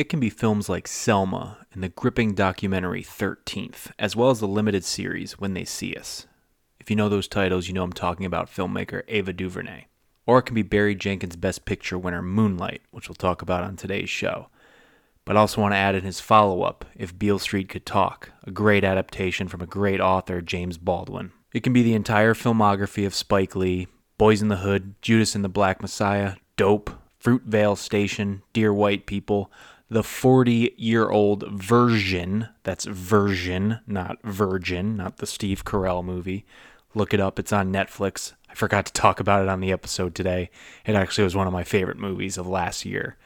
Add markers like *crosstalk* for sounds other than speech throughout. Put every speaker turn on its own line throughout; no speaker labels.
It can be films like Selma and the gripping documentary 13th, as well as the limited series When They See Us. If you know those titles, you know I'm talking about filmmaker Ava DuVernay. Or it can be Barry Jenkins' Best Picture winner Moonlight, which we'll talk about on today's show. But I also want to add in his follow up, If Beale Street Could Talk, a great adaptation from a great author, James Baldwin. It can be the entire filmography of Spike Lee, Boyz n the Hood, Judas and the Black Messiah, Dope, Fruitvale Station, Dear White People, the 40 year old version, that's version, not virgin, not the Steve Carell movie. Look it up, it's on Netflix. I forgot to talk about it on the episode today. It actually was one of my favorite movies of last year.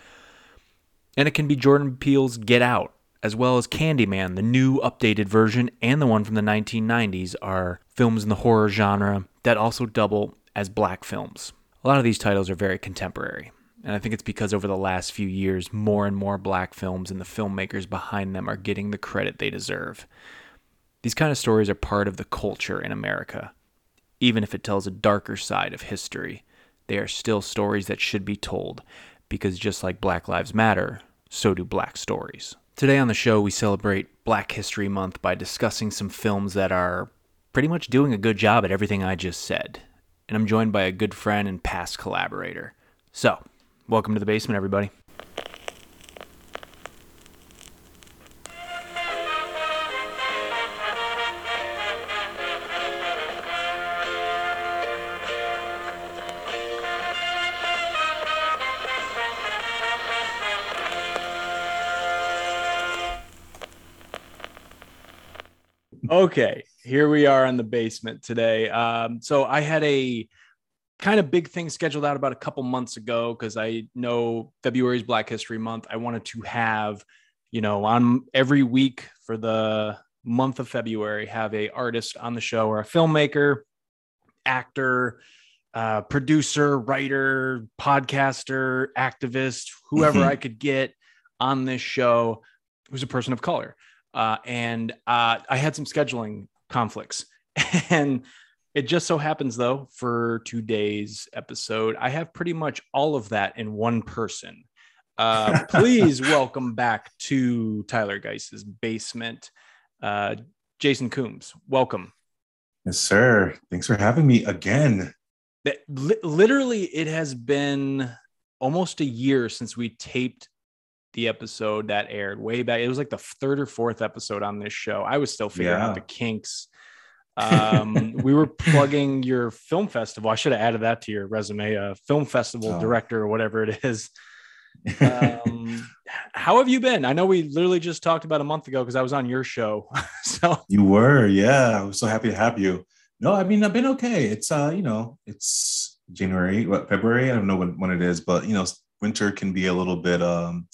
And it can be Jordan Peele's Get Out, as well as Candyman, the new updated version, and the one from the 1990s are films in the horror genre that also double as black films. A lot of these titles are very contemporary, and I think it's because over the last few years, more and more black films and the filmmakers behind them are getting the credit they deserve. These kind of stories are part of the culture in America. Even if it tells a darker side of history, they are still stories that should be told, because just like Black Lives Matter, so do black stories. Today on the show, we celebrate Black History Month by discussing some films that are pretty much doing a good job at everything I just said. And I'm joined by a good friend and past collaborator. So, welcome to the basement, everybody. Okay, here we are in the basement today. Um, so I had a kind of big thing scheduled out about a couple months ago because I know February is Black History Month. I wanted to have, you know, on every week for the month of February, have a artist on the show or a filmmaker, actor, uh, producer, writer, podcaster, activist, whoever
Mhm.
I could get on this show who's a person of color. Uh, and uh, I had some scheduling conflicts. *laughs* And it just so happens, though, for today's episode, I have pretty much all of that in one person. Uh, *laughs* please welcome back to Tyler Geiss's basement, uh, Jason Coombs. Welcome.
Yes, sir. Thanks for having me again.
That li- literally, it has been almost a year since we taped the episode that aired way back. It was like the third or fourth episode on this show. I was still figuring
Yeah.
out the kinks. Um, *laughs* we were plugging your film festival. I should have added that to your resume. Uh, film festival
Oh.
director or whatever it is. *laughs* Um, how have you been? I know we literally just talked about a month ago because I was on your show. *laughs* so
you were, yeah. I was so happy to have you. No, I mean I've been okay. It's uh, you know, it's January, what February? I don't know when, when it is, but you know, winter can be a little bit um,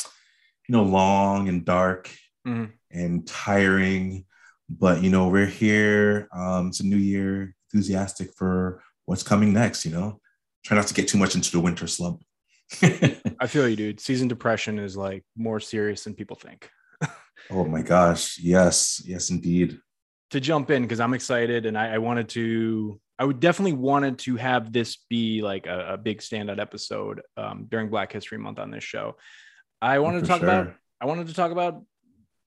you know, long and dark
Mhm.
and tiring. But you know, we're here. Um, it's a new year, enthusiastic for what's coming next, you know. Try not to get too much into the winter slump. *laughs*
I feel you, dude. Season depression is like more serious than people think. *laughs*
oh my gosh. Yes, yes, indeed.
to jump in because I'm excited and I, I wanted to I would definitely wanted to have this be like a, a big standout episode um, during Black History Month on this show. I wanted to
For
talk about. I wanted to talk about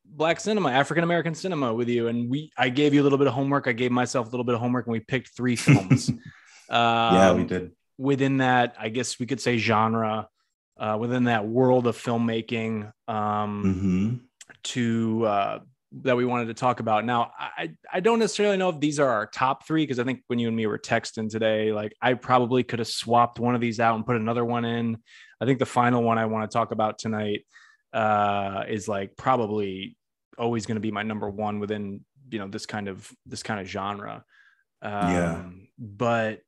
black cinema, African American cinema with you. And we I gave you a little bit of homework. I gave myself a little bit of homework and we picked three *laughs* films.
yeah, we
Um,
did.
within that, I guess we could say genre, uh, within that world of filmmaking. Um,
hmm
to uh, that we wanted to talk about. Now, I I don't necessarily know if these are our top three because I think when you and me were texting today, like I probably could have swapped one of these out and put another one in. I think the final one I want to talk about tonight uh, is like probably always going to be my number one within you know this kind of this kind of genre. Um,
Yeah.
but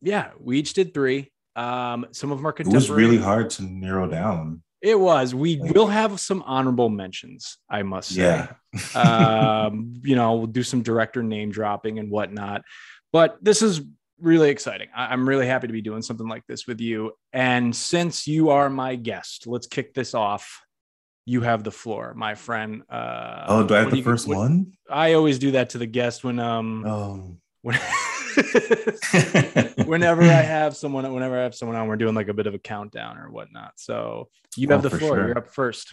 yeah, we each did three. Um, some of them are
It was really hard to narrow down.
It was. We
Like-
will have some honorable mentions, I must say.
Yeah. *laughs* *laughs*
um, you know, we'll do some director name dropping and whatnot. But this is really exciting. I- I'm really happy to be doing something like this with you. And since you are my guest, let's kick this off. You have the floor, my friend. Uh,
oh, do I have the
you-
first one?
I always do that to the guest when um
Oh.
when *laughs* whenever I have someone, whenever I have someone on, we're doing like a bit of a countdown or whatnot. So you
Oh,
have the floor.
sure.
You're up first.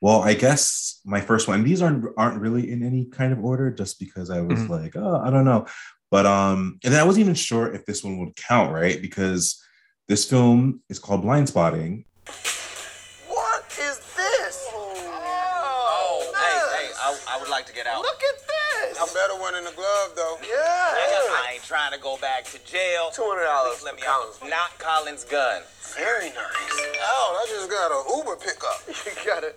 Well, I guess my first one. These aren't aren't really in any kind of order, just because I was mm-hmm. like, oh, I don't know. But um, and then I wasn't even sure if this one would count, right? Because this film is called Blindspotting.
What
better one in the glove, though.
Yeah. I,
I ain't trying to go back to jail.
Two hundred dollars.
Let me Collins. Not Collins' gun.
Very nice.
Oh, I just got an Uber pickup. *laughs*
you got it.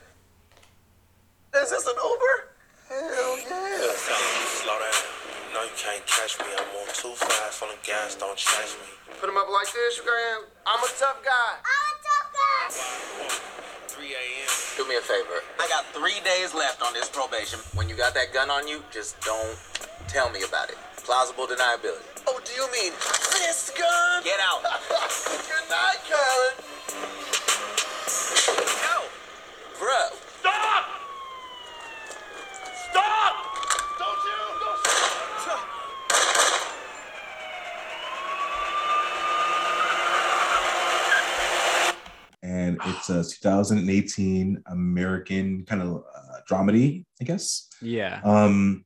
Is this an Uber? Hell yeah.
Slow down. No, you can't catch me. I'm on too fast on the gas. Don't chase me.
Put him up like this, you can. I'm a tough guy.
I'm a tough guy.
3 a.m.
Do me a favor. I got three days left on this probation. When you got that gun on you, just don't tell me about it. Plausible deniability.
Oh, do you mean this gun?
Get out. *laughs*
Good night, Karen.
No. Bro.
Stop! Stop! Don't you? Don't stop!
And it's a 2018 American kind of uh, dramedy, I guess.
Yeah.
Um,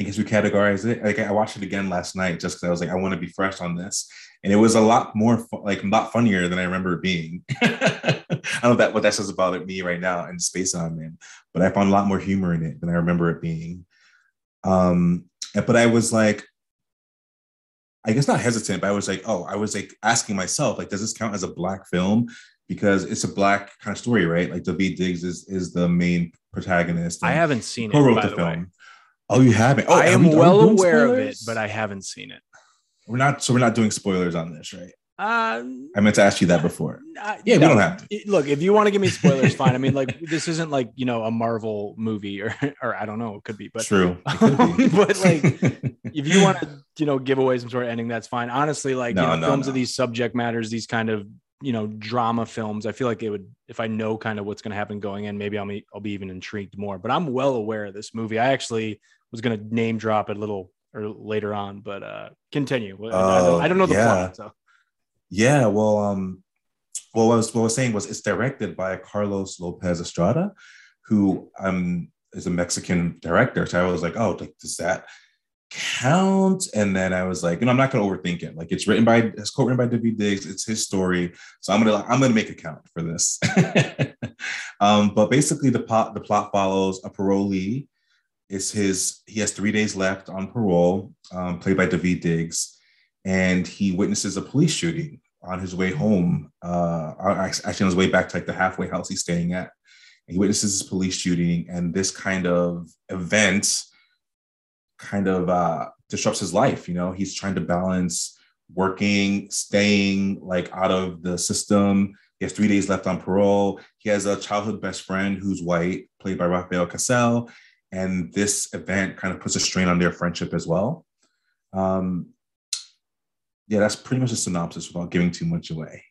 I guess we categorize it. Like I watched it again last night just because I was like, I want to be fresh on this, and it was a lot more fu- like a lot funnier than I remember it being. *laughs* I don't know that what that says about me right now and the space I'm in, but I found a lot more humor in it than I remember it being. Um, but I was like, I guess not hesitant, but I was like, oh, I was like asking myself, like, does this count as a black film? Because it's a black kind of story, right? Like Daveed Diggs is is the main protagonist.
I haven't seen
it.
Who
wrote the, the film? Oh, you haven't? Oh,
I am well aware spoilers? of it, but I haven't seen it.
We're not, so we're not doing spoilers on this, right?
Uh,
I meant to ask you that before. Uh, yeah, no, we don't have to.
Look, if you want to give me spoilers, fine. I mean, like this isn't like you know a Marvel movie or *laughs* or I don't know, it could be, but
true.
Be. *laughs* but like, if you want to, you know, give away some sort of ending, that's fine. Honestly, like no, you know, no, films of these subject matters, these kind of you know drama films, I feel like it would if I know kind of what's going to happen going in, maybe I'll be I'll be even intrigued more. But I'm well aware of this movie. I actually was going to name drop it a little or later on, but uh continue. Uh, I, don't, I, don't, know the
yeah.
plot. So
yeah, well, um, well, what I, was, what I was saying was it's directed by Carlos Lopez Estrada, who um is a Mexican director. So I was like, oh, like does that count? And then I was like, you know, I'm not gonna overthink it. Like it's written by it's co-written by Daveed Diggs. It's his story, so I'm gonna I'm gonna make a count for this. *laughs* um, but basically, the plot the plot follows a parolee is his he has three days left on parole, um, played by Daveed Diggs, and he witnesses a police shooting on his way home. Uh, actually, on his way back to like the halfway house he's staying at. And he witnesses this police shooting, and this kind of event kind of uh, disrupts his life. You know, he's trying to balance working, staying like out of the system. He has three days left on parole. He has a childhood best friend who's white, played by Rafael Casal and this event kind of puts a strain on their friendship as well. Um, yeah, that's pretty much a synopsis without giving too much away.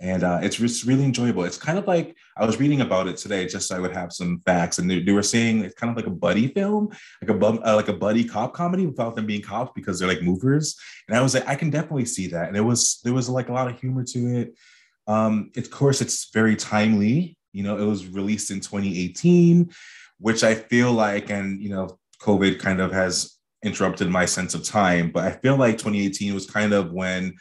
And uh, it's, really enjoyable. It's kind of like I was reading about it today, just so I would have some facts. And they, they were saying it's kind of like a buddy film, like a uh, like a buddy cop comedy without them being cops because they're like movers. And I was like, I can definitely see that. And it was there was like a lot of humor to it. Um, of course, it's very timely. You know, it was released in 2018 which I feel like, and you know, COVID kind of has interrupted my sense of time, but I feel like 2018 was kind of when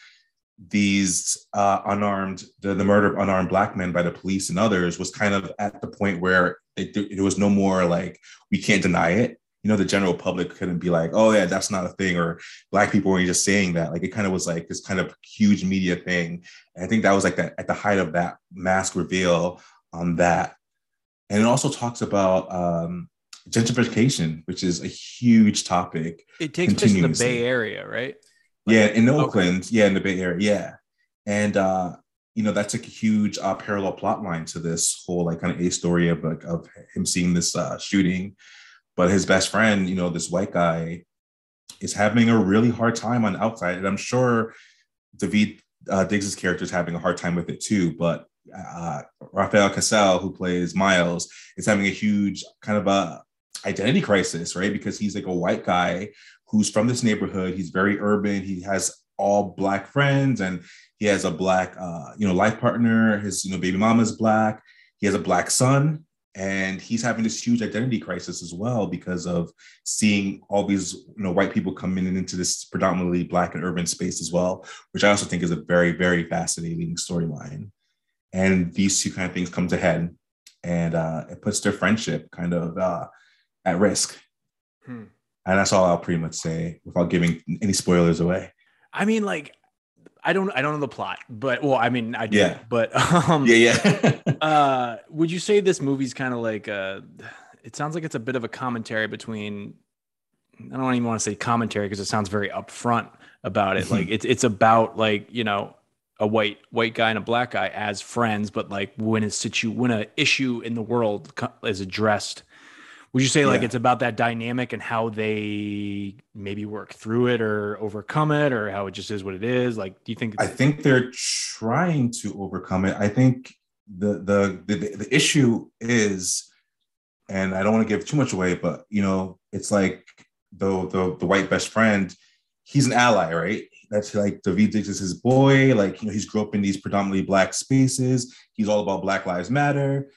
these uh, unarmed, the, the murder of unarmed black men by the police and others was kind of at the point where it, it was no more like, we can't deny it. You know, the general public couldn't be like, oh, yeah, that's not a thing, or black people were just saying that. Like, it kind of was like this kind of huge media thing. And I think that was like that at the height of that mask reveal on that and it also talks about um, gentrification, which is a huge topic.
It takes place in the Bay Area, right?
Like, yeah, in Oakland. Okay. Yeah, in the Bay Area. Yeah, and uh, you know that's like a huge uh, parallel plot line to this whole like kind of a story of like of him seeing this uh, shooting, but his best friend, you know, this white guy, is having a really hard time on the outside, and I'm sure David uh, Diggs's character is having a hard time with it too. But uh, Rafael Casal, who plays Miles, is having a huge kind of a identity crisis, right? Because he's like a white guy who's from this neighborhood. He's very urban. He has all black friends, and he has a black, uh, you know, life partner. His you know baby mama is black. He has a black son, and he's having this huge identity crisis as well because of seeing all these you know white people coming in into this predominantly black and urban space as well which i also think is a very very fascinating storyline and these two kind of things come to head and uh, it puts their friendship kind of uh, at risk
Hmm.
And that's all i'll pretty much say without giving any spoilers away
I mean, like, I don't, I don't know the plot, but well, I mean, I do,
Yeah.
but um,
yeah yeah *laughs* *laughs*
uh, would you say this movie's kind of like uh It sounds like it's a bit of a commentary between. I don't even want to say commentary because it sounds very upfront about it. Like *laughs* it's it's about like you know a white white guy and a black guy as friends, but like when a situ when a issue in the world is addressed, would you say like
Yeah.
it's about that dynamic and how they maybe work through it or overcome it or how it just is what it is? Like, do you think?
I think they're trying to overcome it. I think the the the, the issue is, and I don't want to give too much away, but you know, it's like the the the white best friend. He's an ally, right? That's like David Diggs is his boy. Like you know, he's grew up in these predominantly black spaces. He's all about Black Lives Matter,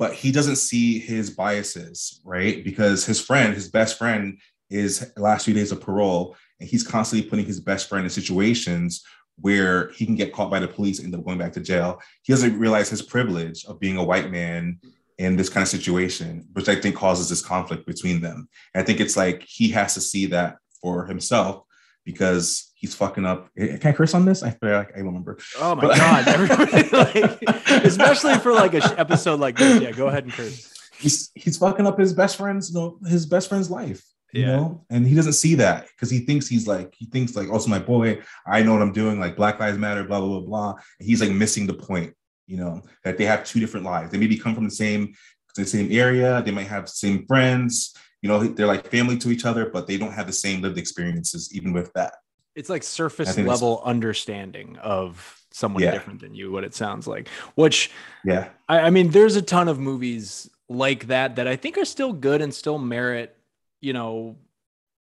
but he doesn't see his biases, right? Because his friend, his best friend, is last few days of parole, and he's constantly putting his best friend in situations where he can get caught by the police and end up going back to jail. He doesn't realize his privilege of being a white man in this kind of situation, which I think causes this conflict between them. And I think it's like he has to see that for himself because he's fucking up. Eh, Can I curse on this? I feel like I remember.
oh my
But-
god! Everybody, *laughs* like, especially for like a sh- episode like this. Yeah, go ahead and curse.
He's he's fucking up his best friend's, you know, his best friend's life. You
Yeah.
know, and he doesn't see that because he thinks he's like he thinks like, also my boy, I know what I'm doing, like Black Lives Matter, blah blah blah blah. And he's like missing the point, you know, that they have two different lives. They maybe come from the same the same area, they might have same friends, you know, they're like family to each other, but they don't have the same lived experiences, even with that.
It's like surface
I think that's-
level understanding of someone
Yeah.
different than you. What it sounds like, which
Yeah.
I, I mean, there's a ton of movies like that that I think are still good and still merit, you know,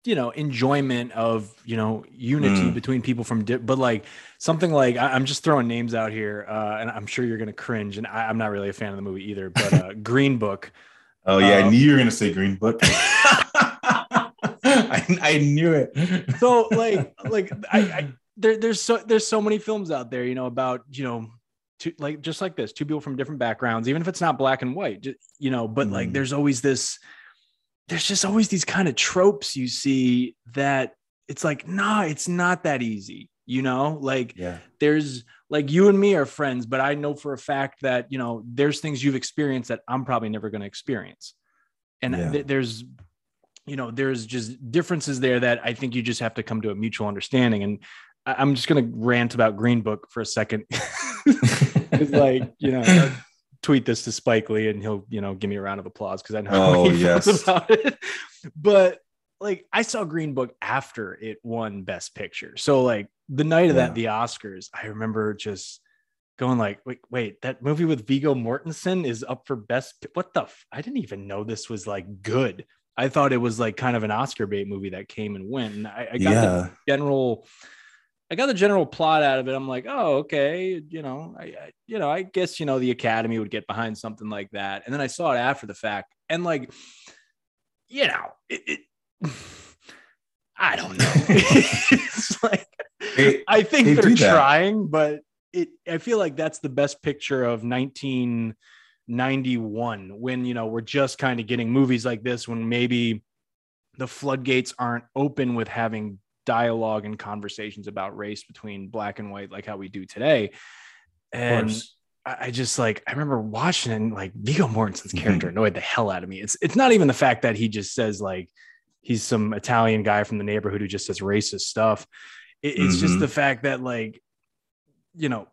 you know, enjoyment of you know unity
Mm.
between people from, di- but like something like I, I'm just throwing names out here, uh, and I'm sure you're gonna cringe, and I, I'm not really a fan of the movie either, but uh, *laughs* Green Book.
Oh yeah,
Uh,
I knew you were gonna say Green Book. *laughs* I, I knew it.
so like like I, I there, there's so there's so many films out there you know about you know two like just like this two people from different backgrounds even if it's not black and white ju- you know but like
Mhm.
there's always this there's just always these kind of tropes you see that it's like nah it's not that easy you know like
yeah.
there's like you and me are friends but i know for a fact that you know there's things you've experienced that i'm probably never going to experience and
Yeah.
th- there's you know there's just differences there that i think you just have to come to a mutual understanding and I- i'm just going to rant about green book for a second *laughs* it's like you know I'll tweet this to spike lee and he'll you know give me a round of applause because i know how
Oh,
he feels
yes.
about it but like I saw Green Book after it won Best Picture. So like the night of that, the Oscars, I remember just going like, wait, wait, that movie with Viggo Mortensen is up for Best. What the? F-? I didn't even know this was like good. I thought it was like kind of an Oscar bait movie that came and went. And I, I got the general. I got the general plot out of it. I'm like, oh, okay, you know, I, I, you know, I guess you know the Academy would get behind something like that. And then I saw it after the fact, and like, you know, it, it *laughs* I don't know. *laughs* it's like
They-
I think
they
are trying, but it I feel like that's the best picture of 1991 when you know we're just kind of getting movies like this when maybe the floodgates aren't open with having dialogue and conversations about race between black and white like how we do today. And. I just like I remember watching and like Viggo Mortensen's
Mhm.
character annoyed the hell out of me. It's it's not even the fact that he just says like he's some Italian guy from the neighborhood who just says racist stuff. It- it's just
Mhm.
the fact that like you know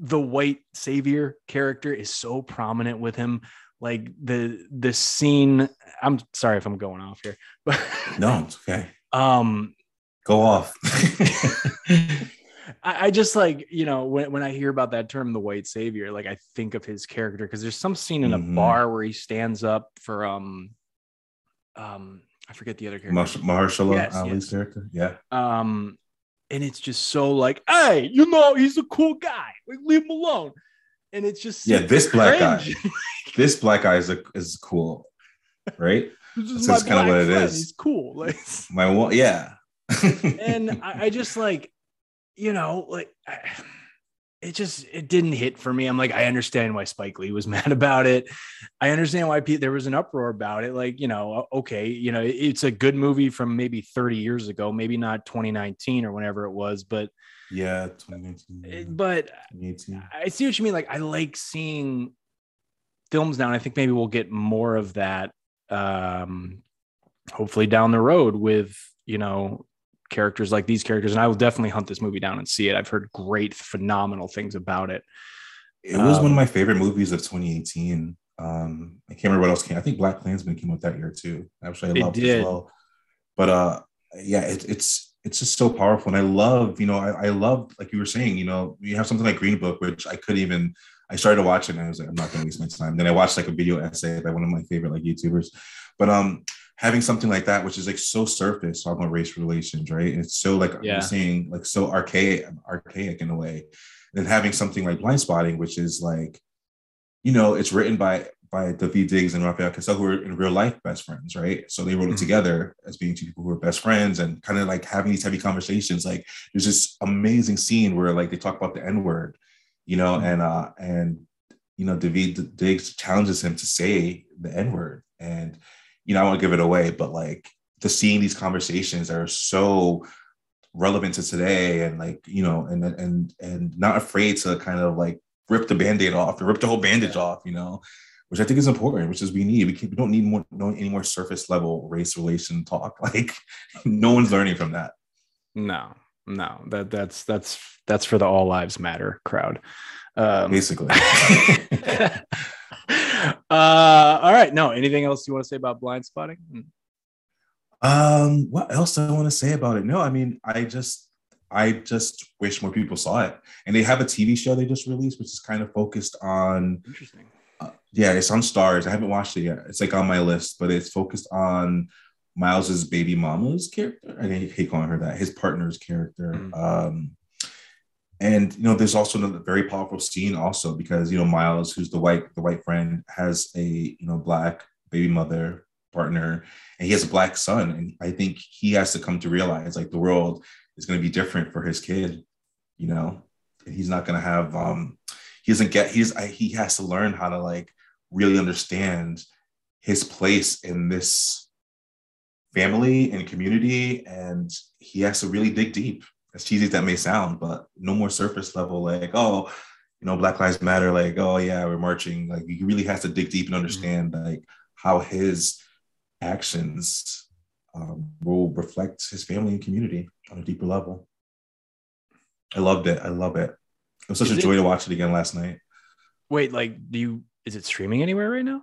the white savior character is so prominent with him. Like the the scene. I'm sorry if I'm going off here, *laughs* but
No, it's okay.
um
Go off. *laughs*
I, I just like you know when, when I hear about that term, the white savior, like I think of his character because there's some scene in a
Mhm.
bar where he stands up for um um I forget the other character
Marsh- Mahershala
Yes,
Ali's
yes.
character. Yeah.
um and it's just so like hey you know he's a cool guy like leave him alone and it's just
Yeah, this black guy. *laughs* This black guy is a, is cool, right? *laughs*
This is
That's kinda what it
friend.
is.
He's cool. *laughs* Like,
My one, yeah.
and I, I just like, you know, like I, it just it didn't hit for me. I'm like, I understand why Spike Lee was *laughs* mad about it. I understand why pe- there was an uproar about it. Like, you know, okay, you know, it's a good movie from maybe 30 years ago, maybe not 2019 or whenever it was, but
yeah, 2019,
but
2018.
I see what you mean. Like, I like seeing films now, and I think maybe we'll get more of that. Um, hopefully down the road with you know characters like these characters, and I will definitely hunt this movie down and see it. I've heard great, phenomenal things about it.
It was one
Um,
of my favorite movies of 2018. Um, I can't remember what else came. I think Black Klansman came out that year too. Actually, I
It
loved it
did.
as well. But uh, yeah, it, it's it's just so powerful, and I love you know I, I love like you were saying you know you have something like Green Book, which I couldn't even I started to watch it and I was like I'm not going to waste my time. Then I watched like a video essay by one of my favorite like YouTubers, but um having something like that which is like so surface talking about race relations right and it's so like
Yeah.
you're saying like so archaic archaic in a way and having something like blind spotting which is like you know it's written by by David Diggs and Rafael Casal, who are in real life best friends, right? So they wrote it
Mhm.
together as being two people who are best friends and kind of like having these heavy conversations. Like there's this amazing scene where like they talk about the N word, you know, and uh and you know David Diggs challenges him to say the N word, and you know I won't give it away, but like just seeing these conversations that are so relevant to today and like you know and and and not afraid to kind of like rip the band-aid off or rip the whole bandage off you know which i think is important which is we need. We, can, we don't need more no any more surface level race relation talk. *laughs* Like no one's learning from that.
No, no, that that's that's that's for the all lives matter crowd. Um,
basically *laughs* *laughs* *laughs*
all right. No, anything else you want to say about blind spotting?
um what else do i want to say about it no i mean i just i just wish more people saw it and they have a tv show they just released which is kind of focused on
Interesting.
Uh, yeah, it's on Starz. I haven't watched it yet. It's like on my list, but it's focused on Miles's baby mama's character. I hate calling her that. His partner's character.
Mm.
Um, and you know, there's also another very powerful scene also because you know Miles, who's the white the white friend, has a you know black baby mother partner, and he has a black son, and I think he has to come to realize like the world is going to be different for his kid. You know, and he's not going to have um he doesn't get he's he has to learn how to like really understand his place in this family and community. And he has to really dig deep as cheesy as that may sound but no more surface level like oh you know black lives matter like oh yeah we're marching like he really has to dig deep and understand like how his actions um, will reflect his family and community on a deeper level i loved it i love it it was such
Is
a
it-
joy to watch it again last night.
Wait, like, do you? Is it streaming anywhere right now?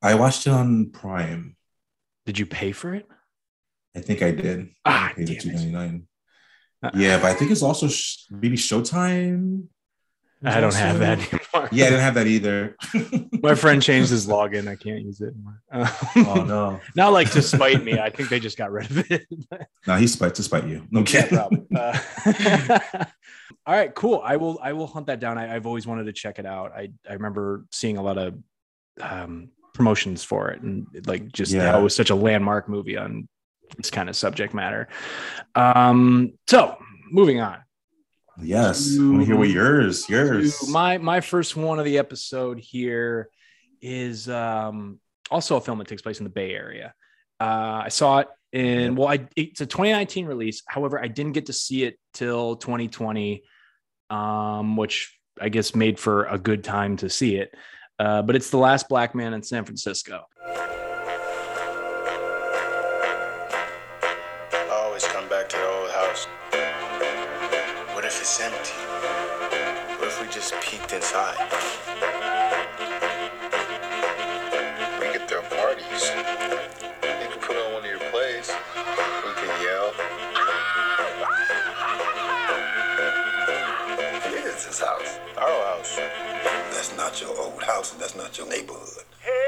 I watched it on Prime.
Did you pay for it?
I think I did.
Ah,
I paid
damn it.
ninety nine.
Uh,
Yeah, but I think it's also sh- maybe Showtime.
I don't have that anymore.
Yeah, I didn't have that either. *laughs*
My friend changed his login. I can't use it anymore. Um, *laughs*
oh no,
Not like to spite me. I think they just got rid of it. *laughs*
no, he's spite to spite you. No kidding.
Uh, all right, cool. I will. I will hunt that down. I, I've always wanted to check it out. I I remember seeing a lot of um, promotions for it, and like just
Yeah.
how it was such a landmark movie on this kind of subject matter. Um, so moving on.
Yes, I to hear what yours. Yours.
my my first one of the episode here is um also a film that takes place in the Bay Area. Uh, I saw it in well, I it's a 2019 release. However, I didn't get to see it till 2020, um, which I guess made for a good time to see it. Uh, but it's the last black man in San Francisco.
Your neighborhood.
Hey,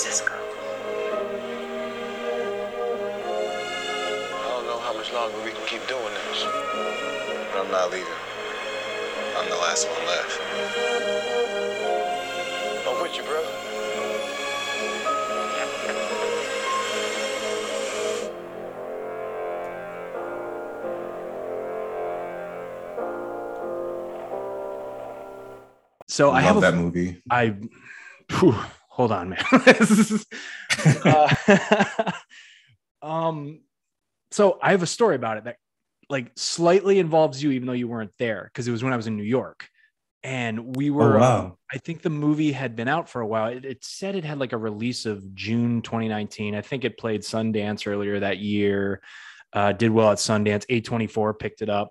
Francisco. I don't know how much longer we can keep doing this. But I'm not leaving. I'm the last one left. I'm with you, brother.
So I
I
have
love
a,
that movie.
I phew, hold on, man. *laughs* Is- uh, *laughs* um, so I have a story about it that like slightly involves you, even though you weren't there, because it was when I was in New York, and we
Oh
were. um. I think the movie had been out for a while. It, it said it had like a release of June 2019. I think it played Sundance earlier that year. Uh, did well at Sundance. A24 picked it up.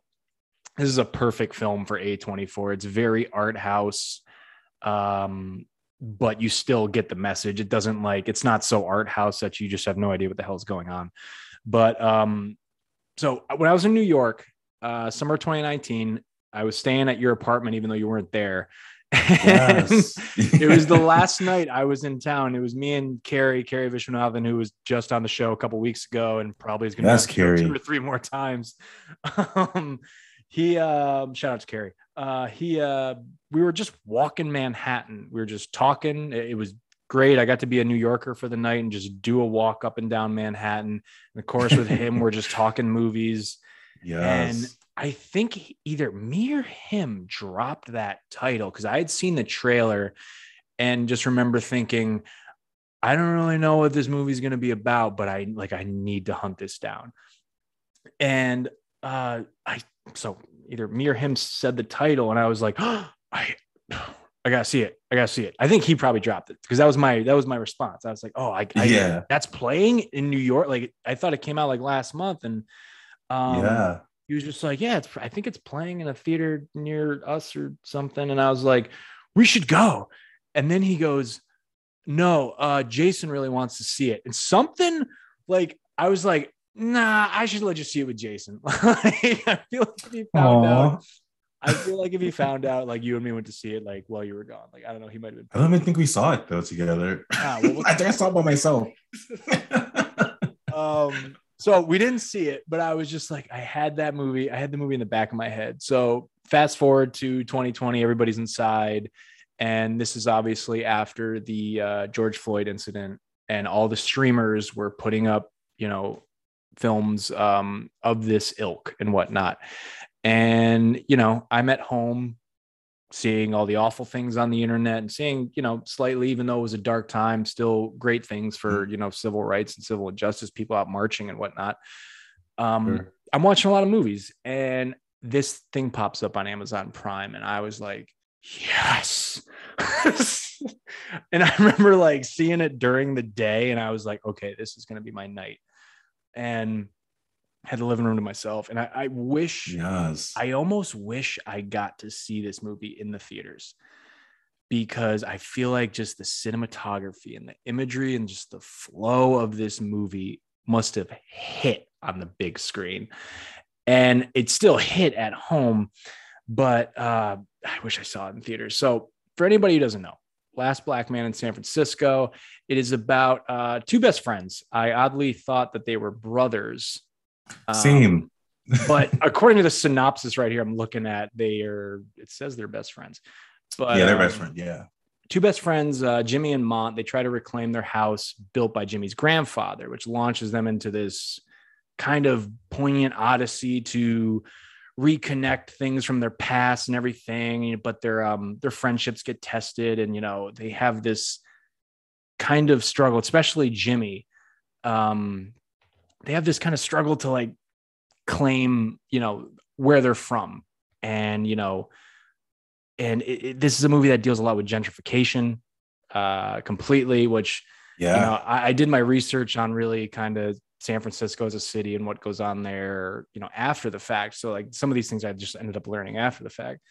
This is a perfect film for A24. It's very art house, um, but you still get the message. It doesn't like it's not so art house that you just have no idea what the hell is going on. But um, so when I was in New York, uh, summer 2019, I was staying at your apartment, even though you weren't there.
Yes. *laughs*
it was the last night I was in town. It was me and Carrie, Carrie Vishwanathan, who was just on the show a couple weeks ago and probably is going to be two or three more times. *laughs* Um, he, um, shout out to Carrie. Uh, he, uh, we were just walking Manhattan. We were just talking. It, it was great. I got to be a New Yorker for the night and just do a walk up and down Manhattan. And of course, with him, we're just talking movies. *laughs* Yeah.
And.
I think he- either me or him dropped that title because I had seen the trailer and just remember thinking, I don't really know what this movie's going to be about, but I like I need to hunt this down. And uh I so either me or him said the title, and I was like, oh, *gasps* I I gotta see it. I gotta see it. I think he probably dropped it because that was my that was my response. I was like, oh, I, I
Yeah.
that's playing in New York. Like I thought it came out like last month, and um,
yeah.
he was just like, yeah, it's I think it's playing in a theater near us or something. And I was like, we should go. And then he goes, no, uh, Jason really wants to see it. And something like I was like, nah, I should let you see it with Jason. *laughs* Like, I feel like if he found
Aw.
out, I feel like if he found out, like you and me went to see it, like while you were gone, like I don't know, he might have been.
I don't even think we saw it though together.
Ah, well, *laughs*
I think I saw it by myself. *laughs*
um so we didn't see it but i was just like i had that movie i had the movie in the back of my head so fast forward to 2020 everybody's inside and this is obviously after the uh, george floyd incident and all the streamers were putting up you know films um, of this ilk and whatnot. And you know i'm at home seeing all the awful things on the internet and seeing you know slightly even though it was a dark time still great things for you know civil rights and civil justice people out marching and whatnot. Um
Sure.
i'm watching a lot of movies and this thing pops up on amazon prime and i was like yes. *laughs* And i remember like seeing it during the day and i was like okay this is going to be my night and had the living room to myself and i, I wish
yes.
I almost wish I got to see this movie in the theaters because I feel like just the cinematography and the imagery and just the flow of this movie must have hit on the big screen. And it still hit at home, but uh, I wish I saw it in theaters. So, for anybody who doesn't know, Last Black Man in San Francisco, it is about uh, two best friends. I oddly thought that they were brothers. Um,
Same.
but *laughs* according to the synopsis right here, I'm looking at they are. It says they're best friends. But
yeah, they're best friends. Yeah.
Two best friends, uh, Jimmy and Mont. They try to reclaim their house built by Jimmy's grandfather, which launches them into this kind of poignant odyssey to reconnect things from their past and everything. But their um their friendships get tested, and you know they have this kind of struggle, especially Jimmy. Um, they have this kind of struggle to like claim, you know, where they're from, and you know, and it, it- this is a movie that deals a lot with gentrification, uh, completely. Which
Yeah.
you know, I, I did my research on really kind of San Francisco as a city and what goes on there, you know, after the fact. So like some of these things I just ended up learning after the fact.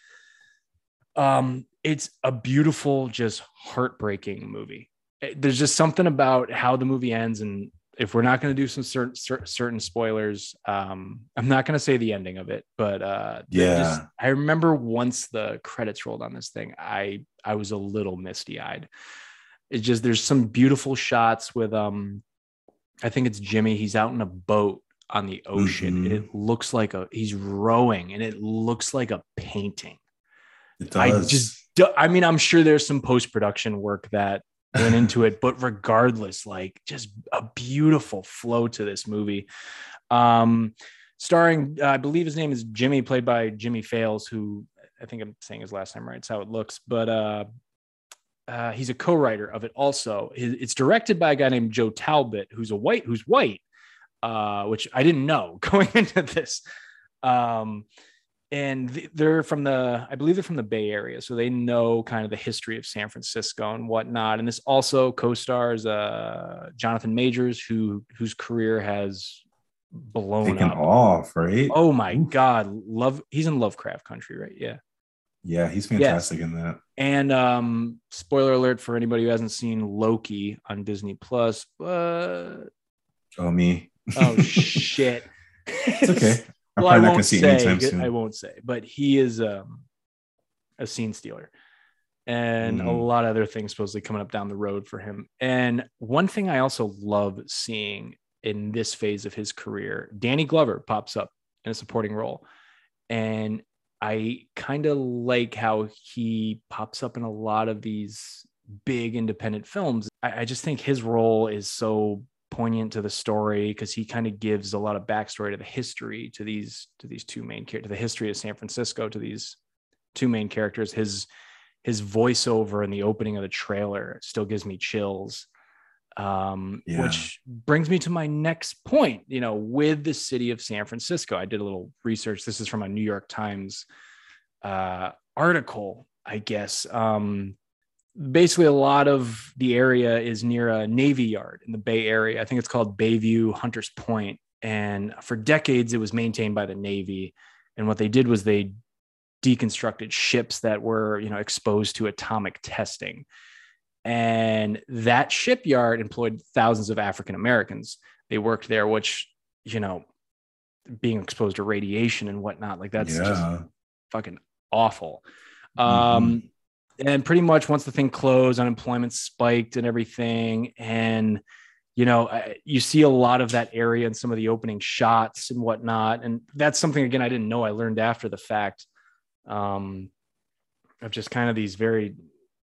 Um, it's a beautiful, just heartbreaking movie. It- there's just something about how the movie ends, and if we're not going to do some certain certain spoilers, um, I'm not going to say the ending of it, but uh,
Yeah.
just- I remember once the credits rolled on this thing, I I was a little misty eyed. It's just there's some beautiful shots with um, I think it's Jimmy. He's out in a boat on the ocean,
Mhm.
it looks like a he's rowing, and it looks like a painting.
It
I just, I mean, I'm sure there's some post production work that went *laughs* into it, but regardless, like just a beautiful flow to this movie. Um, starring, uh, I believe his name is Jimmy, played by Jimmie Fails, who I think I'm saying his last name right. It's how it looks, but uh, uh, he's a co-writer of it. Also, it's directed by a guy named Joe Talbot, who's a white, who's white, uh, which I didn't know *laughs* going into this. Um, and they're from the i believe they're from the bay area so they know kind of the history of san francisco and whatnot and this also co-stars uh jonathan majors who whose career has blown
taken
up
off, right?
oh my
Oof.
god love he's in lovecraft country right yeah
Yeah, he's fantastic in that.
and um spoiler alert for anybody who hasn't seen loki on disney plus but
Oh me.
oh shit *laughs*
It's okay. *laughs* I'm
well, I
probably not
won't
gonna see it
say.
anytime soon.
I won't say, but he is um, a scene stealer, and a
Mm.
lot of other things supposedly coming up down the road for him. And one thing I also love seeing in this phase of his career, Danny Glover pops up in a supporting role, and I kind of like how he pops up in a lot of these big independent films. I, I just think his role is so poignant to the story because he kind of gives a lot of backstory to the history to these to these two main characters, to the history of San Francisco to these two main characters. His his voiceover in the opening of the trailer still gives me chills. Um,
Yeah.
which brings me to my next point, you know, with the city of San Francisco. I did a little research. This is from a New York Times uh, article, I guess. Um, basically a lot of the area is near a navy yard in the bay area i think it's called bayview hunters point and for decades it was maintained by the navy and what they did was they deconstructed ships that were you know exposed to atomic testing and that shipyard employed thousands of african americans they worked there which you know being exposed to radiation and whatnot like that's just fucking awful. Um, and pretty much once the thing closed, unemployment spiked and everything. And, you know, you see a lot of that area in some of the opening shots and whatnot. And that's something, again, I didn't know. I learned after the fact um, of just kind of these very,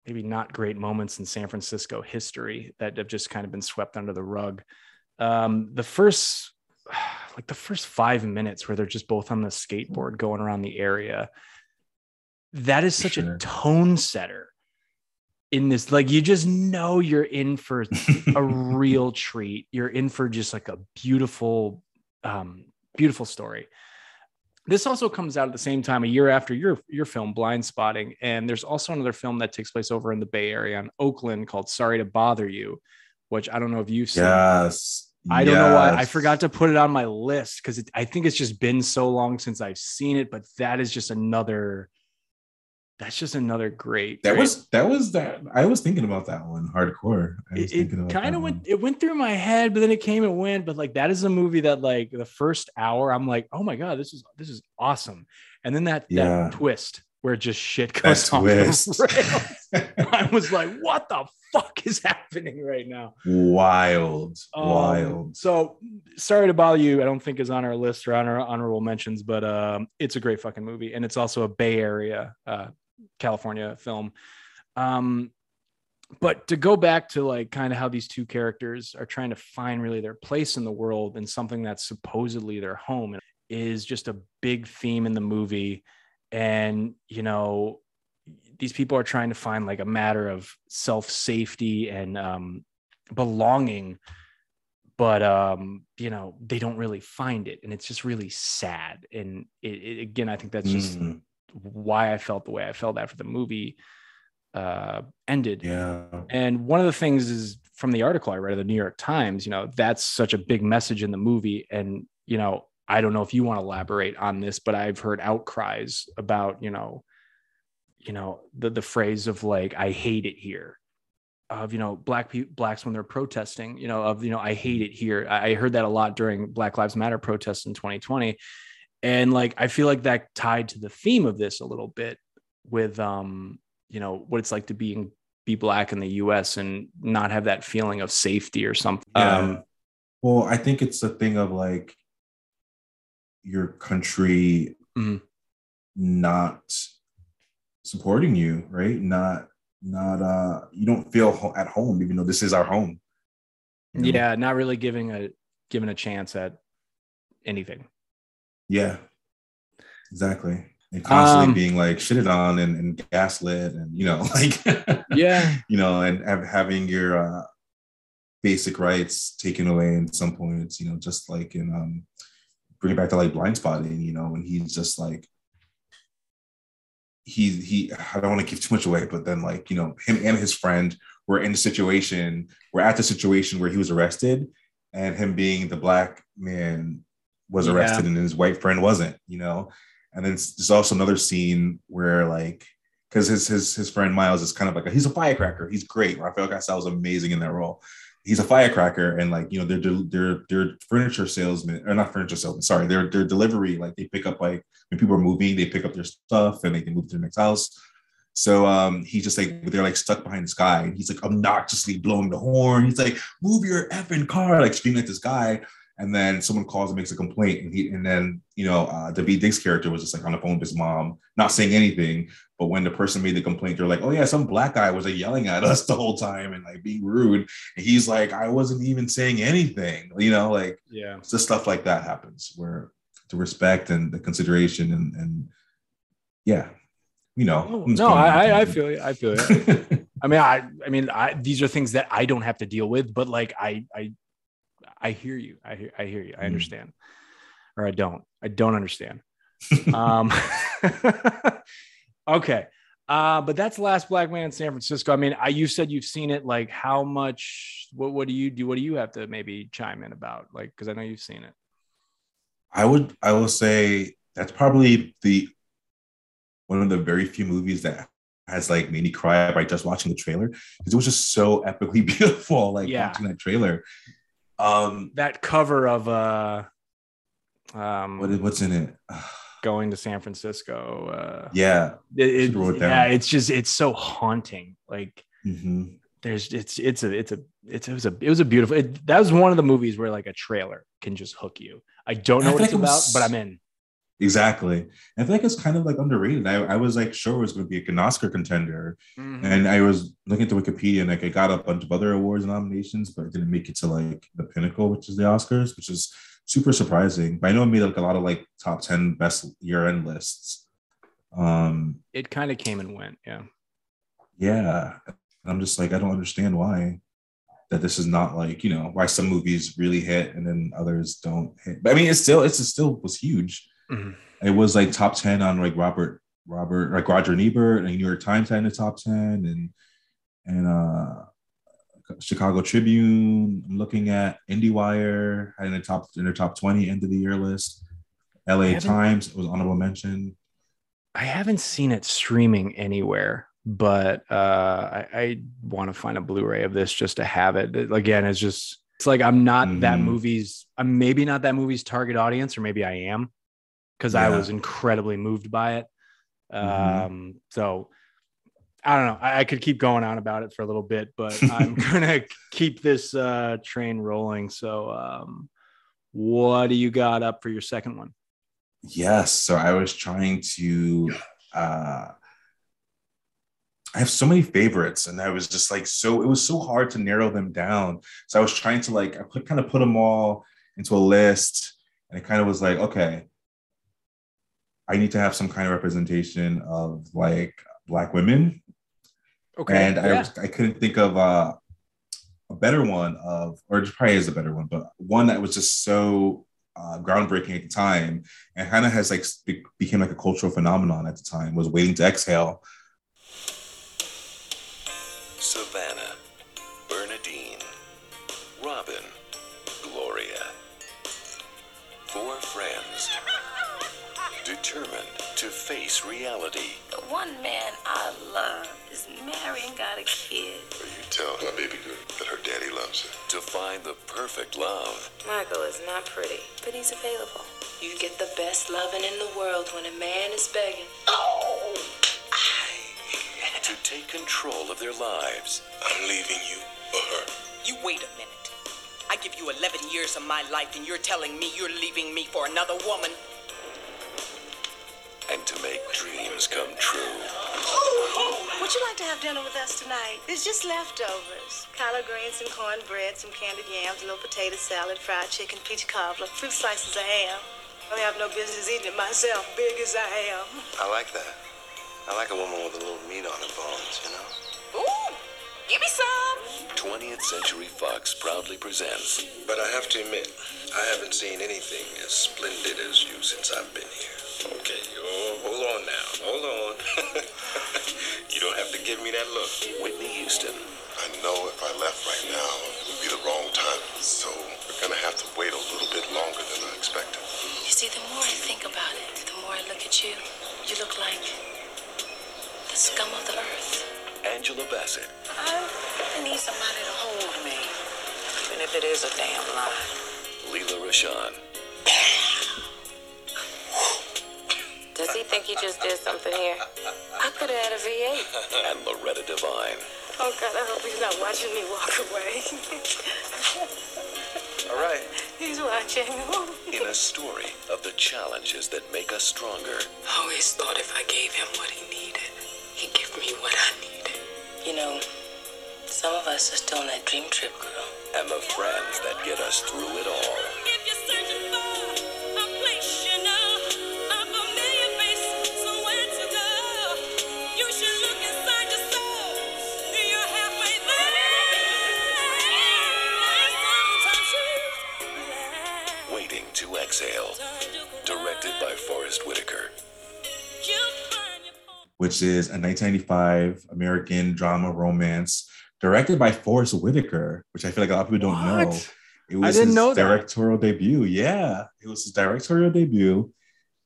maybe not great moments in San Francisco history that have just kind of been swept under the rug. Um, the first, *sighs* like the first five minutes where they're just both on the skateboard going around the area that is such
Sure.
a tone setter in this like you just know you're in for a *laughs* real treat you're in for just like a beautiful um beautiful story this also comes out at the same time a year after your your film blind spotting and there's also another film that takes place over in the bay area in oakland called sorry to bother you which i don't know if you've seen
Yes.
I don't know why I forgot to put it on my list because I think it's just been so long since I've seen it. But that is just another. That's just another great.
That
great-
was that was that. I was thinking about that one. Hardcore. I was
It, kind of
one.
went. It went through my head, but then it came and went. But like that is a movie that like the first hour, I'm like, oh my god, this is this is awesome. And then that
Yeah.
that twist where just shit
That
goes
twist. *laughs*
I was like, what the fuck is happening right now?
wild,
Um,
wild.
So sorry to bother you. I don't think is on our list or on our honorable mentions, but um, it's a great fucking movie, and it's also a Bay Area, uh, California film. Um, but to go back to like kind of how these two characters are trying to find really their place in the world and something that's supposedly their home is just a big theme in the movie. And you know, these people are trying to find like a matter of self safety and um, belonging but um you know they don't really find it and it's just really sad and it, it again i think that's just
Mm,
why i felt the way i felt after the movie uh ended.
Yeah.
and one of the things is from the article i read of the new york times you know that's such a big message in the movie. And you know i don't know if you want to elaborate on this but i've heard outcries about you know you know the the phrase of like i hate it here of you know black people blacks when they're protesting you know of you know i hate it here. I I heard that a lot during black lives matter protests in 2020 and like i feel like that tied to the theme of this a little bit with um you know what it's like to be in, be black in the us and not have that feeling of safety or something
Yeah.
um
Well, I think it's a thing of like your country
Mhm.
not supporting you, right? Not, not, uh, you don't feel ho- at home, even though this is our home. you know?
yeah not really giving a giving a chance at anything
Yeah. Exactly. And constantly
Um,
being like shitted on and, and gaslit and, you know, *laughs* like,
yeah
you know, and have, having your uh, basic rights taken away in some points, you know, just like in, um, bring it back to like Blindspotting, you know, when he's just like, he, he, I don't want to give too much away, but then like, you know, him and his friend were in the situation, we're at the situation where he was arrested and him being the black man was
Yeah.
arrested and his white friend wasn't, you know? And then there's also another scene where like, because his his his friend Miles is kind of like a, he's a firecracker. He's great. Rafael Casal was amazing in that role. He's a firecracker, and like you know, they're they're they're furniture salesmen or not furniture salesmen. Sorry, they're they're delivery. Like they pick up like when people are moving, they pick up their stuff and they can move to the next house. So um, he's just like they're like stuck behind this guy, and he's like obnoxiously blowing the horn. He's like, "Move your effing car!" Like screaming at this guy. And then someone calls and makes a complaint, and he and then you know uh, Daveed Diggs' character was just like on the phone with his mom, not saying anything. But when the person made the complaint, they're like, "Oh yeah, some black guy was like yelling at *laughs* us the whole time and like being rude." And he's like, "I wasn't even saying anything," you know, like
yeah
it's just stuff like that happens where the respect and the consideration and and yeah, you know.
no,
I'm
no I, I feel you i feel you
tangent. *laughs*
I mean, I, I mean, I, these are things that I don't have to deal with, but like, I, I, I hear you. I hear, I hear you. I
Mm.
understand, or I don't. I don't understand. *laughs* um, *laughs* okay. Uh, but that's Last Black Man in San Francisco. I mean, I, you said you've seen it. Like, how much? What, what do you do? What do you have to maybe chime in about? Like, because I know you've seen it.
I would I will say that's probably the one of the very few movies that has like made me cry by just watching the trailer because it was just so epically *laughs* beautiful. Like
Yeah.
watching that trailer. Um,
That cover of uh, um,
what what's in it? *sighs*
going to San Francisco. Uh,
yeah.
it, it- yeah, it's just it's so haunting. Like
Mhm.
there's it's it's a it's a it's it was a it was a beautiful. It, that was one of the movies where like a trailer can just hook you. I don't
I
know what it's about,
was-
but I'm in.
Exactly. I feel like it's kind of like underrated. I, I was like sure it was going to be like an Oscar contender,
Mhm.
and I was looking to Wikipedia and like I got a bunch of other awards and nominations, but it didn't make it to like the pinnacle, which is the Oscars, which is super surprising. But I know it made like a lot of like top ten best year end lists. Um,
It kind of came and went. Yeah.
yeah, and I'm just like I don't understand why that this is not like you know why some movies really hit and then others don't hit. But I mean, it's still it's it still was huge.
Mhm.
It was like top ten on like Robert Robert like Roger Ebert and New York Times had in the top ten and and uh Chicago Tribune. I'm looking at IndieWire had in the top in their top twenty end of the year list. LA Times was honorable mention.
I haven't seen it streaming anywhere, but uh, I, I want to find a Blu-ray of this just to have it. It- Again, it's just it's like I'm not that
Mhm.
movie's. I'm maybe not that movie's target audience, or maybe I am because I was incredibly moved by it.
Mhm.
Um, so I don't know. I, I could keep going on about it for a little bit, but *laughs* I'm gonna keep this uh, train rolling. So, um, what do you got up for your second one?
Yes. So I was trying to uh I have so many favorites and I was just like so it was so hard to narrow them down. So I was trying to like I put kind of put them all into a list and it kind of was like okay I need to have some kind of representation of like black women.
Okay,
and I was, I couldn't think of uh, a better one of, or it probably is a better one, but one that was just so uh, groundbreaking at the time and kind of has like be- became like a cultural phenomenon at the time was Waiting to Exhale.
Savannah, Bernadine, face reality.
But one man I love is married and got a kid.
You tell my baby girl that her daddy loves her.
To find the perfect love,
Michael is not pretty, but he's available. You get the best loving in the world when a man is begging.
Oh to take control of their lives,
I'm leaving you for her.
You wait a minute. I give you 11 years of my life, and you're telling me you're leaving me for another woman?
And to make dreams come true.
Would you like to have dinner with us tonight? It's just leftovers. Collard greens and cornbread, some candied yams, a little potato salad, fried chicken, peach cobbler, fruit slices of ham. I have no business eating it myself, big as I am.
I like that. I like a woman with a little meat on her bones, you know?
Ooh, give me some.
20th Century Fox proudly presents
But I have to admit, I haven't seen anything as splendid as you since I've been here. Okay, oh, hold on now. Hold on. *laughs* you don't have to give me that look.
Whitney Houston,
I know if I left right now, it would be the wrong time. So we're gonna have to wait a little bit longer than I expected.
You see, the more I think about it, the more I look at you. You look like the scum of the earth.
Angela Bassett,
I need somebody to hold me, even if it is a damn lie.
Lela Rochon,
Does he think he just did something here? I could have had a V8.
and Loretta Devine.
Oh God, I hope he's not watching me walk away.
All right.
he's watching.
In a story of the challenges that make us stronger
Always thought if I gave him what he needed, he'd give me what I needed. You know, some of us are still on that dream trip, girl.
and the friends that get us through it all. Directed by Forest Whitaker.
which is a 1995 American drama romance directed by Forest Whitaker, which I feel like a lot of people don't know.
What?
It
I didn't
his
know that.
directorial debut. Yeah, it was his directorial debut.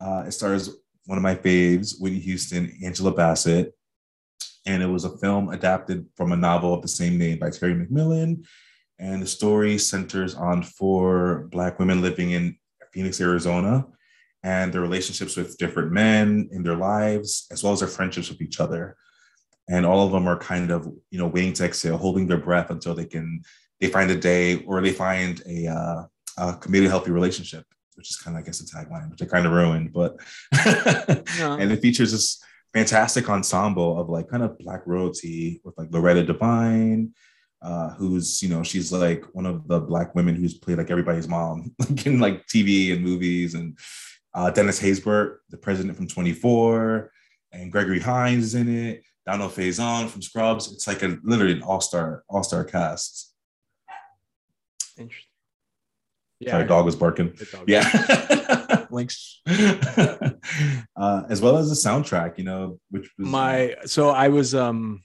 Uh, it stars one of my faves, Whitney Houston, Angela Bassett, and it was a film adapted from a novel of the same name by Terry McMillan. And the story centers on four Black women living in Phoenix, Arizona, and their relationships with different men in their lives, as well as their friendships with each other. And all of them are kind of, you know, waiting to exhale, holding their breath until they can, they find a day or they find a, uh, a committed, healthy relationship, which is kind of, I guess, the tagline, which I kind of ruined. But, *laughs* and it features this fantastic ensemble of like kind of Black royalty with like Loretta Devine, uh, who's you know she's like one of the black women who's played like everybody's mom *laughs* like in like TV and movies and uh, Dennis Haysbert, the president from 24, and Gregory Hines is in it. Donald Faison from Scrubs. It's like a literally an all-star all-star cast.
Interesting.
Yeah, Sorry, dog was barking.
Dog.
Yeah. *laughs* Links. *laughs* uh, as well as the soundtrack, you know, which was
my so I was um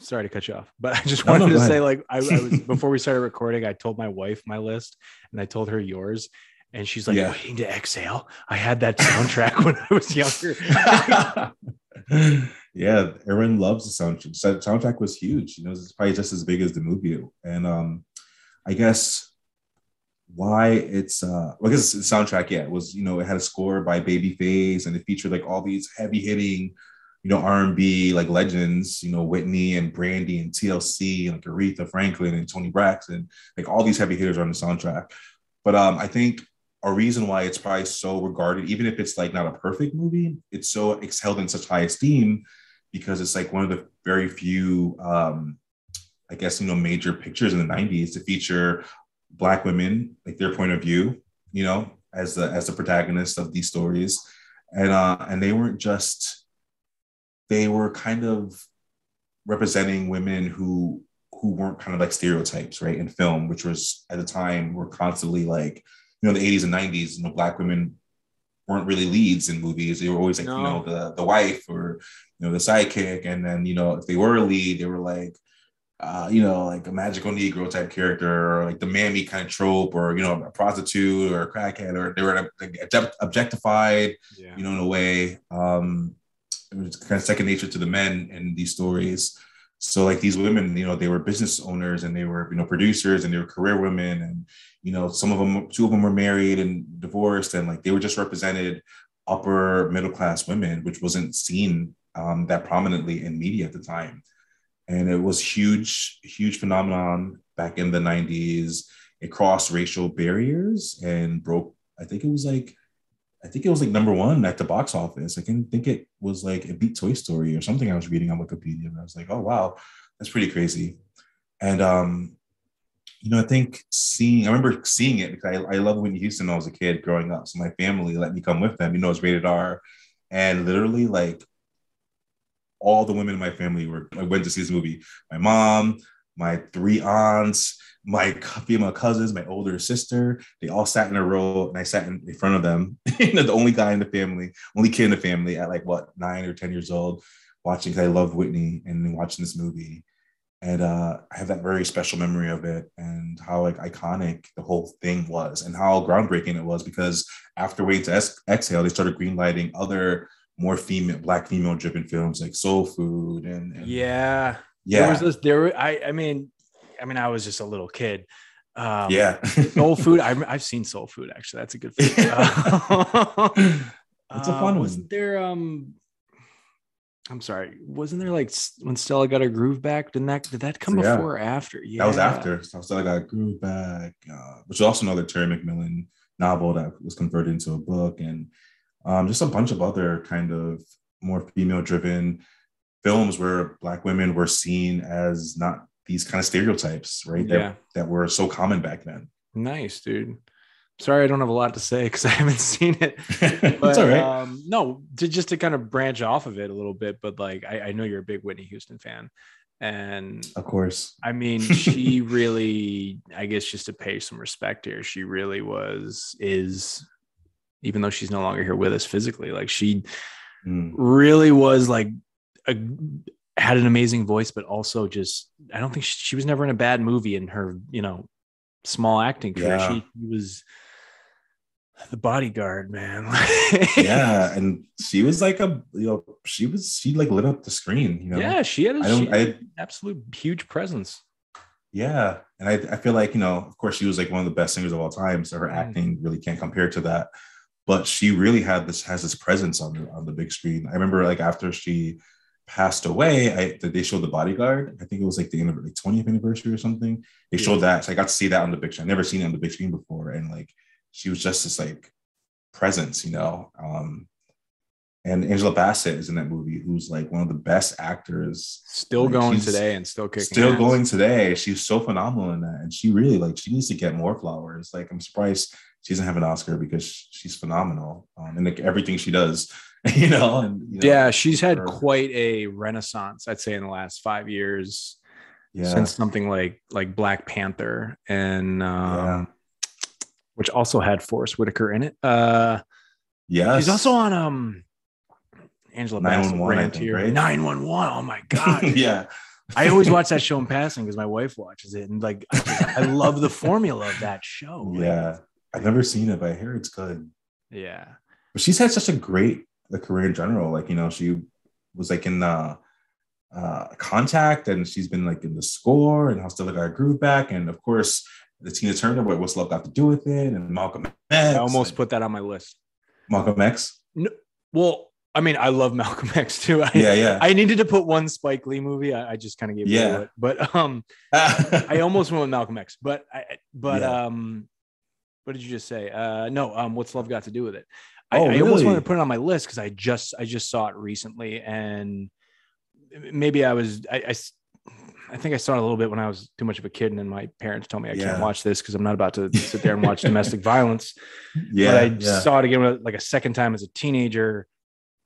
sorry to cut you off, but I just
No, no,
wanted to say like I, I was *laughs* before we started recording, I told my wife my list and I told her yours. And she's like,
Yeah.
waiting to exhale. I had that soundtrack *laughs* when I was younger. *laughs*
yeah, Aaron loves the soundtrack. The soundtrack was huge. You know, it's probably just as big as the movie. And um, I guess why it's uh, well, I guess the soundtrack, yeah, it was you know, it had a score by Babyface, and it featured like all these heavy hitting, you know, R and B like legends, you know, Whitney and Brandy and TLC and like Aretha Franklin and Toni Braxton, like all these heavy hitters are on the soundtrack. But um, I think a reason why it's probably so regarded, even if it's like not a perfect movie, it's so it's held in such high esteem because it's like one of the very few, um, I guess, you know, major pictures in the 90s to feature Black women, like their point of view, you know, as the as the protagonists of these stories. And uh, and they weren't just they were kind of representing women who who weren't kind of like stereotypes, right, in film, which was at the time were constantly like, you know, the 80s and 90s, you know, black women weren't really leads in movies. They were always like, you know, the the wife or you know, the sidekick. And then, you know, if they were a lead, they were like, uh, you know, like a magical Negro type character, or like the mammy kind of trope, or you know, a prostitute or a crackhead, or they were like, objectified,
Yeah.
you know, in a way. Um, it was kind of second nature to the men in these stories. So like these women, you know, they were business owners and they were, you know, producers and they were career women. And, you know, some of them, two of them were married and divorced and like they were just represented upper middle class women, which wasn't seen um, that prominently in media at the time. And it was huge, huge phenomenon back in the 90s. It crossed racial barriers and broke, I think it was like I think it was like number one at the box office. I can think it was like it beat Toy Story or something I was reading on Wikipedia. And I was like, oh wow, that's pretty crazy. And um, you know, I think seeing I remember seeing it because I, I love Whitney Houston when I was a kid growing up. So my family let me come with them, you know, it's rated R. And literally like all the women in my family were I went to see this movie. My mom, my three aunts, my female cousins, my older sister, they all sat in a row and I sat in, in front of them. *laughs* you know, the only guy in the family, only kid in the family at like what, nine or 10 years old, watching because I love Whitney and watching this movie. And uh, I have that very special memory of it and how like iconic the whole thing was and how groundbreaking it was because after Waiting to Exhale, they started greenlighting other more female, black female driven films like Soul Food and, and
Yeah.
yeah,
There was this, there, I, I mean, I mean, I was just a little kid. Um,
yeah.
Soul Food. I, I've seen Soul Food actually. That's a good film. *laughs* Uh, *laughs*
It's a
uh,
fun
Wasn't
one.
there? Um, I'm sorry. Wasn't there like when Stella got her groove back? Didn't that did that come
Yeah.
before or after? Yeah,
That was after. So I still got Groove Back, uh, which is also another Terry McMillan novel that was converted into a book, and um, just a bunch of other kind of more female driven films where Black women were seen as not these kind of stereotypes, right? That,
Yeah.
that were so common back then.
Nice, dude. Sorry, I don't have a lot to say because *laughs* I haven't seen it. *laughs*
it's
But
all right.
um, no, to just to kind of branch off of it a little bit, but like I, I know you're a big Whitney Houston fan, and
of course.
I mean, *laughs* she really, I guess, just to pay some respect here, she really was, is, even though she's no longer here with us physically, like she
Mm.
really was like, a, had an amazing voice, but also just, I don't think she, she was never in a bad movie in her, you know, small acting career.
Yeah.
She, she was the bodyguard, man.
yeah, *laughs* and she was like a you know she was she like lit up the screen. You know,
yeah, she had a
I don't-
had
I-
an absolute huge presence.
Yeah. And I, I feel like, you know, of course, she was like one of the best singers of all time. So her
Mm.
acting really can't compare to that. But she really had this, has this presence on the, on the big screen. I remember like after she passed away, I, they showed The Bodyguard. I think it was like the anniv- like 20th anniversary or something. They
Yeah.
showed that. So I got to see that on the big screen. I've never seen it on the big screen before. And like, she was just this like presence, you know? Um, and Angela Bassett is in that movie, who's like one of the best actors
Still
Like,
going today and still kicking.
still
ass.
going today. She's so phenomenal in that, and she really like she needs to get more flowers. Like I'm surprised she doesn't have an Oscar because she's phenomenal um, and like everything she does. *laughs* You know, and you know,
yeah, she's had
her-
quite a renaissance, I'd say, in the last five years
yeah,
since something like like Black Panther, and um,
Yeah.
which also had Forest Whitaker in it. Uh,
yes.
she's also on um Angela Bassett
911,
rant
think,
here.
right?
Nine one one. Oh my *laughs* god.
yeah,
I always watch that show in passing because my wife watches it, and like I, I love the formula of that show. Like,
yeah. I've never seen it, but I hear it's good.
yeah.
But she's had such a great like, career in general. Like you know, she was like in uh, uh, Contact, and she's been like in the score, and how still got her groove back, and of course the Tina Turner, what what's love got to do with it, and Malcolm X.
I almost put that on my list.
Malcolm X.
No, Well, I mean, I love *laughs* Malcolm X too. I,
Yeah, yeah.
I needed to put one Spike Lee movie. I, I just kind of gave it
Yeah.
away. But um, *laughs* I almost went with Malcolm X. But I, but
Yeah.
um, what did you just say? Uh, no. Um, what's love got to do with it? I,
Oh,
I almost wanted to put it on my list because I just I just saw it recently, and maybe I was I I think I saw it a little bit when I was too much of a kid, and then my parents told me I can't watch this because I'm not about to *laughs* sit there and watch domestic violence
yeah,
but I
yeah.
saw it again like a second time as a teenager,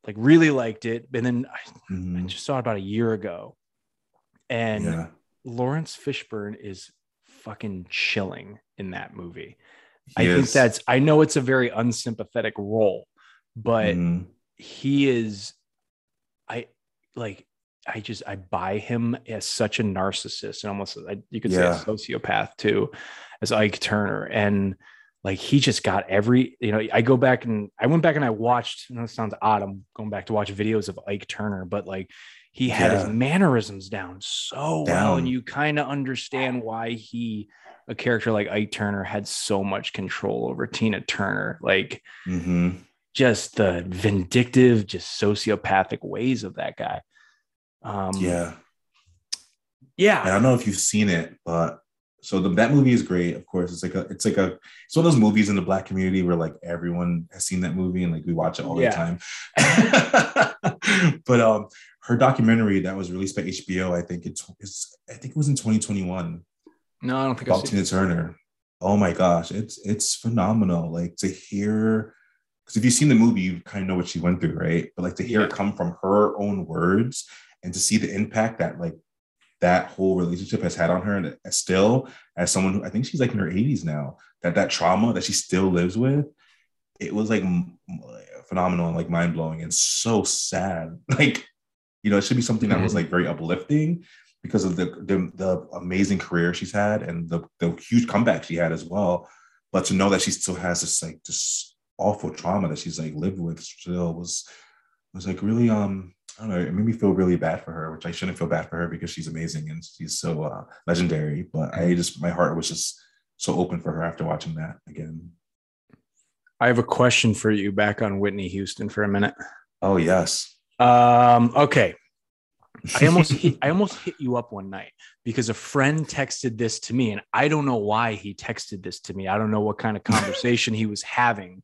like really liked it. And then I, I
Mhm.
just saw it about a year ago. And
yeah.
Laurence Fishburne is fucking chilling in that movie. I think that's I know it's a very unsympathetic role, but
Mhm.
he is I like I just I buy him as such a narcissist and almost I, you could
Yeah.
say a sociopath too, as Ike Turner. And like he just got every you know i go back and i went back and i watched you know, it sounds odd i'm going back to watch videos of ike turner but like he had his mannerisms down so well and you kind of understand why he a character like ike turner had so much control over tina turner like
hmm
just the vindictive just sociopathic ways of that guy um
Yeah.
yeah
I don't know if you've seen it, but so the, that movie is great. Of course, it's like a, it's like a, it's one of those movies in the black community where like everyone has seen that movie and like we watch it all
Yeah.
the time. *laughs* but um, her documentary that was released by HBO, I think it's, it's I think it was in 2021
no i don't think I've seen
Tina Turner. Oh my gosh, it's it's phenomenal. Like to hear, because if you've seen the movie, you kind of know what she went through, right? But like to hear
Yeah.
it come from her own words and to see the impact that like that whole relationship has had on her, and still as someone who I think she's like in her 80s now, that that trauma that she still lives with, it was like phenomenal and like mind blowing and so sad. *laughs* Like, you know, it should be something that was
Mhm.
like very uplifting because of the, the the amazing career she's had and the the huge comeback she had as well. But to know that she still has this like this awful trauma that she's like lived with still was was like really um I don't know it made me feel really bad for her, which I shouldn't feel bad for her because she's amazing and she's so uh, legendary. But I just my heart was just so open for her after watching that again.
I have a question for you back on Whitney Houston for a minute.
Oh yes,
Um, okay. *laughs* I almost hit, I almost hit you up one night because a friend texted this to me, and I don't know why he texted this to me. I don't know what kind of *laughs* conversation he was having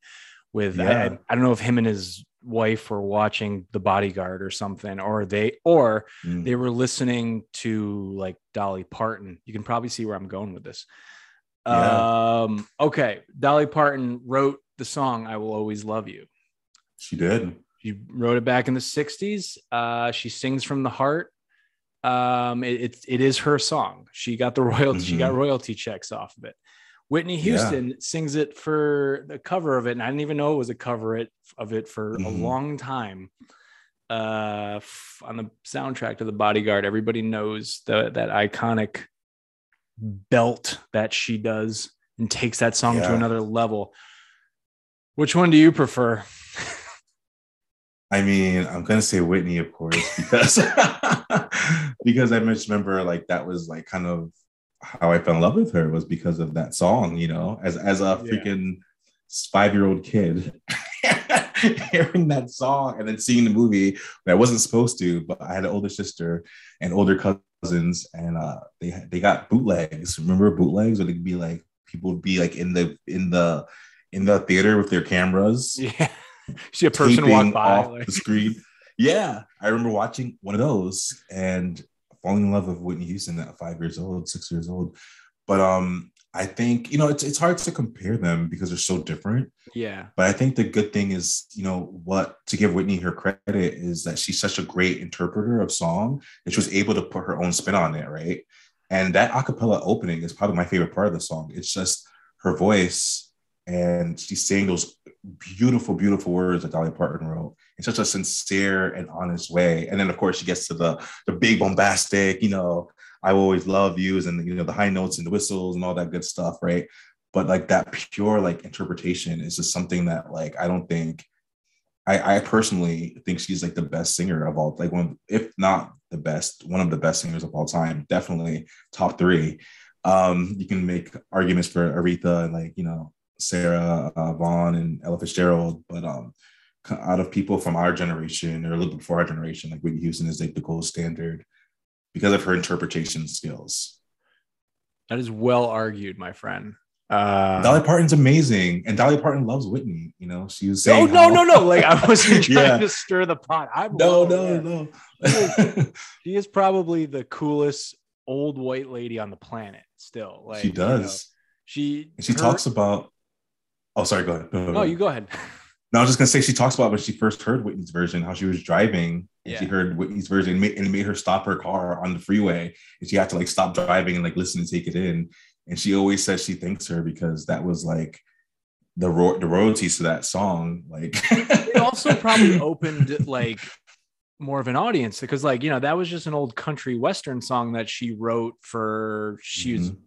with. I-
Yeah.
I, I don't know if him and his wife were watching The Bodyguard or something, or they or
Mm.
they were listening to like Dolly Parton. You can probably see where I'm going with this.
Yeah.
Um, okay, Dolly Parton wrote the song "I Will Always Love You."
she did.
She wrote it back in the 60s. Uh, she sings from the heart. Um, it, it, it is her song. She got the *laughs* royalty, she got
Mhm.
royalty checks off of it. Whitney
Yeah.
Houston sings it for the cover of it. And I didn't even know it was a cover it, of it for a
Mhm.
long time. Uh, on the soundtrack to The Bodyguard, everybody knows the, that iconic belt that she does and takes that song to another level. Which one do you prefer?
I mean, I'm gonna say Whitney, of course, because *laughs* because I just remember like that was like kind of how I fell in love with her was because of that song, you know, as as a
Yeah.
freaking five year old kid. *laughs* Hearing that song and then seeing the movie, but I wasn't supposed to, but I had an older sister and older cousins, and uh, they they got bootlegs. Remember bootlegs? Where they'd be like people would be like in the in the in the theater with their cameras
Yeah. *laughs* See a person walk by.
off
like-
the screen. Yeah, I remember watching one of those and falling in love with Whitney Houston at five years old, six years old. But um, I think you know it's it's hard to compare them because they're so different.
yeah.
But I think the good thing is, you know, what to give Whitney her credit is that she's such a great interpreter of song that she was able to put her own spin on it, right? And that acapella opening is probably my favorite part of the song. It's just her voice, and she's saying those beautiful, beautiful words that Dolly Parton wrote in such a sincere and honest way. And then, of course, she gets to the the big bombastic, you know, I will always love yous, and you know the high notes and the whistles and all that good stuff, right? But like that pure like interpretation is just something that like I don't think I, I personally think she's like the best singer of all, like one, if not the best, one of the best singers of all time. Definitely top three. Um, you can make arguments for Aretha and like you know Sarah uh, Vaughan and Ella Fitzgerald, but um, out of people from our generation or a little bit before our generation, like Whitney Houston is like the gold standard because of her interpretation skills.
That is well argued, my friend. Uh,
Dolly Parton's amazing, and Dolly Parton loves Whitney. You know, she was
no,
saying,
no,
how-
no, no. Like I *laughs* wasn't trying
Yeah.
to stir the pot. I'm
no, no, no. *laughs*
She is probably the coolest old white lady on the planet. Still, like
she
you know,
does.
she
And she
her-
talks about. Oh, sorry. Go ahead. No, no, no.
you go ahead.
No, I was just gonna say she talks about when she first heard Whitney's version, how she was driving and she heard Whitney's version and, ma- and it made her stop her car on the freeway, and she had to like stop driving and like listen and take it in. And she always says she thanks her because that was like the ro- the royalties to that song. Like
It also probably *laughs* opened like more of an audience because, like, you know, that was just an old country western song that she wrote for. She was
mm-hmm.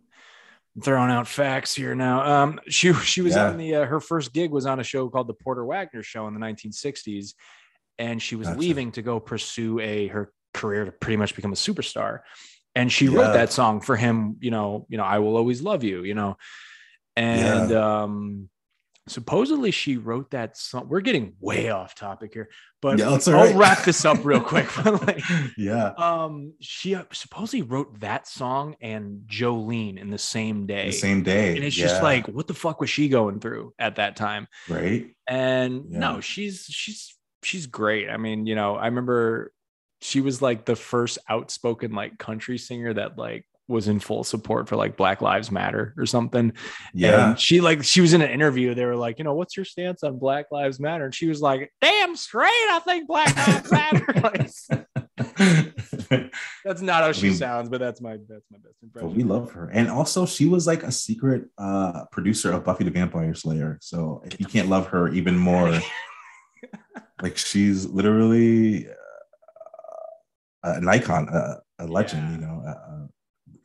Throwing out facts here now. Um, she she was
Yeah.
on the uh, her first gig was on a show called the Porter Wagoner Show in the 1960s, and she was
Gotcha.
leaving to go pursue a her career to pretty much become a superstar. And she
Yeah.
wrote that song for him. You know, you know, I will always love you. You know, and um, supposedly she wrote that song. We're getting way off topic here, but
Yeah,
I'll
right.
wrap this up real quick. *laughs* *laughs* Like,
yeah.
um, she uh, supposedly wrote that song and Jolene in the same day.
The same day.
and it's
yeah.
just like, what the fuck was she going through at that time?
right.
And
Yeah.
no, she's she's she's great. I mean, you know, I remember she was like the first outspoken like country singer that like was in full support for like Black Lives Matter or something.
Yeah.
And she like she was in an interview. They were like, you know, what's your stance on Black Lives Matter? And she was like, damn straight, I think Black Lives Matter. Like, *laughs* *laughs* that's not how she
mean-
sounds, but that's my that's my best impression.
we love her. And also she was like a secret uh producer of Buffy the Vampire Slayer. So if you can't love her even more, *laughs* like she's literally uh, an icon, uh, a legend,
Yeah.
you know. Uh, uh,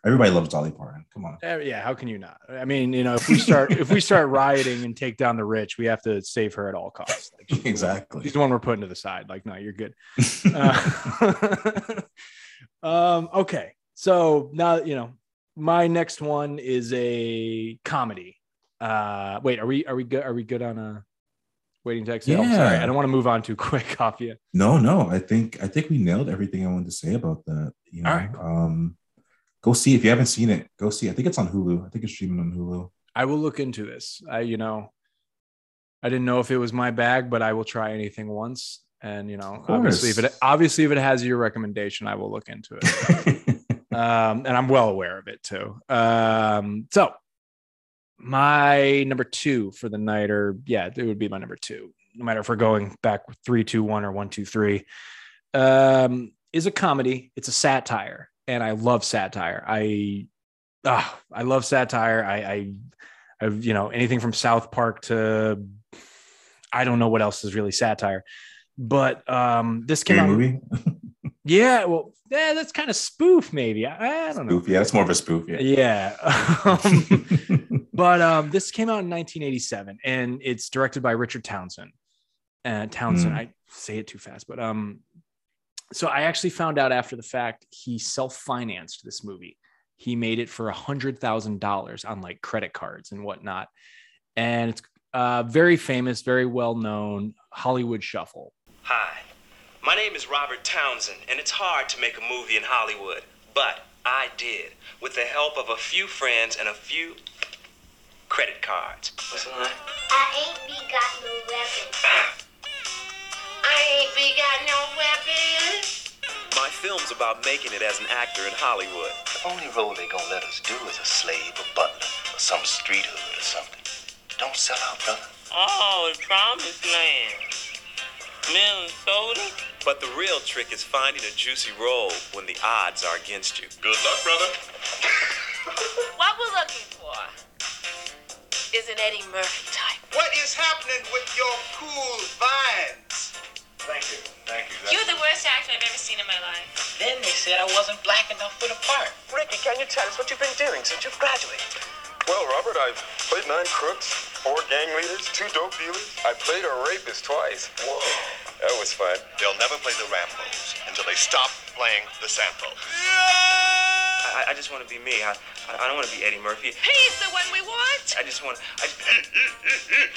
everybody loves Dolly Parton. Come on.
Uh, yeah, how can you not? I mean, you know, if we start if we start *laughs* rioting and take down the rich, we have to save her at all costs. Like, she's the one-
Exactly.
she's the one we're putting to the side. Like, no, you're good. *laughs* Uh, *laughs* um, okay, so now you know my next one is a comedy. Uh, wait, are we are we good? Are we good on a waiting to exhale? Sorry,
Yeah.
I don't want to move on too quick off you.
No, no, I think I think we nailed everything I wanted to say about that. You know,
All right.
um, go see if you haven't seen it. Go see. I think it's on Hulu. I think it's streaming on Hulu.
I will look into this. I, you know, I didn't know if it was my bag, but I will try anything once. And you know, obviously, if it obviously if it has your recommendation, I will look into it. *laughs* um, and I'm well aware of it too. Um, so my number two for the night, or yeah, it would be my number two, no matter if we're going back three, two, one, or one, two, three, um, is a comedy. It's a satire, and I love satire. I ah, I love satire. I, I, I've you know anything from South Park to I don't know what else is really satire, but um, this came out.
movie. *laughs*
Yeah, well, yeah, that's kind of spoof, maybe. I, I don't know.
Spoof. Yeah, that's more of a spoof. Yeah.
Yeah. Um, *laughs* *laughs* but um, this came out in 1987 and it's directed by Richard Townsend. Uh, Townsend,
Mm.
I say it too fast, but um, so I actually found out after the fact he self-financed this movie. He made it for a hundred thousand dollars on like credit cards and whatnot, and it's uh, very famous, very well known Hollywood Shuffle.
Hi, my name is Robert Townsend, and it's hard to make a movie in Hollywood, but I did, with the help of a few friends and a few credit cards. What's the line?
I ain't be got no weapon. I ain't be got no weapon.
My film's about making it as an actor in Hollywood.
The only role they gonna let us do is a slave, a butler, or some street hood or something. Don't sell out, brother.
Oh, the promised land. Minnesota?
But the real trick is finding a juicy role when the odds are against you.
Good luck, brother. *laughs*
What we're looking for is an Eddie Murphy type.
What is happening with your cool vines?
Thank you. Thank you.
You're the worst actor I've ever seen in my life.
Then they said I wasn't black enough for the part.
Ricky, can you tell us what you've been doing since you've graduated?
Well, Robert, I've played nine crooks, four gang leaders, two dope dealers. I played a rapist twice. Whoa. That was fun.
They'll never play the Rambos until they stop playing the Sambo.
I, I just want to be me. I, I I don't want to be Eddie Murphy.
He's the one we want.
I just want. I, *clears throat*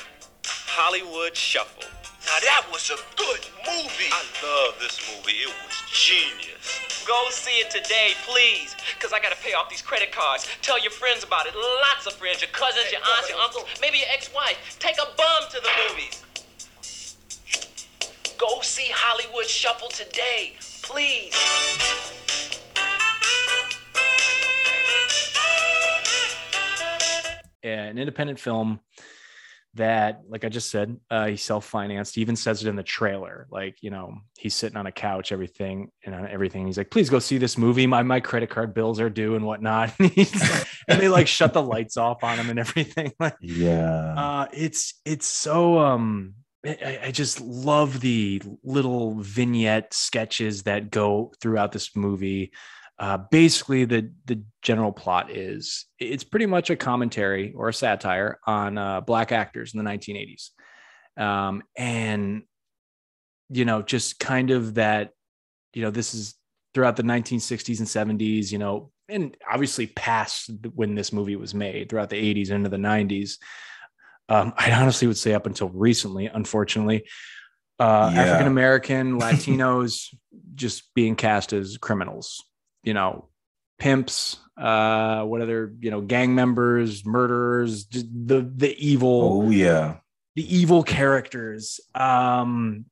Hollywood Shuffle.
Now that was a good movie.
I love this movie. It was genius.
Go see it today, please. Because I got to pay off these credit cards. Tell your friends about it. Lots of friends. Your cousins, your aunts, your uncles, maybe your ex wife. Take a bum to the movies. Go see Hollywood Shuffle today, please.
an independent film that like i just said uh, he self-financed. He even says it in the trailer like you know he's sitting on a couch everything and on everything. He's like please go see this movie. My my credit card bills are due and whatnot. *laughs* And they like shut the lights off on him and everything. *laughs* Like
Yeah.
uh it's it's so um I, I just love the little vignette sketches that go throughout this movie Uh, basically, the the general plot is it's pretty much a commentary or a satire on uh, black actors in the 1980s, um, and you know, just kind of that, you know, this is throughout the 1960s and 70s, you know, and obviously past when this movie was made throughout the 80s into the 90s. Um, I honestly would say up until recently, unfortunately, uh,
Yeah.
African American, *laughs* Latinos just being cast as criminals, you know, pimps, uh, what other, you know, gang members, murderers, just the the evil
Oh yeah.
the evil characters. Um,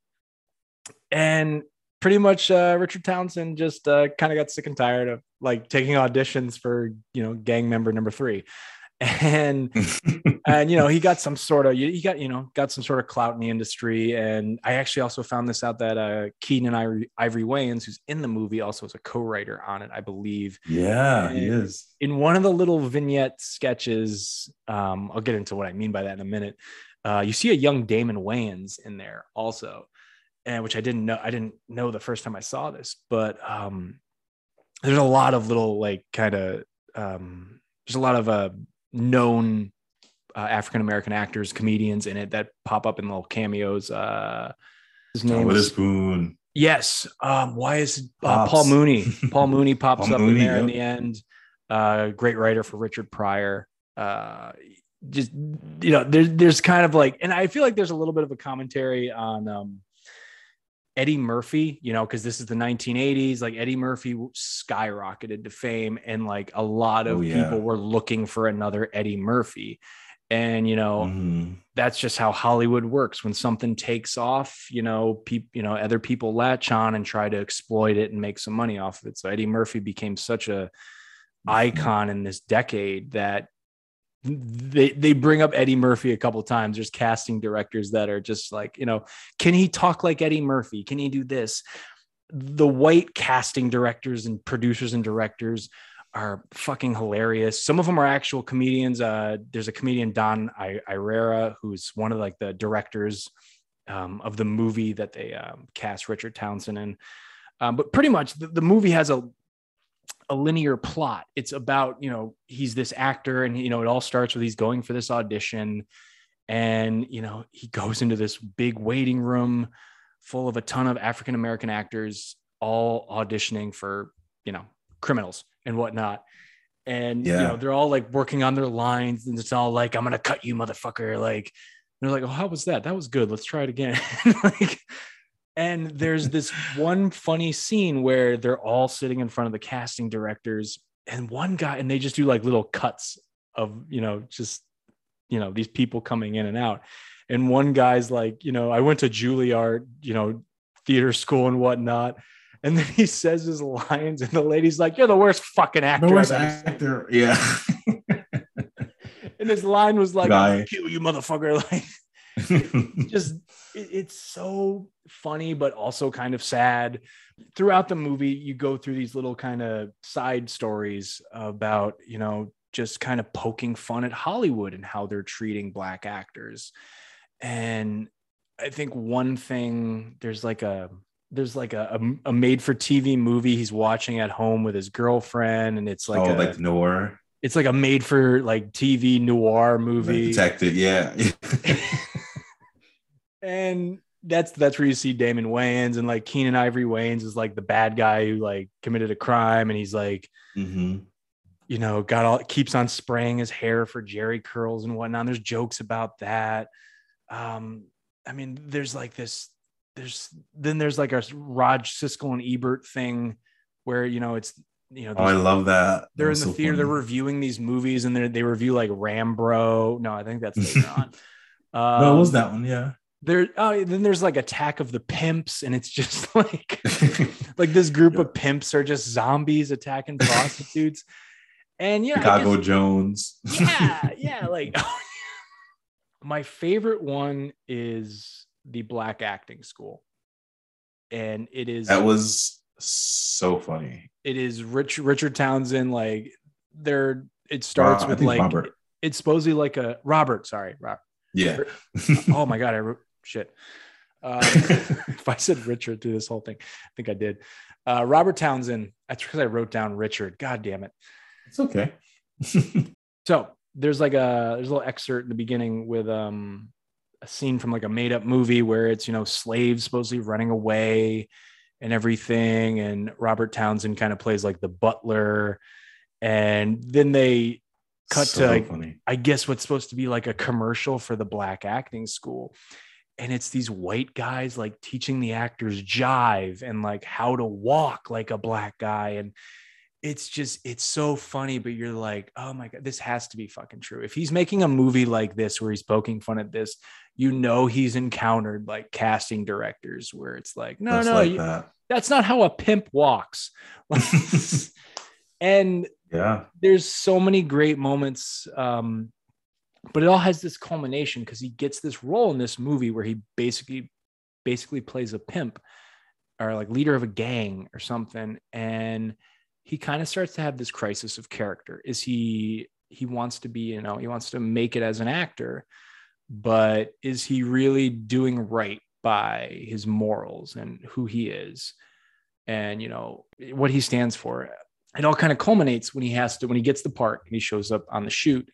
and pretty much uh, Richard Townsend just uh, kind of got sick and tired of like taking auditions for you know gang member number three, *laughs* and and you know he got some sort of he got you know got some sort of clout in the industry. And I actually also found this out that uh, Keenen Ivory, Ivory Wayans, who's in the movie, also is a co-writer on it, I believe
Yeah, he is.
in one of the little vignette sketches, um, I'll get into what I mean by that in a minute. Uh, you see a young Damon Wayans in there also, and which I didn't know. I didn't know the first time I saw this, but um, there's a lot of little like kind of um, there's a lot of uh, known uh, African American actors, comedians in it that pop up in little cameos. Uh, his
John
name is
Witherspoon.
Yes. Um, why is uh, Paul Mooney? *laughs* Paul Mooney pops
Paul
up
Mooney,
in there in the end. Uh, great writer for Richard Pryor. Uh, just you know, there's there's kind of like, and I feel like there's a little bit of a commentary on um, Eddie Murphy. You know, because this is the 1980s. Like Eddie Murphy skyrocketed to fame, and like a lot of
Oh, yeah.
people were looking for another Eddie Murphy. And you know,
Mhm.
that's just how Hollywood works. When something takes off, you know, people, you know, other people latch on and try to exploit it and make some money off of it. So Eddie Murphy became such a icon in this decade that they they bring up Eddie Murphy a couple times. There's casting directors that are just like, you know, can he talk like Eddie Murphy? Can he do this? The white casting directors and producers and directors are fucking hilarious. Some of them are actual comedians. Uh, there's a comedian Don I- Irrera who's one of like the directors um, of the movie that they um, cast Richard Townsend in. Um, but pretty much the, the movie has a a linear plot. It's about you know he's this actor, and you know it all starts with he's going for this audition, and you know he goes into this big waiting room full of a ton of African American actors, all auditioning for you know criminals and whatnot. And you know they're all like working on their lines, and it's all like I'm gonna cut you, motherfucker. Like they're like, oh, how was that? That was good. Let's try it again. *laughs* like, and there's this one funny scene where they're all sitting in front of the casting directors, and one guy, and they just do like little cuts of, you know, just, you know, these people coming in and out. And one guy's like, you know, I went to Juilliard, you know, theater school and whatnot. And then he says his lines, and the lady's like, You're the worst fucking actor.
The worst
I've ever seen."
actor. Yeah. *laughs*
And his line was like, "I'll kill you, motherfucker. *laughs* Like, *laughs* just it- it's so funny but also kind of sad throughout the movie you go through these little kind of side stories about you know just kind of poking fun at hollywood and how they're treating black actors and i think one thing there's like a there's like a, a, a made for tv movie he's watching at home with his girlfriend and it's like
oh,
a,
like Noir.
it's like a made for like tv noir movie
Detective. Yeah. *laughs*
and that's that's where you see Damon Wayans and like Keenen Ivory Wayans is like the bad guy who like committed a crime and he's like
hmm
you know got all keeps on spraying his hair for Jheri curls and whatnot. And there's jokes about that. Um, I mean, there's like this. There's then there's like a Raj Siskel and Ebert thing where you know it's you know
Oh, I love that.
they're
That
in the
so
theater, they're reviewing these movies, and they they review like Rambro. No, I think that's later *laughs* on.
no, it was
Um,
that one. Yeah.
There oh then there's like attack of the pimps and it's just *laughs* like *laughs* like this group of pimps are just zombies attacking prostitutes and yeah
Chicago
guess-
Jones.
yeah *laughs* yeah like my favorite one is the black acting school and it is
That was so funny.
it is rich richard townsend like there it starts
I
with like
Robert.
it's supposedly like a robert sorry robert
Yeah.
oh my god i wrote shit Um, *laughs* if I said Richard through this whole thing, I think I did. Uh, Robert Townsend. That's because I wrote down Richard. God damn it.
It's okay. *laughs*
So there's like a there's a little excerpt in the beginning with um a scene from like a made up movie where it's you know slaves supposedly running away and everything, and Robert Townsend kind of plays like the butler, and then they cut
So
to like,
funny.
I guess what's supposed to be like a commercial for the black acting school. And it's these white guys like teaching the actors jive and like how to walk like a black guy. And it's just, it's so funny, but you're like, oh my God, this has to be fucking true. If he's making a movie like this where he's poking fun at this, you know, he's encountered like casting directors where it's like, no,
Just
no,
like
you-
that.
that's not how a pimp walks. *laughs* *laughs* and
Yeah.
there's so many great moments um but it all has this culmination because he gets this role in this movie where he basically basically plays a pimp or like leader of a gang or something and he kind of starts to have this crisis of character. Is he he wants to be you know he wants to make it as an actor but is he really doing right by his morals and who he is and you know what he stands for? It all kind of culminates when he has to when he gets the part and he shows up on the shoot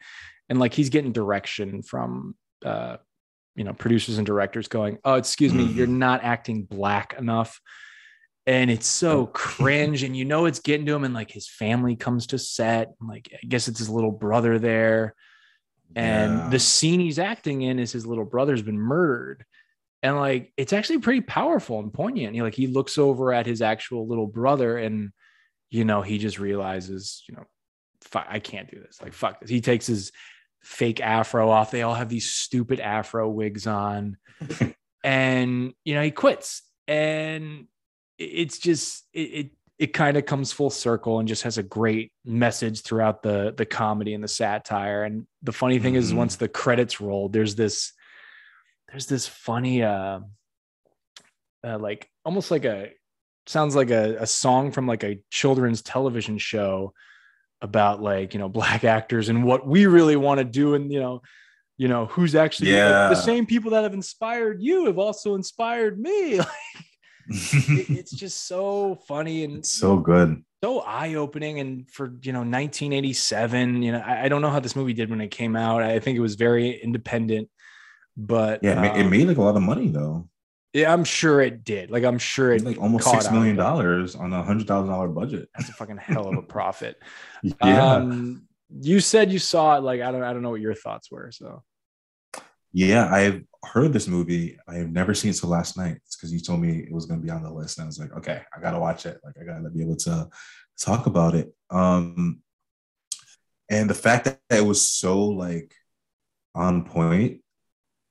and like he's getting direction from uh you know producers and directors going oh excuse me you're not acting black enough. And it's so cringe and you know it's getting to him and like his family comes to set and like i guess it's his little brother there. And
Yeah.
the scene he's acting in is his little brother's been murdered. And like it's actually pretty powerful and poignant. He like he looks over at his actual little brother and you know he just realizes you know fuck, i can't do this. Like fuck this. He takes his fake afro off. They all have these stupid afro wigs on. *laughs* And you know he quits. And it's just it it, it kind of comes full circle and just has a great message throughout the the comedy and the satire. And the funny thing is
Mhm.
once the credits roll there's this there's this funny uh, uh like almost like a sounds like a, a song from like a children's television show about like you know black *laughs* actors and what we really want to do and you know you know who's actually like, the same people that have inspired you have also inspired me *laughs* It- *laughs* it's just so funny and
so good.
so eye-opening and for you know 1987 you know I, I don't know how this movie did when it came out i think it was very independent but
Yeah, it, it
um,
made like a lot of money though.
Yeah i'm sure it did like i'm sure it
Like almost six
on,
million dollars on a hundred thousand dollar budget.
that's a fucking hell of a profit *laughs*
Yeah.
um you said you saw it like i don't i don't know what your thoughts were so
Yeah, I've heard this movie. I have never seen it till last night. It's because you told me it was going to be on the list, and I was like, okay, I gotta watch it. Like, I gotta be able to talk about it. Um, and the fact that it was so like on point,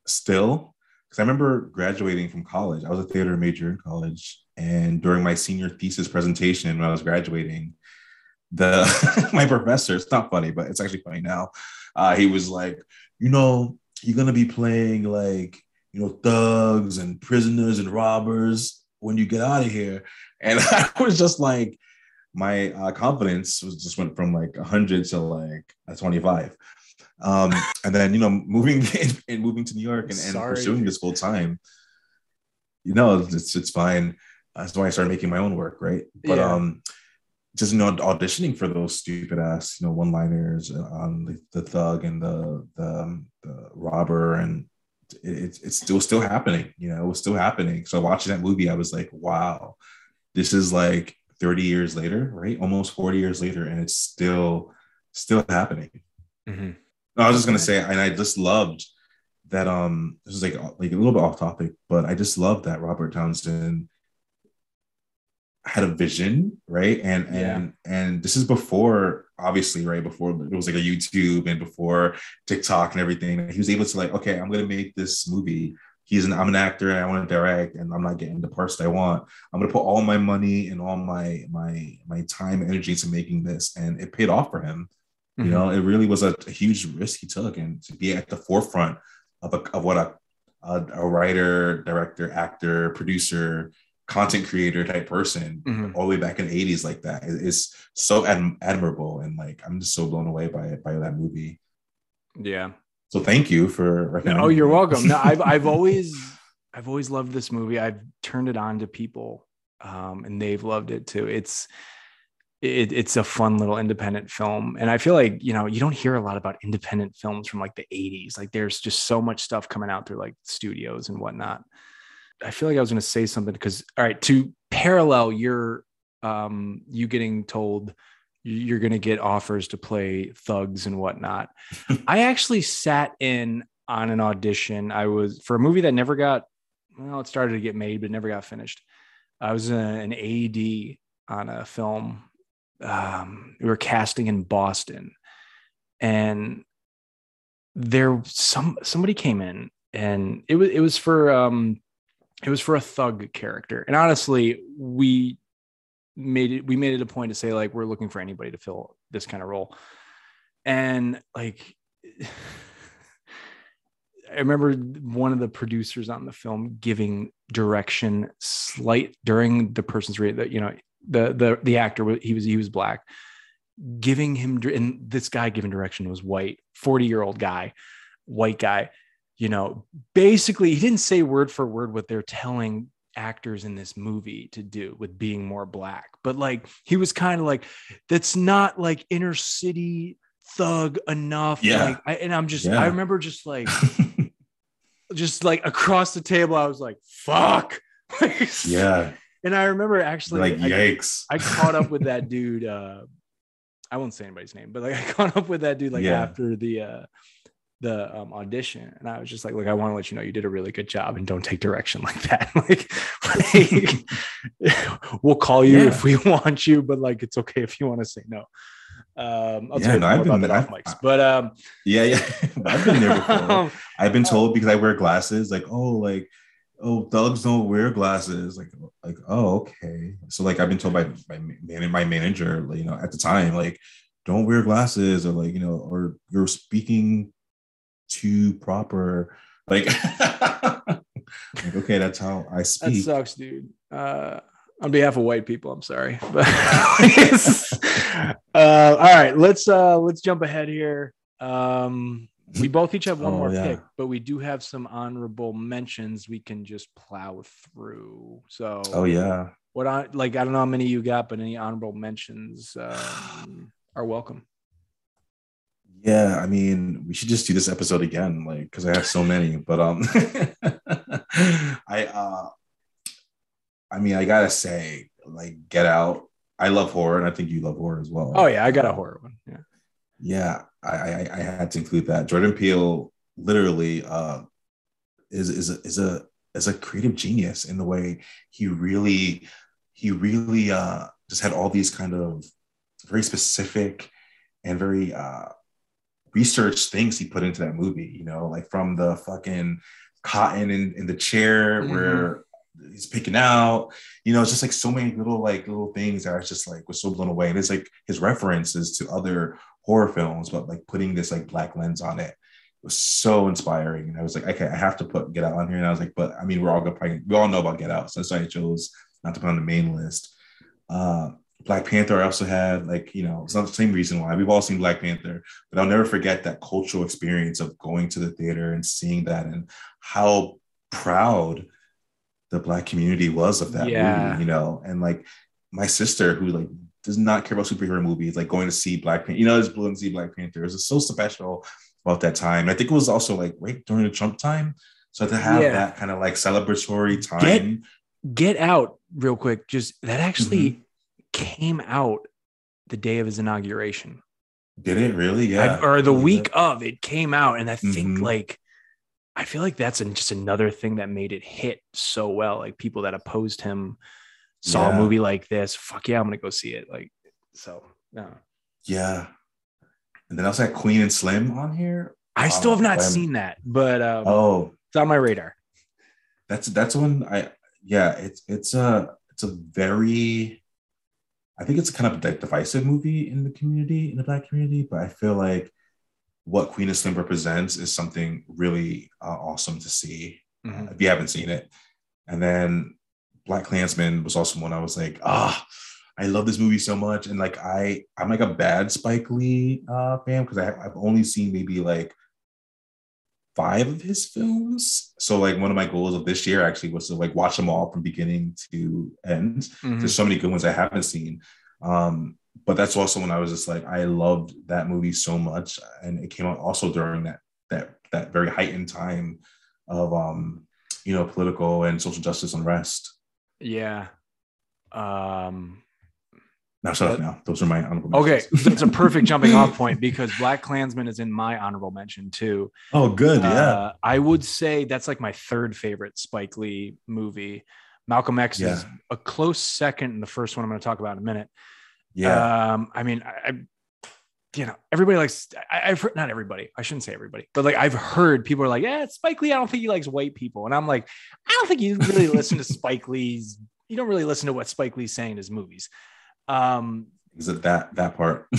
still, because I remember graduating from college. I was a theater major in college, and during my senior thesis presentation when I was graduating, the *laughs* my professor. It's not funny, but it's actually funny now. Uh, he was like, you know, you're gonna be playing like you know thugs and prisoners and robbers when you get out of here, and *laughs* I was just like, my uh, confidence was just went from like 100 to like a 25. Um, *laughs* and then you know moving *laughs* and moving to New York and, and pursuing this full time, you know, it's it's fine. That's why I started making my own work, right? But
Yeah.
um, just you know auditioning for those stupid ass you know one liners on the, the thug and the the, um, the robber and it, it's it's still still happening you know it was still happening so watching that movie i was like wow this is like 30 years later right almost 40 years later and it's still still happening
Mhm.
i was just gonna say and i just loved that um this is like like a little bit off topic but i just love that robert townsend had a vision, right? And
Yeah.
and and this is before, obviously, right before it was like a YouTube and before TikTok and everything. He was able to like, okay, I'm gonna make this movie. He's an I'm an actor and I want to direct, and I'm not getting the parts that I want. I'm gonna put all my money and all my my my time and energy into making this, and it paid off for him. You know, it really was a, a huge risk he took, and to be at the forefront of a, of what a, a a writer, director, actor, producer, content creator type person
Mhm.
all the way back in the 80s like that is is so ad- admirable and like i'm just so blown away by it by that movie
yeah
so thank you for recommending
oh you're welcome no i've i've *laughs* always I've always loved this movie. I've turned it on to people, um, and they've loved it too. It's it, it's a fun little independent film, and I feel like you know you don't hear a lot about independent films from like the '80s. Like there's just so much stuff coming out through like studios and whatnot. I feel like I was going to say something because all right to parallel your um you getting told you're going to get offers to play thugs and whatnot. *laughs* I actually sat in on an audition. I was for a movie that never got well, it started to get made, but never got finished. I was a, an AD on a film. Um, we were casting in Boston, and there some somebody came in, and it was it was for um, it was for a thug character. And honestly, we made it we made it a point to say like we're looking for anybody to fill this kind of role, and like. *laughs* I remember one of the producers on the film giving direction slight during the person's read that you know the the the actor he was he was black giving him and this guy giving direction was white 40 year old guy white guy you know basically he didn't say word for word what they're telling actors in this movie to do with being more black but like he was kind of like that's not like inner city thug enough
Yeah.
like I, and i'm just
Yeah.
i remember just like *laughs* just like across the table i was like fuck *laughs*
Yeah.
and i remember actually
Like,
I-
yikes.
I, caught up with that *laughs* dude uh i won't say anybody's name but like i caught up with that dude like
Yeah.
after the uh the um, audition and i was just like look i want to let you know you did a really good job and don't take direction *laughs* like that *laughs* like, like, *laughs* we'll call you
Yeah.
if we want you but like it's okay if you want to say no um i'll
Yeah, no, I've been- I've-
mics but um
Yeah, yeah. I've been there before.
Um,
I've been told because I wear glasses, like, oh, like, oh, thugs don't wear glasses. Like, like, oh, okay. So like I've been told by man- my manager, you know, at the time, like, don't wear glasses, or like, you know, or you're speaking too proper. Like, *laughs* like okay, that's how I
that
speak.
sucks dude uh on behalf of white people i'm sorry *laughs* but *laughs* uh all right let's uh let's jump ahead here um we both each have one
Oh,
more
yeah.
pick but we do have some honorable mentions we can just plow through so
Oh yeah.
what i like i don't know how many you got but any honorable mentions um, are welcome
Yeah, I mean, we should just do this episode again, like, because I have so many. But um, *laughs* I uh, I mean, I gotta say, like, Get Out. I love horror, and I think you love horror as well.
oh yeah i got a horror one yeah
Yeah, I I, I had to include that. Jordan Peele literally uh is is a, is a is a creative genius in the way he really he really uh just had all these kind of very specific and very uh research things he put into that movie, you know, like from the fucking cotton in, in the chair
Mhm.
where he's picking out, you know, it's just like so many little like little things that I was just like was so blown away. And it's like his references to other horror films, but like putting this like black lens on it was so inspiring. And I was like, okay, I have to put Get Out on here. And I was like, but I mean, we're all gonna probably we all know about Get Out, so that's why I chose not to put on the main list. Uh, Black Panther, I also had like, you know, it's not the same reason why we've all seen Black Panther, but I'll never forget that cultural experience of going to the theater and seeing that and how proud the Black community was of that
Yeah.
movie, you know, and like my sister who like does not care about superhero movies, like going to see Black Panther, you know, just blue and see Black Panther. It was so special about that time. I think it was also like right during the Trump time. So to have
Yeah.
that kind of like celebratory time.
get out real quick just that actually
Mm-hmm.
Came out the day of his inauguration
Did it really?
I-
Yeah.
or the
Yeah.
week of it came out and i think
Mhm.
like i feel like that's an- just another thing that made it hit so well like people that opposed him saw a movie like this fuck yeah i'm gonna go see it like so no
Yeah. And then I also had Queen and Slim on here.
i still have not
Um,
seen that but um
Oh,
it's on my radar
that's that's one I yeah, it's it's a it's a very I think it's kind of a divisive movie in the community, in the black community, but I feel like what Queen and Slim represents is something really uh, awesome to see
Mhm.
uh, if you haven't seen it. And then Black Klansman was also one I was like, ah, I love this movie so much. And like I, I'm like a bad Spike Lee uh, fan because I've only seen maybe like five of his films. So like one of my goals of this year actually was to like watch them all from beginning to end.
Mhm.
There's so many good ones I haven't seen. Um, but that's also when I was just like, I loved that movie so much. And it came out also during that that that very heightened time of um, you know, political and social justice unrest.
Yeah. Um
Now shut up now. Those are my honorable
okay, that's a perfect *laughs* jumping off point because Black Klansman is in my honorable mention too.
Oh, good. Yeah.
Uh, I would say that's like my third favorite Spike Lee movie. Malcolm X is a close second, and the first one I'm going to talk about in a minute.
yeah.
Um, I mean, I, I you know, everybody likes. I, I've heard not everybody. I shouldn't say everybody, but like I've heard people are like, "Yeah, Spike Lee. I don't think he likes white people," and I'm like, I don't think you really listen to Spike Lee's. You don't really listen to what Spike Lee's saying in his movies. Um,
Is it that that part? *laughs*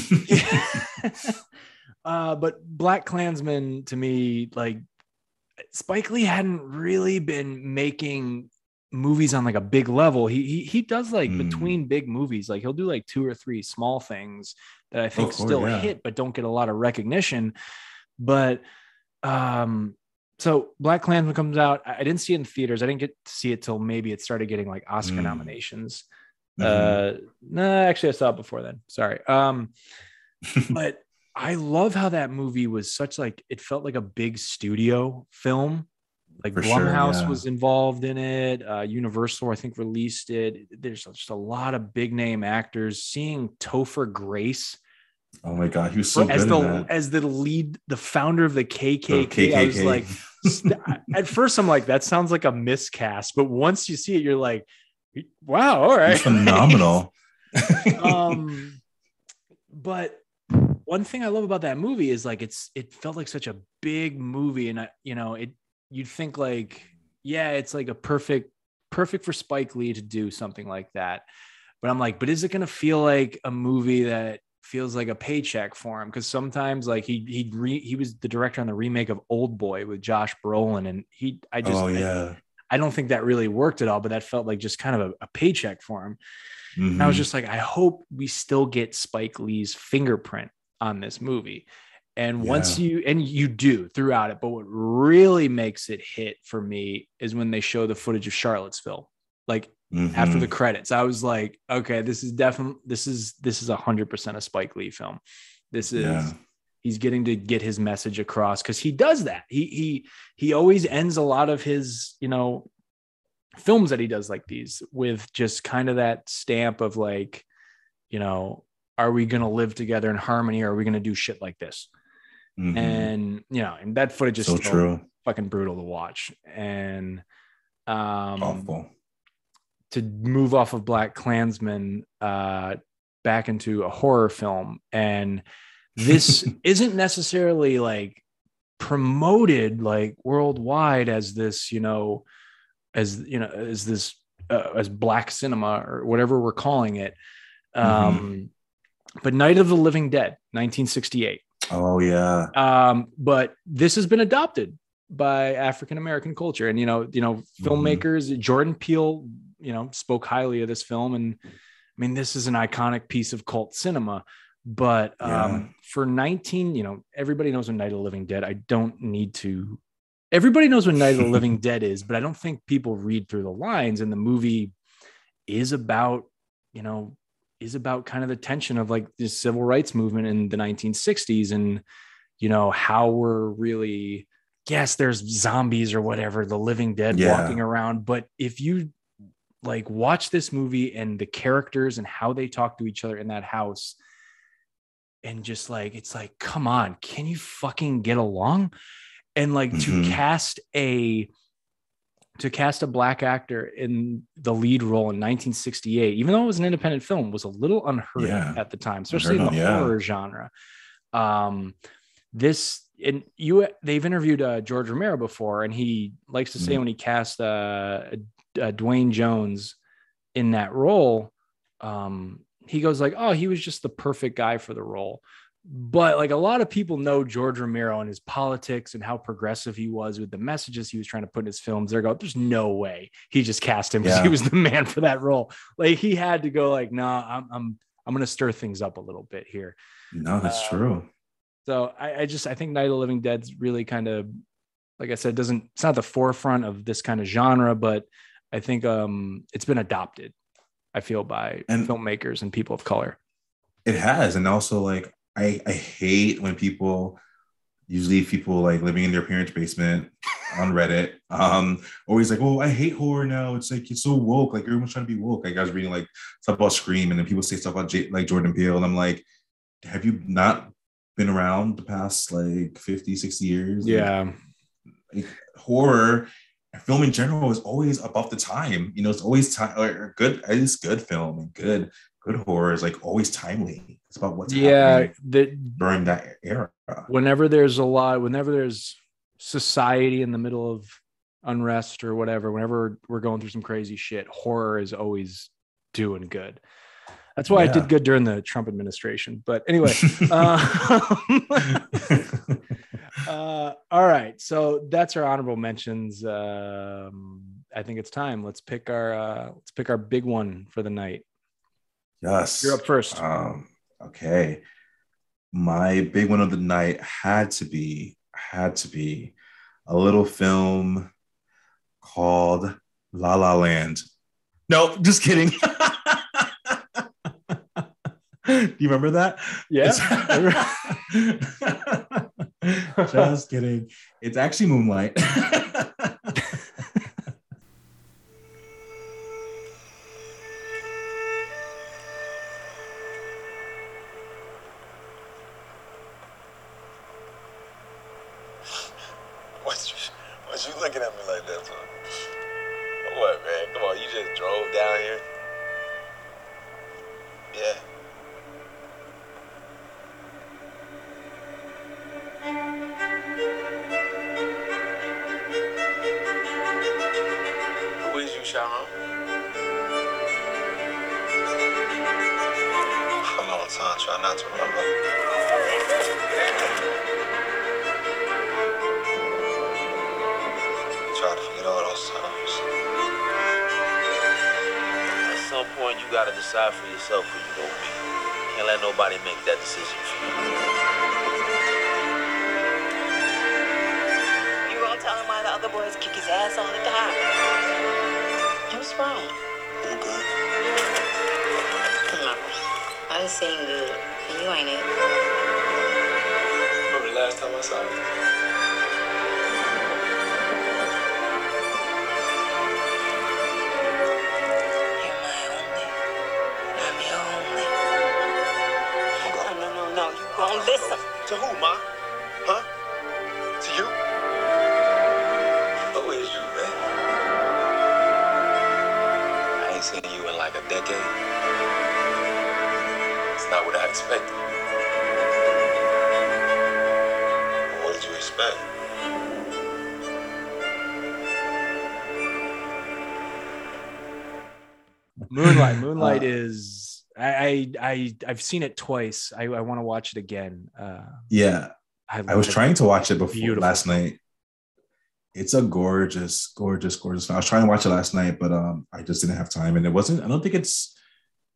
*laughs*
uh, but Black Klansman to me, like Spike Lee hadn't really been making movies on like a big level. He he, he does like
Mm.
between big movies, like he'll do like two or three small things that I think
Of course,
still
yeah.
hit but don't get a lot of recognition. But um so Black Klansman comes out. I I didn't see it in theaters. I didn't get to see it till maybe it started getting like Oscar
Mm.
nominations.
Mhm.
Uh no, actually I saw it before then. Sorry. Um *laughs* but I love how that movie was such like it felt like a big studio film. Like
For sure,
Blumhouse
yeah.
was involved in it. Uh, Universal, I think, released it. There's just a lot of big name actors. Seeing Topher Grace
oh my god, he was so
as the as the lead, the founder of the KKK.
The
I was like, *laughs* at first I'm like, that sounds like a miscast, but once you see it, you're like, wow, all right,
phenomenal. *laughs*
um but one thing i love about that movie is like it's it felt like such a big movie and I, you know it you'd think like yeah it's like a perfect perfect for spike lee to do something like that but i'm like but is it going to feel like a movie that feels like a paycheck for him because sometimes like he he re, he was the director on the remake of old boy with josh brolin and he i just
oh yeah.
I don't think that really worked at all, but that felt like just kind of a, a paycheck for him. And I was
Mhm.
just like, I hope we still get Spike Lee's fingerprint on this movie. And once
Yeah.
you and you do throughout it, but what really makes it hit for me is when they show the footage of Charlottesville. Like after
Mhm.
the credits, I was like, okay, this is definitely this is this is a hundred percent a Spike Lee film. This is
Yeah.
He's getting to get his message across because he does that. He he he always ends a lot of his, you know, films that he does like these with just kind of that stamp of like, you know, are we gonna live together in harmony or are we gonna do shit like this?
Mhm.
And you know, and that footage is
so
still
true.
fucking brutal to watch. And um
Awful.
to move off of Black Klansman uh, back into a horror film. And this *laughs* isn't necessarily like promoted like worldwide as this, you know, as you know, as this uh, as black cinema or whatever we're calling it. Um, But Night of the Living Dead, 1968.
Oh yeah.
Um, but this has been adopted by African American culture, and you know, you know, filmmakers. Jordan Peele, you know, spoke highly of this film, and I mean, this is an iconic piece of cult cinema. But um, for 19, you know, everybody knows what Night of the Living Dead. I don't need to. Everybody knows what Night of the *laughs* Living Dead is, but I don't think people read through the lines. And the movie is about, you know, is about kind of the tension of like the civil rights movement in the 1960s and you know how we're really yes there's zombies or whatever the living dead
Yeah.
walking around but if you like watch this movie and the characters and how they talk to each other in that house and just like it's like come on can you fucking get along and like to
Mhm.
cast a to cast a black actor in the lead role in 1968 even though it was an independent film was a little unheard
Yeah.
of at the time especially in the
of, yeah.
horror genre um this and you they've interviewed uh, george romero before and he likes to say
Mhm.
when he cast uh, uh duane jones in that role um he goes like oh he was just the perfect guy for the role but like a lot of people know George Romero and his politics and how progressive he was with the messages he was trying to put in his films. They're go, there's no way he just cast him because he was the man for that role. Like he had to go like, nah, I'm I'm I'm gonna stir things up a little bit here.
No, that's
Uh,
true.
So I, I just I think Night of the Living Dead's really kind of like I said, doesn't it's not the forefront of this kind of genre, but I think um it's been adopted. I feel by
And-
filmmakers and people of color.
It has, and also like I I hate when people usually people like living in their parents' basement on Reddit. Um, always like, oh, I hate horror now. It's like it's so woke. Like everyone's trying to be woke. Like I was reading like stuff about Scream, and then people say stuff about J- like Jordan Peele, and I'm like, have you not been around the past like 50, 60 years? Like,
Yeah.
like, horror film in general is always above the time. You know, it's always time or good, It's good film and good good horror is like always timely. It's about what's
Yeah,
happening
the,
during that era.
whenever there's a lot, whenever there's society in the middle of unrest or whatever, whenever we're going through some crazy shit, horror is always doing good. That's why it
Yeah.
did good during the Trump administration. But anyway, uh, *laughs* *laughs* uh, all right. So that's our honorable mentions. Um, I think it's time. Let's pick our uh, let's pick our big one for the night.
Yes.
You're up first.
Um, okay. My big one of the night had to be had to be a little film called La La Land. No, just kidding. *laughs* Do you remember that?
Yeah. *laughs* *laughs* *laughs*
Just kidding. It's actually Moonlight. *laughs*
I
I've seen it twice. I, I want to watch it again. Uh,
Yeah.
I,
I was trying to watch it before
Beautiful.
last night. It's a gorgeous, gorgeous, gorgeous. film. I was trying to watch it last night, but um, I just didn't have time, and it wasn't. I don't think it's.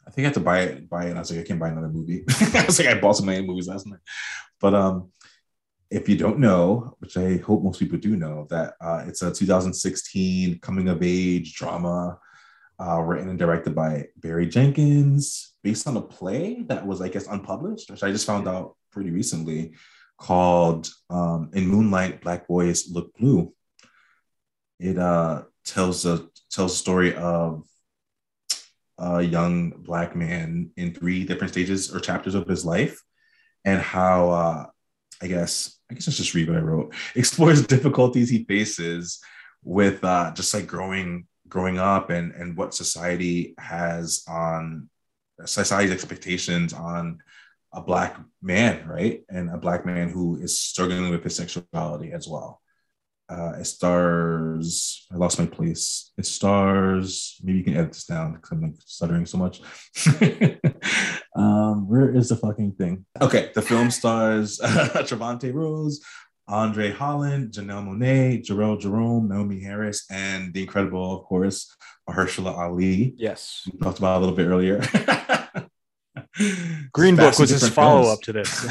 I think I had to buy it. Buy it. And I was like, I can't buy another movie. *laughs* I was like, I bought so many movies last night, but um, if you don't know, which I hope most people do know, that uh, it's a 2016 coming of age drama, uh, written and directed by Barry Jenkins, based on a play that was, I guess, unpublished, which I just found out pretty recently, called um, "In Moonlight, Black Boys Look Blue." It uh, tells a tells a story of a young black man in three different stages or chapters of his life, and how uh, I guess I guess let's just read what I wrote. *laughs* Explores difficulties he faces with uh, just like growing growing up and and what society has on society's expectations on a black man, right? And a black man who is struggling with his sexuality as well. Uh, it stars, I lost my place. It stars, maybe you can edit this down because I'm like stuttering so much. *laughs* um, where is the fucking thing? Okay, the film stars *laughs* Trevante Rhodes, Andre Holland, Janelle Monae, Jharrel Jerome, Naomie Harris, and the incredible, of course, Mahershala Ali.
Yes.
We talked about a little bit earlier. *laughs*
Green Book was his follow up to this.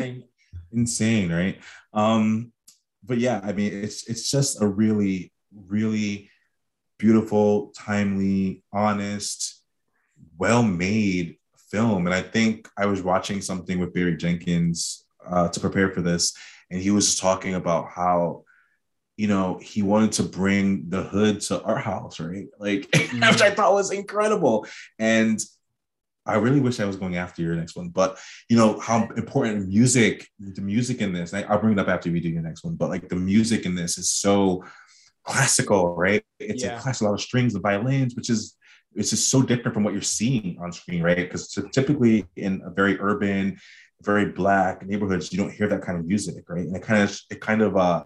*laughs*
Insane, right? Um, but yeah, I mean, it's it's just a really, really beautiful, timely, honest, well-made film. And I think I was watching something with Barry Jenkins uh, to prepare for this, and he was talking about how you know, he wanted to bring the hood to our house, right? Like, *laughs* mm-hmm. which I thought was incredible. And I really wish I was going after your next one, but you know how important music, the music in this. I'll bring it up after we do your next one, but like the music in this is so classical, right? It's
Yeah.
a class, a lot of strings and violins, which is it's just so different from what you're seeing on screen, right? Because typically in a very urban, very black neighborhoods, you don't hear that kind of music, right? And it kind of it kind of uh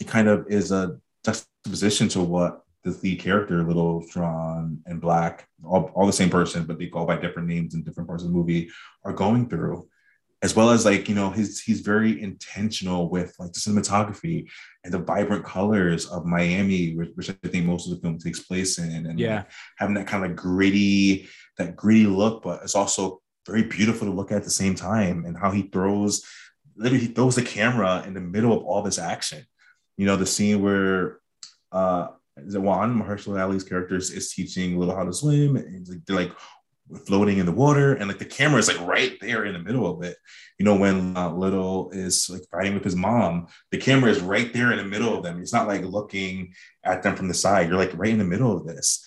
it kind of is a juxtaposition to what the lead character, Little Chiron and Black, all, all the same person, but they go by different names in different parts of the movie, are going through. As well as like, you know, he's he's very intentional with like the cinematography and the vibrant colors of Miami, which, which I think most of the film takes place in. And
Yeah.
having that kind of gritty, that gritty look, but it's also very beautiful to look at at the same time. And how he throws literally he throws the camera in the middle of all this action. You know, the scene where uh Juan Mahershala Ali's character is, teaching Little how to swim, and they're like floating in the water, and like the camera is like right there in the middle of it. You know, when uh, Little is like fighting with his mom, the camera is right there in the middle of them. It's not like looking at them from the side. You're like right in the middle of this.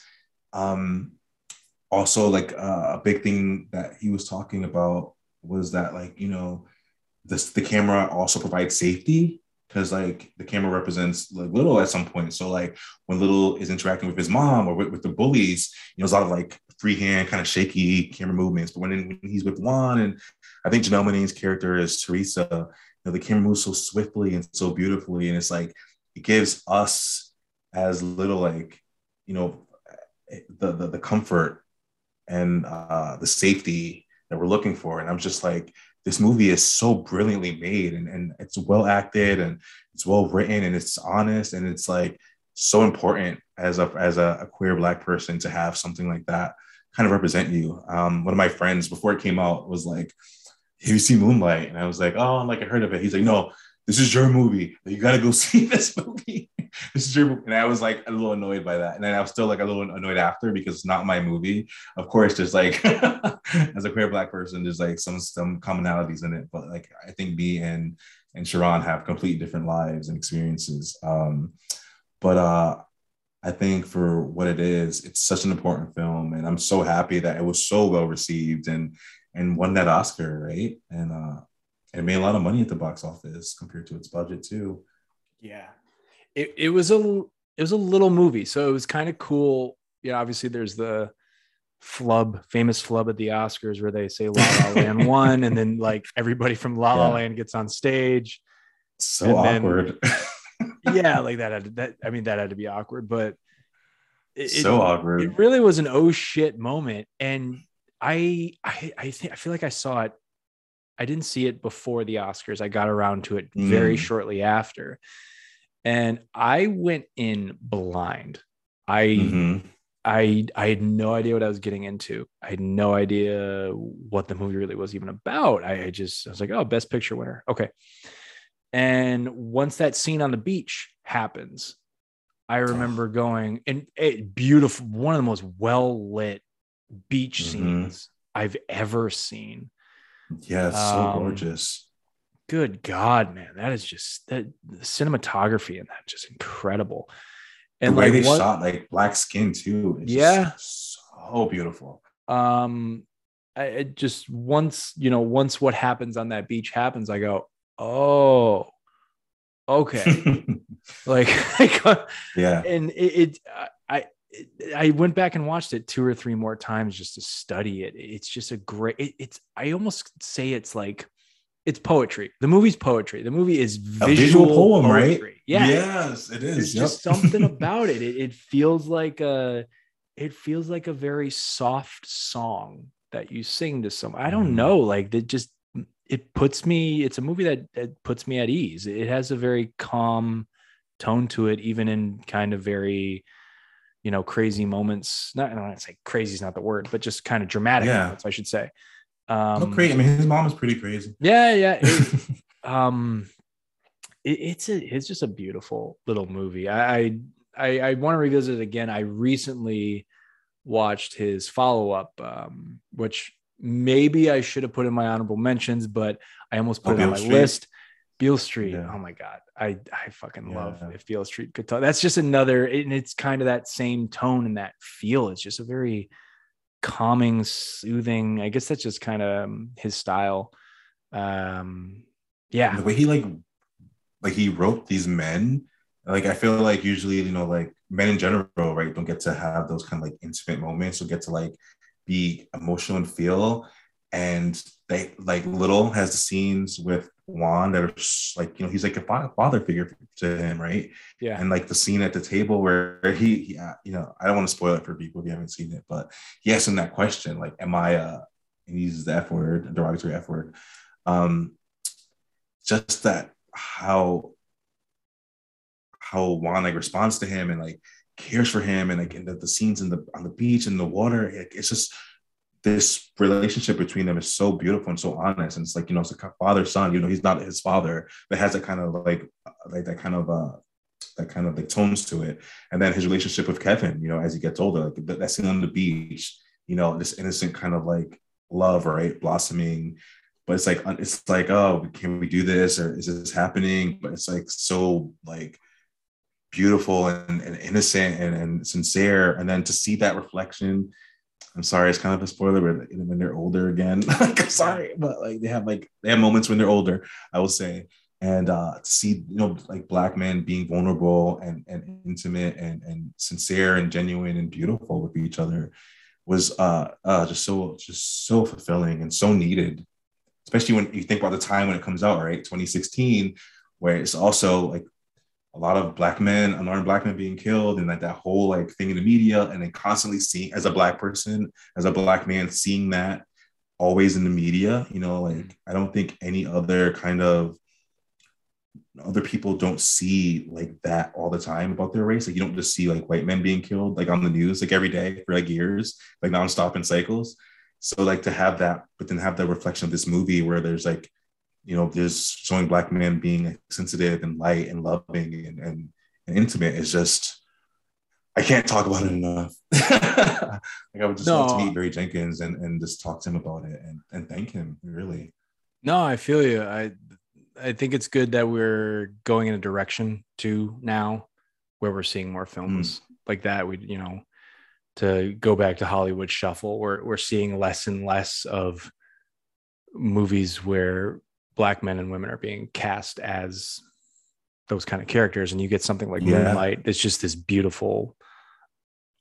Um, also, like uh, a big thing that he was talking about was that like you know, this the camera also provides safety because like the camera represents like little at some point. So like when little is interacting with his mom or with, with the bullies, you know, there's a lot of like freehand, kind of shaky camera movements. But when, when he's with Juan and I think Janelle Monae's character is Teresa, you know, the camera moves so swiftly and so beautifully. And it's like it gives us as little like, you know, the the, the comfort and uh the safety that we're looking for. And I'm just like, this movie is so brilliantly made and, and it's well acted and it's well written and it's honest and it's like so important as a as a, a queer black person to have something like that kind of represent you. Um, one of my friends before it came out was like, "Have you seen Moonlight?" And I was like, "Oh, I'm like I heard of it." He's like, "No, this is your movie. You got to go *laughs* see this movie. *laughs* this is your movie." And I was like a little annoyed by that, and then I was still like a little annoyed after because it's not my movie. Of course, there's like *laughs* as a queer black person, there's like some some commonalities in it, but like I think me and and Chiron have completely different lives and experiences. Um, but uh, I think for what it is, it's such an important film, and I'm so happy that it was so well received and and won that Oscar, right? And uh, it made a lot of money at the box office compared to its budget too.
Yeah. It, it was a it was a little movie, so it was kind of cool. Yeah, obviously there's the flub, famous flub at the Oscars where they say La La Land *laughs* won, and then like everybody from La La
Yeah.
Land gets on stage.
So
And then-
awkward. *laughs*
yeah, *laughs* like that had to, that. I mean, that had to be awkward, but it, it-
so awkward.
it really was an oh shit moment and i i i think i feel like i saw it i didn't see it before the oscars i got around to it very
Mm.
shortly after and i went in blind i
Mhm.
i i had no idea what i was getting into i had no idea what the movie really was even about i, I just i was like oh best picture winner okay and once that scene on the beach happens I remember going and it beautiful, one of the most well lit beach
Mhm.
scenes I've ever seen.
Yeah, it's so
Um,
gorgeous.
Good God, man, that is just that the cinematography and that just incredible. And The
way
like
they
what-
shot like black skin too. It's
Yeah.
so beautiful.
um, I it just once you know once what happens on that beach happens, I go, oh, okay, *laughs* like, *laughs*
yeah.
and it, it I I went back and watched it two or three more times just to study it. It's just a great. It, it's I almost say it's like it's poetry. The movie's poetry. The movie is visual,
visual poem,
poetry.
right?
Yeah,
Yes, it
There's
is.
just something *laughs* about it. it. It feels like a it feels like a very soft song that you sing to someone. I don't
Mm.
know, like that just it puts me. It's a movie that, that puts me at ease. It has a very calm tone to it, even in kind of very you know crazy moments. Not I don't want to say crazy is not the word, but just kind of dramatic
Yeah.
moments, I should say. Um,
no, crazy. I mean, his mom is pretty crazy.
yeah, yeah. *laughs* it- um, it, it's a it's just a beautiful little movie. I I I, I want to revisit it again. I recently watched his follow up, um, which maybe I should have put in my honorable mentions, but I almost put
Oh,
it on my
Street?
list. Beale Street.
Yeah.
Oh my god, I I fucking love
Yeah.
if Beale Street could talk. That's just another, and it's kind of that same tone and that feel. It's just a very calming, soothing. I guess that's just kind of um, his style. Um, yeah,
the way he like like he wrote these men like i feel like usually you know like men in general right don't get to have those kind of like intimate moments or get to like be emotional and feel and they like little has the scenes with juan that are like you know he's like a father figure to him right
yeah.
and like the scene at the table where he, he uh, you know i don't want to spoil it for people if you haven't seen it but he asked him that question like am i uh and he uses the f word derogatory f word um just that how how Juan like responds to him and like cares for him and like in the, the scenes in the on the beach and the water like, it's just this relationship between them is so beautiful and so honest. And it's like you know it's a father son you know he's not his father but has that kind of like like that kind of uh that kind of like tones to it. And then his relationship with Kevin you know as he gets older like that, that scene on the beach you know this innocent kind of like love right blossoming. But it's like it's like oh can we do this? Or is this happening? But it's like so like beautiful and, and innocent and, and sincere. And then to see that reflection i'm sorry it's kind of a spoiler but when they're older again *laughs* like, i'm sorry but like they have like they have moments when they're older i will say. And uh to see you know like black men being vulnerable and and intimate and and sincere and genuine and beautiful with each other was uh uh just so just so fulfilling and so needed. Especially when you think about the time when it comes out, right? 2016, where it's also like a lot of black men, unarmed black men being killed, and like that whole like thing in the media, and then constantly seeing as a black person, as a black man, seeing that always in the media, you know, like mm-hmm. I don't think any other kind of other people don't see like that all the time about their race. Like you don't just see like white men being killed like on the news like every day for like years, like nonstop in cycles. So like to have that, but then have the reflection of this movie where there's like, you know, there's showing black men being sensitive and light and loving and, and, and intimate is just I can't talk about it enough. *laughs* like I would just love to meet Barry Jenkins and, and just talk to him about it and, and thank him really.
No, I feel you. I I think it's good that we're going in a direction too now where we're seeing more films hmm. like that. We you know to go back to Hollywood shuffle, we're we're seeing less and less of movies where black men and women are being cast as those kind of characters and you get something like
Yeah.
Moonlight. It's just this beautiful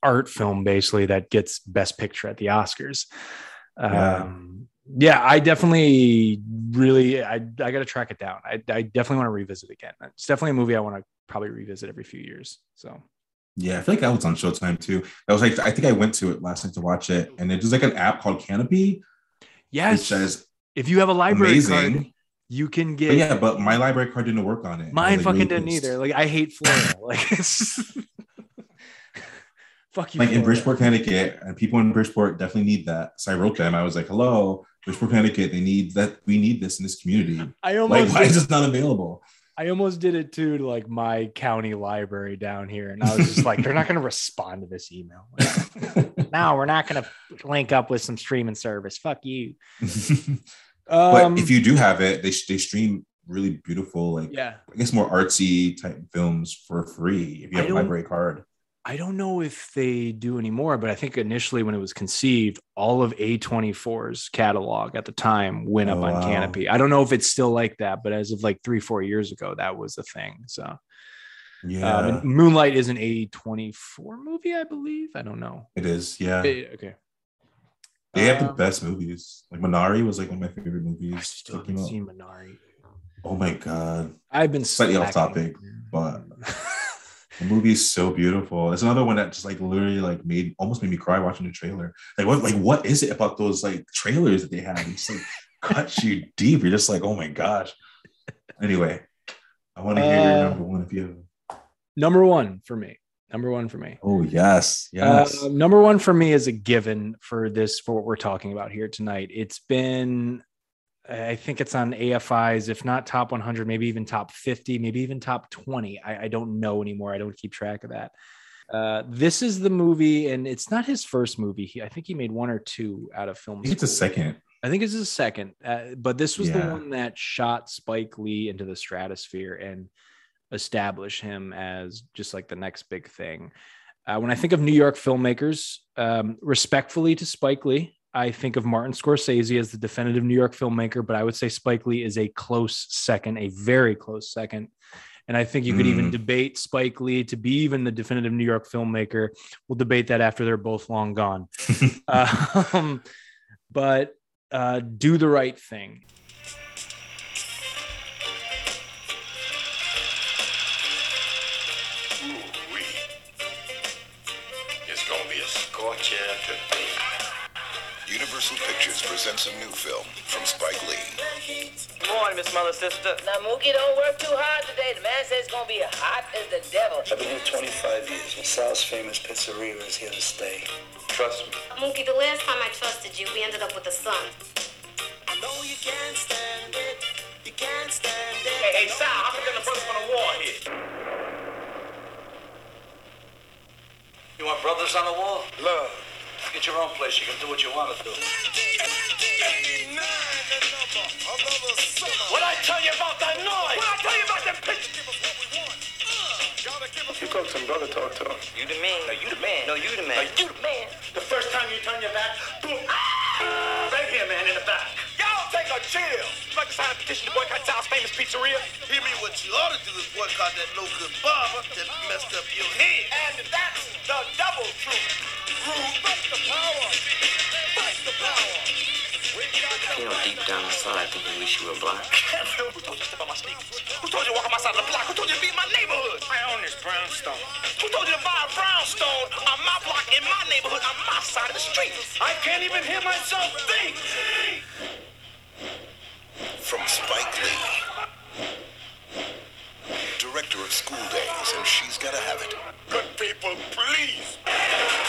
art film basically that gets best picture at the Oscars.
Yeah.
Um, yeah, I definitely really I I got to track it down. I, I definitely want to revisit again. It's definitely a movie I want to probably revisit every few years. So
Yeah, I feel like that was on Showtime too. That was like I think I went to it last night to watch it, and it was like an app called Kanopy.
yes,
which is
if you have a library
amazing.
card, you can
But
get.
yeah, but my library card didn't work on it.
Mine
like,
fucking
really
didn't
pissed.
either. Like I hate Florida. *laughs* like it's *laughs* fuck you.
Like in Bridgeport, Connecticut, and people in Bridgeport definitely need that. So I wrote them. I was like, "Hello, Bridgeport, Connecticut. They need that. We need this in this community. *laughs*
I
Like,
almost
why
did-
is this not available?"
I almost did it too to like my county library down here, and I was just like, they're not going to respond to this email. no, we're not going to link up with some streaming service. Fuck you.
But
Um,
if you do have it, they they stream really beautiful, like
Yeah.
I guess more artsy type films for free if you have a library card.
I don't know if they do anymore, but I think initially when it was conceived, all of A24's catalog at the time went up
Oh,
on
wow.
Kanopy. I don't know if it's still like that, but as of like three, four years ago, that was the thing. So,
Yeah,
um, Moonlight is an A24 movie, I believe. I don't know.
it is. Yeah,
Eh, okay.
They have the
Um,
best movies. Like Minari was like one of my favorite movies.
I still haven't
out.
seen Minari.
Oh my god.
I've been
slightly off topic, but the movie is so beautiful. It's another one that just like literally like made almost made me cry watching the trailer. Like what like what is it about those like trailers that they have? It's like *laughs* cuts you deep. You're just like, oh my gosh. Anyway, I want to hear your
Uh,
number one if you have.
Number one for me. Number one for me.
Oh yes, yes.
Uh, number one for me is a given for this for what we're talking about here tonight. It's been I think it's on AFI's, if not top 100, maybe even top 50, maybe even top 20. I, I don't know anymore. I don't keep track of that. Uh, this is the movie, and it's not his first movie. He, I think he made one or two out of film.
It's a second.
I think it's his second, uh, but this was the one that shot Spike Lee into the stratosphere and established him as just like the next big thing. Uh, when I think of New York filmmakers, um, respectfully to Spike Lee, I think of Martin Scorsese as the definitive New York filmmaker, but I would say Spike Lee is a close second, a very close second. And I think you could even
Mm.
debate Spike Lee to be even the definitive New York filmmaker. We'll debate that after they're both long gone. *laughs* um, but uh, do the right thing.
Universal Pictures presents a new film from Spike Lee.
Good morning, Miss Mother Sister.
Now, Mookie, don't work too hard today. The man says it's gonna be hot as the devil.
I've been here 25 years. Sal's famous pizzeria is here to stay. Trust me.
Mookie, the last time I trusted you, we ended up with a son.
I know you can't stand it. You can't stand it.
Hey, hey, Sal, I'm gonna brothers on the wall here.
You want brothers on the wall? Love. Get your own place. You can do what you want to do.
What I tell you about that noise? What I tell you about them pictures?
You talk some brother talk to him.
You the man.
No, you the man.
No, you the man.
You the man. The first time you turn your back, boom. Ah! Right here, man, in the back. Y'all take a chill. You like to sign a petition to boycott Sal's famous pizzeria?
Hear me, what you ought to do is boycott that no good barber that messed up your head.
And that's the double truth. Rude, fight the power. Fight the power. We got
You know, deep down inside, I think we wish you were black.
Who told you to step on my sneakers? Who told you to walk on my side of the block? Who told you to be in my neighborhood? I own this brownstone. Who told you to buy a brownstone on my block in my neighborhood on my side of the street? I can't even hear myself think.
From Spike Lee. Director of School Days, and she's gotta have it.
Good people, please.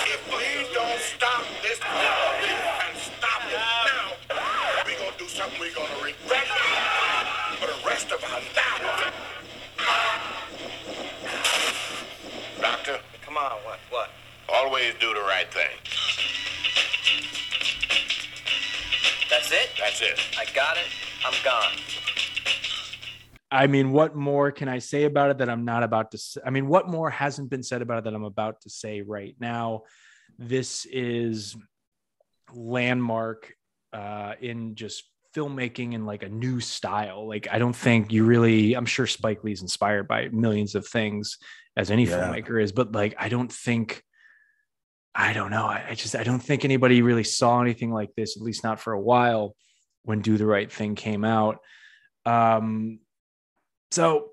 If we don't stop this and stop it now, we gonna do something we gonna regret for the rest of our lives. Doctor,
Come on, what? What?
always do the right thing.
That's it?
That's it.
I got it. I'm gone.
I mean, what more can I say about it that I'm not about to say? I mean, what more hasn't been said about it that I'm about to say right now? This is landmark uh, in just filmmaking and like a new style. Like, I don't think you really, I'm sure Spike Lee's inspired by millions of things as any
Yeah.
filmmaker is, but like, I don't think, I don't know. I, I just, I don't think anybody really saw anything like this, at least not for a while when Do the Right Thing came out. Um, so,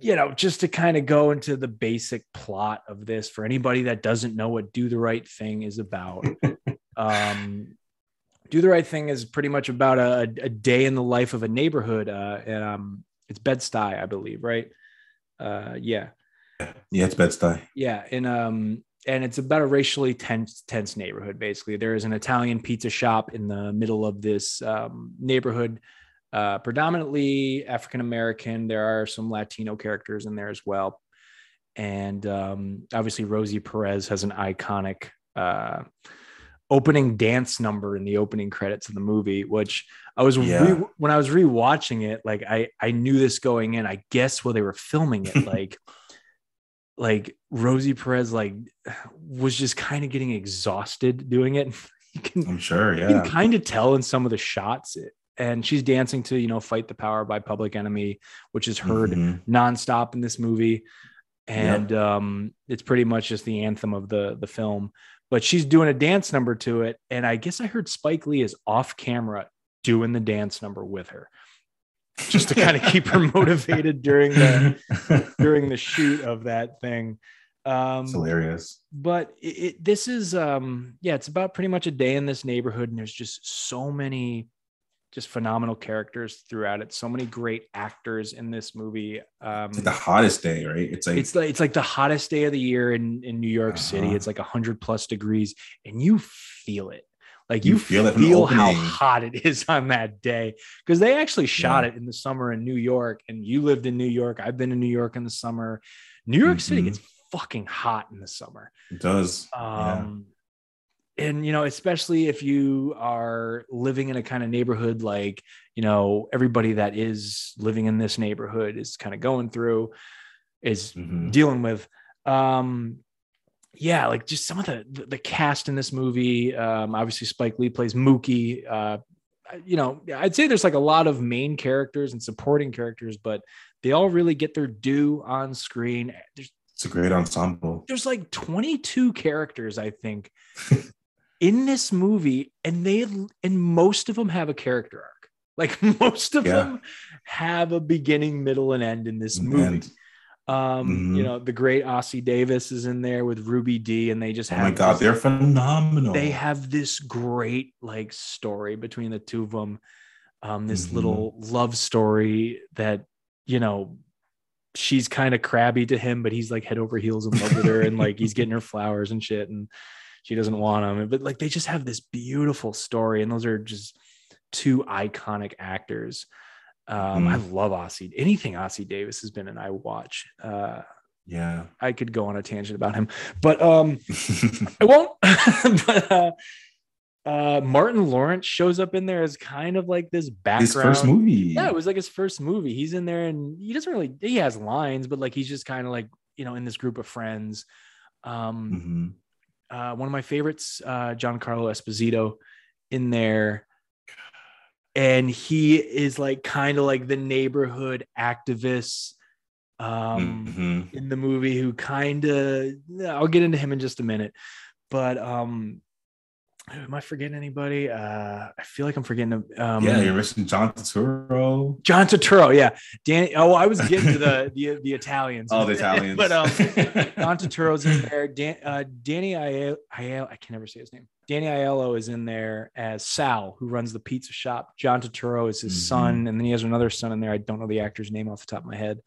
you know, just to kind of go into the basic plot of this for anybody that doesn't know what Do the Right Thing is about, *laughs* um, Do the Right Thing is pretty much about a, a day in the life of a neighborhood. Uh, and, um, it's Bed-Stuy, I believe, right? Uh, yeah,
Yeah, it's Bed-Stuy.
yeah, and um, and it's about a racially tense tense neighborhood. Basically, there is an Italian pizza shop in the middle of this um, neighborhood, uh, predominantly African American. There are some Latino characters in there as well, and um, obviously Rosie Perez has an iconic uh, opening dance number in the opening credits of the movie, which I was
Yeah.
re- when I was rewatching it, like I I knew this going in. I guess while they were filming it, *laughs* like like Rosie Perez like was just kind of getting exhausted doing it. *laughs* You can,
I'm sure, yeah.
you can kind of tell in some of the shots. And she's dancing to, you know, Fight the Power by Public Enemy, which is heard
Mhm.
nonstop in this movie. And um, it's pretty much just the anthem of the the film. But she's doing a dance number to it. And I guess I heard Spike Lee is off camera doing the dance number with her. Just to kind of keep her *laughs* motivated during the during the shoot of that thing. Um
It's hilarious.
but it, it this is um yeah it's about pretty much a day in this neighborhood and there's just so many just phenomenal characters throughout it so many great actors in this movie um
It's like the hottest day, right? It's like
it's like it's like the hottest day of the year in in new york city
Uh-huh.
it's like 100 plus degrees and you feel it Like you,
You
feel,
feel it from the
how hot it is *laughs* on that day because they actually shot it in the summer in New York, and you lived in New York. I've been in New York in the summer. New York City
Mhm.
gets fucking hot in the summer.
It does. yeah.
And you know, especially if you are living in a kind of neighborhood like you know everybody that is living in this neighborhood is kind of going through, is
Mhm.
dealing with. Um, yeah, like just some of the the, the cast in this movie. Um, obviously Spike Lee plays Mookie. Uh, you know, I'd say there's like a lot of main characters and supporting characters, but they all really get their due on screen. There's
It's a great ensemble.
there's like 22 characters i think in this movie and they and most of them have a character arc *laughs* like most of
Yeah.
them have a beginning middle and end in this movie
And
um you
Mhm.
know the great Ossie davis is in there with Ruby Dee and they just
oh
have
my god,
this-
they're phenomenal.
they have this great like story between the two of them um this
Mhm.
little love story that you know she's kind of crabby to him but he's like head over heels in love with her and like he's getting her *laughs* flowers and shit and she doesn't want them but like they just have this beautiful story and those are just two iconic actors um i love Ossie anything Ossie davis has been in i watch uh
yeah.
i could go on a tangent about him but um *laughs* I won't. *laughs* but uh, uh, Martin Lawrence shows up in there as kind of like this background.
His first movie.
Yeah, it was like his first movie. He's in there and he doesn't really. He has lines, but like he's just kind of like you know in this group of friends. Um,
Mhm.
Uh, one of my favorites, uh, Giancarlo Esposito, in there. And he is like kind of like the neighborhood activist um
Mhm.
in the movie who kind of I'll get into him in just a minute. But um am I forgetting anybody? Uh I feel like I'm forgetting um
yeah, you're missing John Turturro.
John Turturro, yeah. Danny. Oh, I was getting to the *laughs* the, the Italians.
Oh, the Italians. *laughs*
but um, *laughs* John Turturro's in there. Dan, uh, Danny Aiello, Aiello, I can never say his name. Danny Aiello is in there as Sal, who runs the pizza shop. John Turturro is his
Mhm.
son, and then he has another son in there. I don't know the actor's name off the top of my head.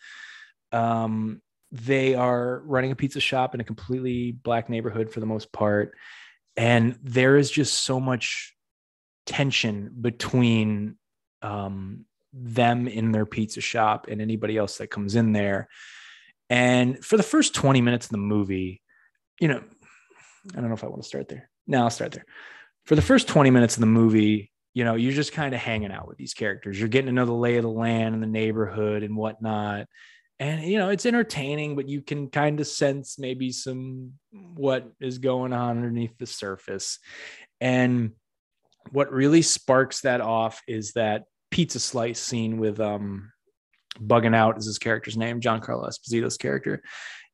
Um, they are running a pizza shop in a completely black neighborhood for the most part, and there is just so much tension between um, them in their pizza shop and anybody else that comes in there. And for the first 20 minutes of the movie, you know, I don't know if I want to start there. No, I'll start there. For the first 20 minutes of the movie, you know, you're just kind of hanging out with these characters. You're getting to know the lay of the land and the neighborhood and whatnot. And, you know, it's entertaining, but you can kind of sense maybe some what is going on underneath the surface. And what really sparks that off is that pizza slice scene with um bugging out is his character's name Giancarlo Esposito's character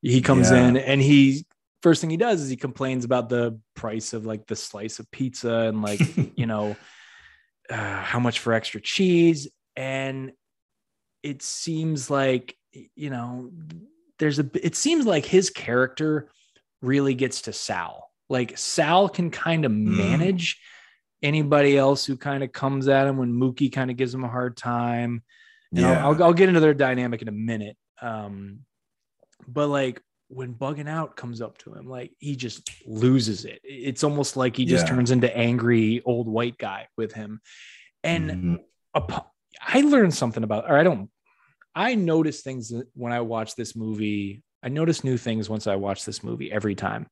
he comes
Yeah.
in and he first thing he does is he complains about the price of like the slice of pizza and like *laughs* you know uh, how much for extra cheese and it seems like you know there's a it seems like his character really gets to sal like sal can kind of manage anybody else who kind of comes at him when mookie kind of gives him a hard time and
Yeah.
I'll, I'll, I'll get into their dynamic in a minute um but like when bugging out comes up to him like he just loses it it's almost like he just
Yeah.
turns into angry old white guy with him and
Mhm.
I learned something about, or I don't, I notice things when I watch this movie. I notice new things once I watch this movie every time.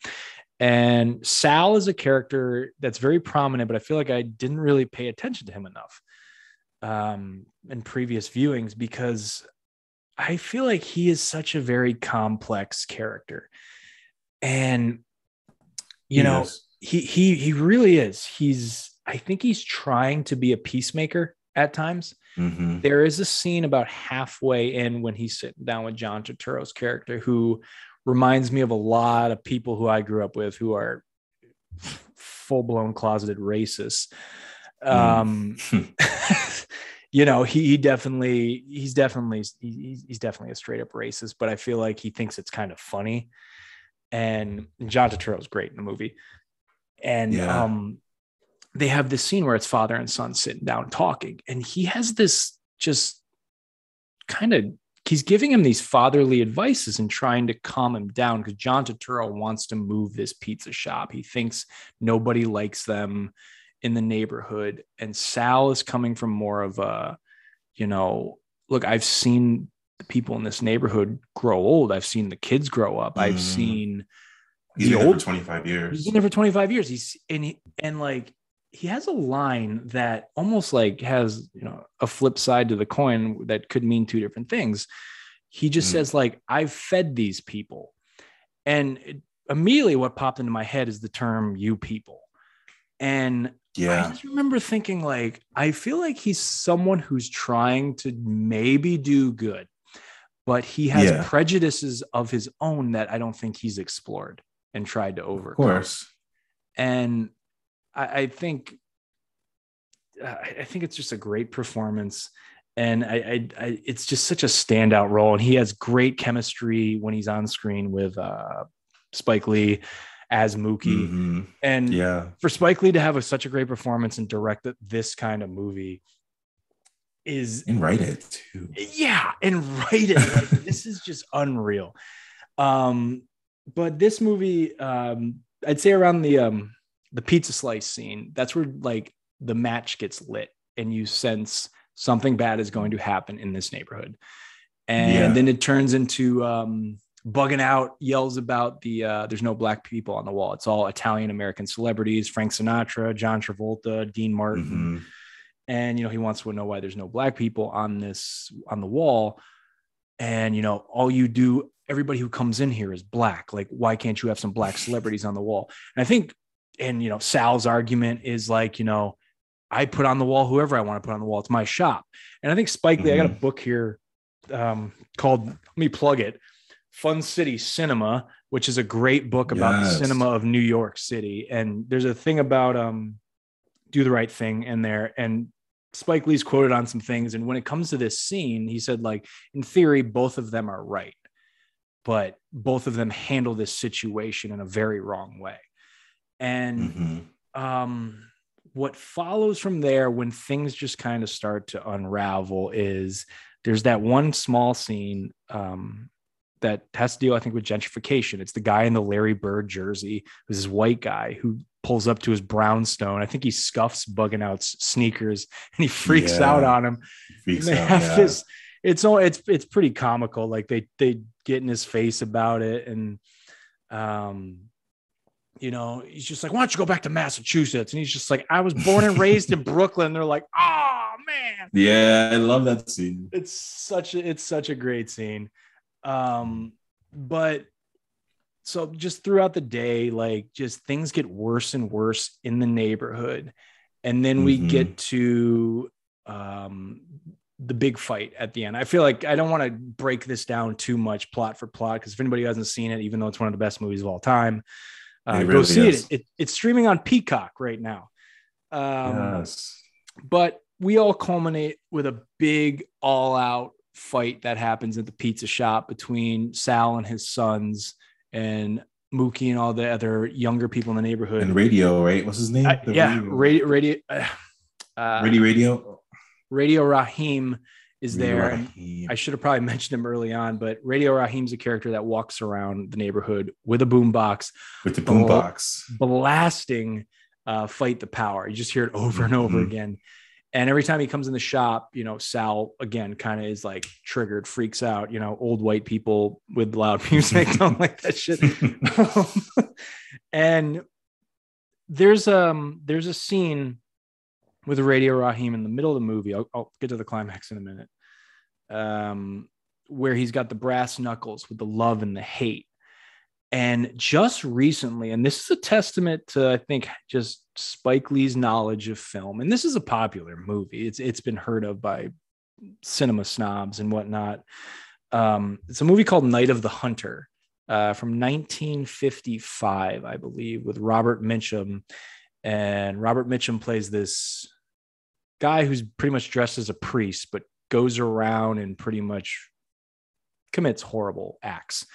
And Sal is a character that's very prominent, but I feel like I didn't really pay attention to him enough um, in previous viewings because I feel like he is such a very complex character. And, you
He
know,
is.
he he he really is. He's I think he's trying to be a peacemaker at times.
Mhm.
There is a scene about halfway in when he's sitting down with John Turturro's character, who reminds me of a lot of people who I grew up with who are full blown closeted racists. Um, *laughs* you know, he, he definitely he's definitely he, he's definitely a straight up racist, but I feel like he thinks it's kind of funny. And John Turturro's great in the movie. And
Yeah.
um they have this scene where it's father and son sitting down talking, and he has this just kind of he's giving him these fatherly advices and trying to calm him down because John Turturro wants to move this pizza shop. He thinks nobody likes them. in the neighborhood and Sal is coming from more of a you know look I've seen the people in this neighborhood grow old I've seen the kids grow up I've
Mhm.
seen
He's been there
old
for 25 years.
He's been there for 25 years. He's and he, and like he has a line that almost like has you know a flip side to the coin that could mean two different things. He just
Mm.
says like I've fed these people, and it- immediately what popped into my head is the term "you people," and I
Yeah.
just remember thinking like I feel like he's someone who's trying to maybe do good, but he has
Yeah.
prejudices of his own that I don't think he's explored and tried to
Of
overcome
course.
and I, I think uh, I think it's just a great performance, and I, I, I it's just such a standout role, and he has great chemistry when he's on screen with uh, Spike Lee as Mookie,
Mhm.
and
Yeah.
for Spike Lee to have a, such a great performance and direct this kind of movie is
And write it too.
yeah and write it like, *laughs* this is just unreal um but this movie um i'd say around the um the pizza slice scene that's where like the match gets lit and you sense something bad is going to happen in this neighborhood. And
Yeah.
then it turns into um bugging out yells about the uh there's no black people on the wall. It's all italian american celebrities frank sinatra john travolta dean martin.
Mhm.
and you know he wants to know why there's no black people on this on the wall. And you know all you do everybody who comes in here is black. Like why can't you have some black celebrities on the wall? And i think and you know sal's argument is like you know i put on the wall whoever i want to put on the wall. It's my shop. And i think spike lee i got a book here um, called let me plug it fun city cinema which is a great book about the cinema of new york city. And there's a thing about um do the right thing in there. And spike lee's quoted on some things. And when it comes to this scene he said like in theory both of them are right but both of them handle this situation in a very wrong way and
Mhm.
um what follows from there when things just kind of start to unravel is there's that one small scene um that has to deal, I think, with gentrification. It's the guy in the Larry Bird jersey, who's this white guy who pulls up to his brownstone. I think he scuffs bugging out sneakers *laughs* and he freaks
Yeah.
out on him.
Freaks
And they
out,
have
yeah.
this. It's all. It's it's pretty comical. Like they they get in his face about it, and um, you know, he's just like, "Why don't you go back to Massachusetts?" And he's just like, "I was born and raised in *laughs* Brooklyn." They're like, "Oh man."
Yeah, I love that scene.
it's such a it's such a great scene um but so just throughout the day like just things get worse and worse in the neighborhood and then we
Mhm.
get to um the big fight at the end i feel like i don't want to break this down too much plot for plot because if anybody hasn't seen it even though it's one of the best movies of all time uh,
It
go
really
see it. it it's streaming on peacock right now um
yes.
but we all culminate with a big all out fight that happens at the pizza shop between Sal and his sons and Mookie and all the other younger people in the neighborhood.
And radio, right? What's his name?
Uh, yeah,
radio.
radio, radio, *sighs* uh, uh,
Radio, radio.
Radio Raheem is there. I should have probably *laughs* mentioned him early on, but Radio Raheem's a character that walks around the neighborhood with a boombox,
With the
bl-
boombox.
blasting uh, "Fight the Power." You just hear it over and over
Mhm.
again. And every time he comes in the shop, you know, Sal again kind of is like triggered, freaks out. You know, old white people with loud *laughs* music *laughs* don't like that shit. And there's um there's a scene with Radio Raheem in the middle of the movie. I'll, I'll get to the climax in a minute. Um, where he's got the brass knuckles with the love and the hate. And just recently, and this is a testament to I think just Spike Lee's knowledge of film. And this is a popular movie. It's it's been heard of by cinema snobs and whatnot. Um, it's a movie called Night of the Hunter uh, from 1955, I believe, with Robert Mitchum. And Robert Mitchum plays this guy who's pretty much dressed as a priest, but goes around and pretty much commits horrible acts.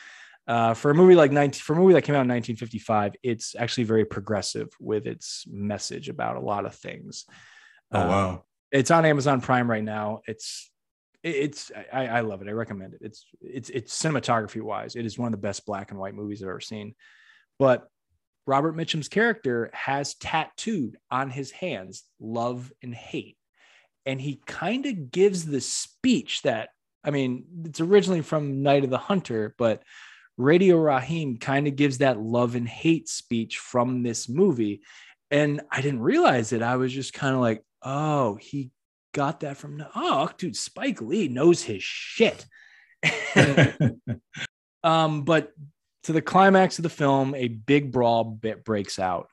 Uh, for a movie like 19, for a movie that came out in 1955, it's actually very progressive with its message about a lot of things.
Oh
Uh,
wow.
it's on Amazon Prime right now. It's it's I, I love it. I recommend it. It's it's it's cinematography wise, it is one of the best black and white movies I've ever seen. But Robert Mitchum's character has tattooed on his hands love and hate. And he kind of gives the speech that, I mean, it's originally from Night of the Hunter, but Radio Raheem kind of gives that love and hate speech from this movie. And I didn't realize it. I was just kind of like, oh, he got that from, oh, dude, Spike Lee knows his shit. *laughs* *laughs* um, but to the climax of the film, a big brawl bit breaks out,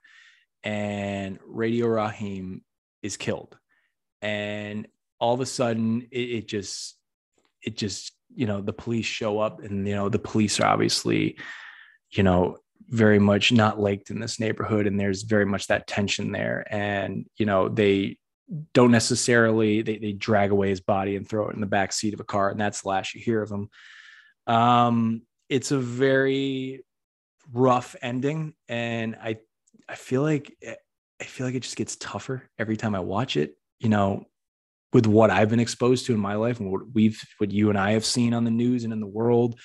and Radio Raheem is killed. And all of a sudden, it, it just, it just, you know, the police show up, and you know, the police are obviously, you know, very much not liked in this neighborhood, and there's very much that tension there. And you know, they don't necessarily they, they drag away his body and throw it in the back seat of a car, and that's the last you hear of him. Um, it's a very rough ending and i i feel like i feel like it just gets tougher every time i watch it you know with what i've been exposed to in my life and what we've what you and i have seen on the news and in the world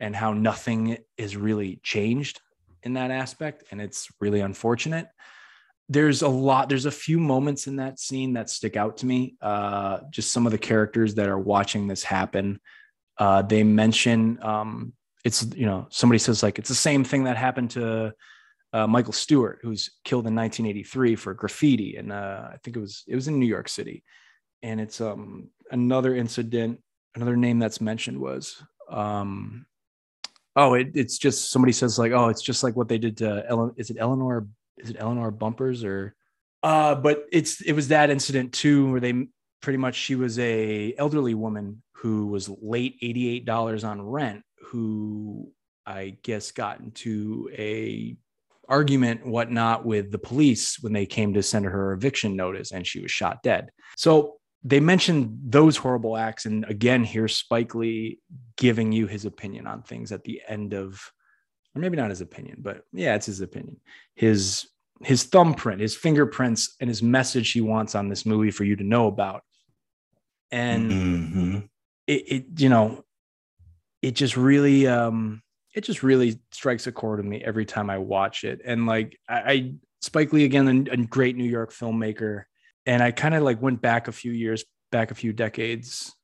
and how nothing is really changed in that aspect and it's really unfortunate. There's a lot there's a few moments in that scene that stick out to me uh just some of the characters that are watching this happen. Uh they mention um it's you know somebody says like it's the same thing that happened to uh, Michael Stewart, who's killed in 1983 for graffiti, and uh, I think it was it was in New York City, and it's um another incident. Another name that's mentioned was um oh it, it's just somebody says like oh it's just like what they did to Ellen is it Eleanor is it Eleanor Bumpurs or uh but it's it was that incident too where they pretty much she was a elderly woman who was late $88 on rent who I guess got into a argument whatnot with the police when they came to send her eviction notice and she was shot dead. So they mentioned those horrible acts. And again, here's Spike Lee giving you his opinion on things at the end of, or maybe not his opinion, but yeah, it's his opinion. His his thumbprint, his fingerprints, and his message he wants on this movie for you to know about. And
Mm-hmm.
it, it you know it just really um it just really strikes a chord with me every time i watch it and like i, I spike lee again a, a great new york filmmaker and i kind of like went back a few years back a few decades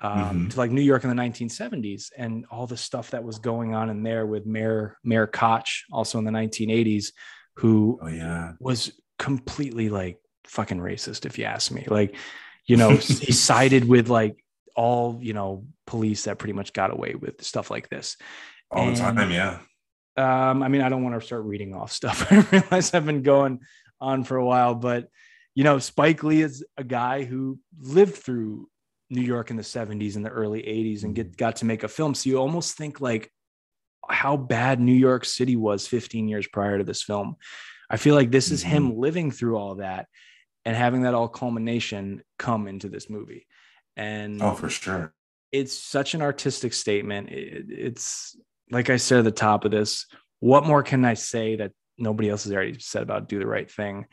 um,
Mhm.
to like new york in the 1970s and all the stuff that was going on in there with mayor mayor koch also in the 1980s who
Oh yeah.
was completely like fucking racist if you ask me like you know he sided with like all you know police that pretty much got away with stuff like this.
All the time, yeah.
um i mean i don't want to start reading off stuff. *laughs* I realize i've been going on for a while but you know spike lee is a guy who lived through new york in the 70s and the early 80s and get got to make a film. So you almost think like how bad new york city was 15 years prior to this film. I feel like this is him living through all that and having that all culmination come into this movie and
Oh, for sure.
it's such an artistic statement. It, it's like I said at the top of this. What more can I say that nobody else has already said about do the right thing?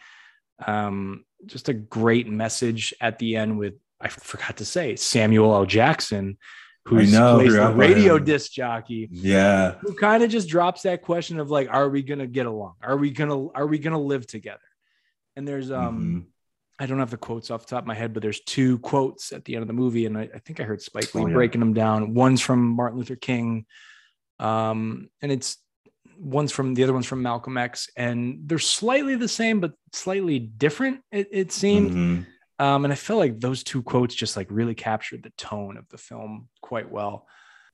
Um, just a great message at the end with I forgot to say Samuel L. Jackson, who
I know,
the radio disc jockey,
Yeah.
who kind of just drops that question of like, are we gonna get along? Are we gonna are we gonna live together? And there's um
Mhm.
I don't have the quotes off the top of my head, but there's two quotes at the end of the movie, and I, I think I heard Spike Lee
Oh, yeah.
breaking them down. One's from Martin Luther King, um, and it's one's from the other one's from Malcolm X, and they're slightly the same but slightly different. It, it seemed,
Mhm.
um, and I feel like those two quotes just like really captured the tone of the film quite well.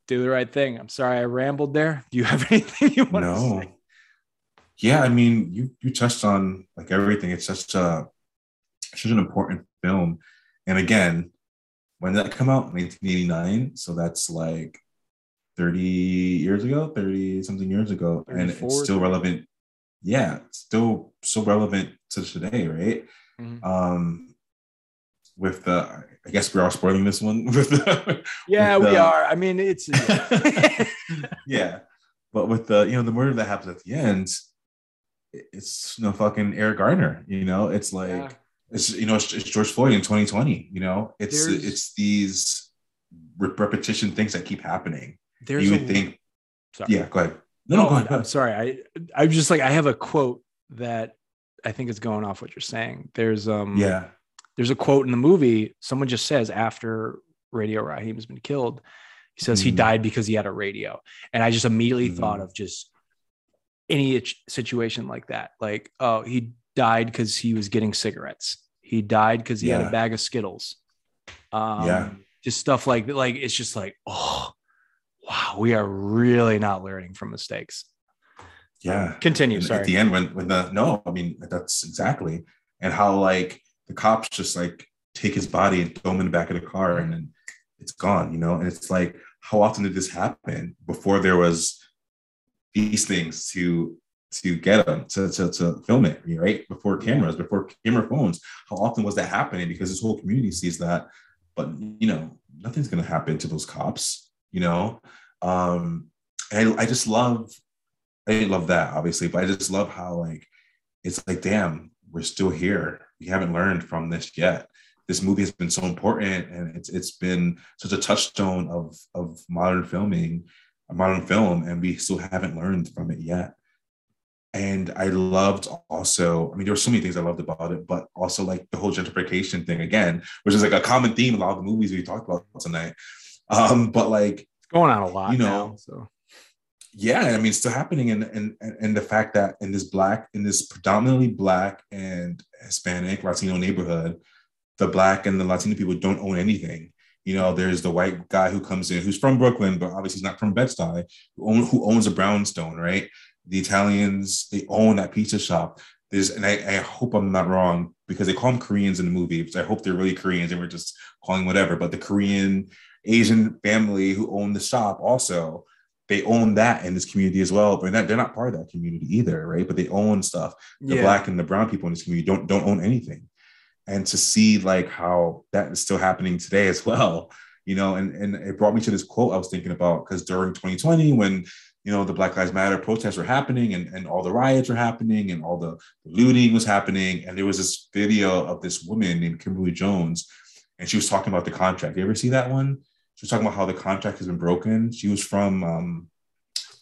Do the right thing. I'm sorry I rambled there. Do you have *laughs* anything you want to
No.
say?
Yeah, I mean, you you touched on like everything. It's such a such an important film. And again, when did that come out? 1989. So that's like 30 years ago, 30 something years ago. And it's still relevant. Yeah, still so relevant to today, right?
Mhm.
Um with the I guess we are spoiling this one *laughs* with the
Yeah,
with
we
the-
are. I mean, it's *laughs*
yeah. But with the you know the murder that happens at the end, it's you know fucking Eric Garner. You know, it's like
Yeah.
It's you know it's, it's George Floyd in 2020. You know, it's
There's-
it's these repetition things that keep happening.
There's
you
a-
would think,
Sorry.
yeah. Go ahead. No, no,
No,
go ahead,
I'm sorry. I I'm just like I have a quote that I think is going off what you're saying. There's um
Yeah.
there's a quote in the movie. Someone just says after Radio Raheem's been killed, he says he
Mhm.
died because he had a radio, and I just immediately
Mhm.
thought of just any situation like that. Like, oh, he died because he was getting cigarettes. He died because he had a bag of Skittles. Um,
Yeah.
just stuff like like it's just like oh wow we are really not learning from mistakes
Yeah.
Continue,
And
sorry.
At the end, when when the no, I mean that's exactly, and how like the cops just like take his body and throw him in the back of the car, and then it's gone. You know, and it's like, how often did this happen before there was these things to to get them to, to, to film it right? Before cameras before camera phones. How often was that happening? Because this whole community sees that but you know nothing's going to happen to those cops you know? Um and I, I just love i didn't love that obviously but i just love how like it's like damn we're still here. We haven't learned from this yet. This movie has been so important and it's it's been such a touchstone of of modern filming modern film and we still haven't learned from it yet and i loved also i mean there were so many things i loved about it but also like the whole gentrification thing again which is like a common theme in a lot of the movies we talked about tonight. Um but like
it's going on a lot
you know
now, so.
yeah i mean it's still happening and and and the fact that in this black in this predominantly black and hispanic latino neighborhood the black and the latino people don't own anything. You know there's the white guy who comes in who's from brooklyn but obviously he's not from bed-stuy who, own, who owns a brownstone right the italians they own that pizza shop there's and I, I hope i'm not wrong because they call them koreans in the movie so i hope they're really koreans and we're just calling whatever but the korean asian family who own the shop also they own that in this community as well, but they're not, they're not part of that community either, right? But they own stuff. The
Yeah.
black and the brown people in this community don't don't own anything, and to see like how that is still happening today as well, you know, and and it brought me to this quote I was thinking about because during 2020 when you know the Black Lives Matter protests were happening and and all the riots were happening and all the looting was happening, and there was this video of this woman named Kimberly Jones, and she was talking about the contract. You ever see that one? She was talking about how the contract has been broken. She was from um,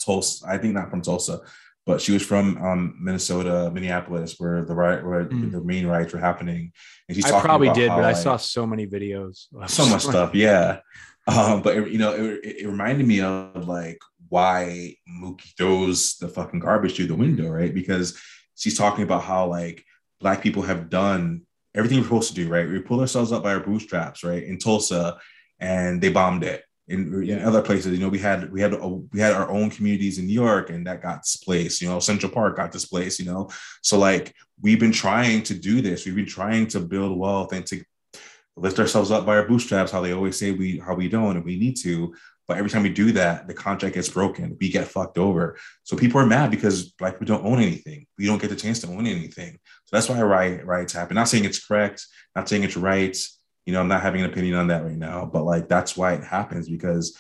Tulsa, I think not from Tulsa, but she was from um, Minnesota, Minneapolis, where the riot, where the main riots were happening. And she's.
I probably did, but I saw so many videos.
so much *laughs* stuff. Yeah. Um, but it, you know, it, it reminded me of like why Mookie throws the fucking garbage through the window, right? Because she's talking about how like black people have done everything we're supposed to do, right? We pull ourselves up by our bootstraps, right? In Tulsa, and they bombed it. In, in other places, you know, we had we had a, we had our own communities in New York, and that got displaced. You know, Central Park got displaced. You know, so like we've been trying to do this. We've been trying to build wealth and to lift ourselves up by our bootstraps, how they always say we how we don't and we need to. But every time we do that, the contract gets broken. We get fucked over. So people are mad because black people don't own anything. We don't get the chance to own anything. So that's why riot, riots happen. Not saying it's correct, not saying it's right. You know, I'm not having an opinion on that right now, but like that's why it happens because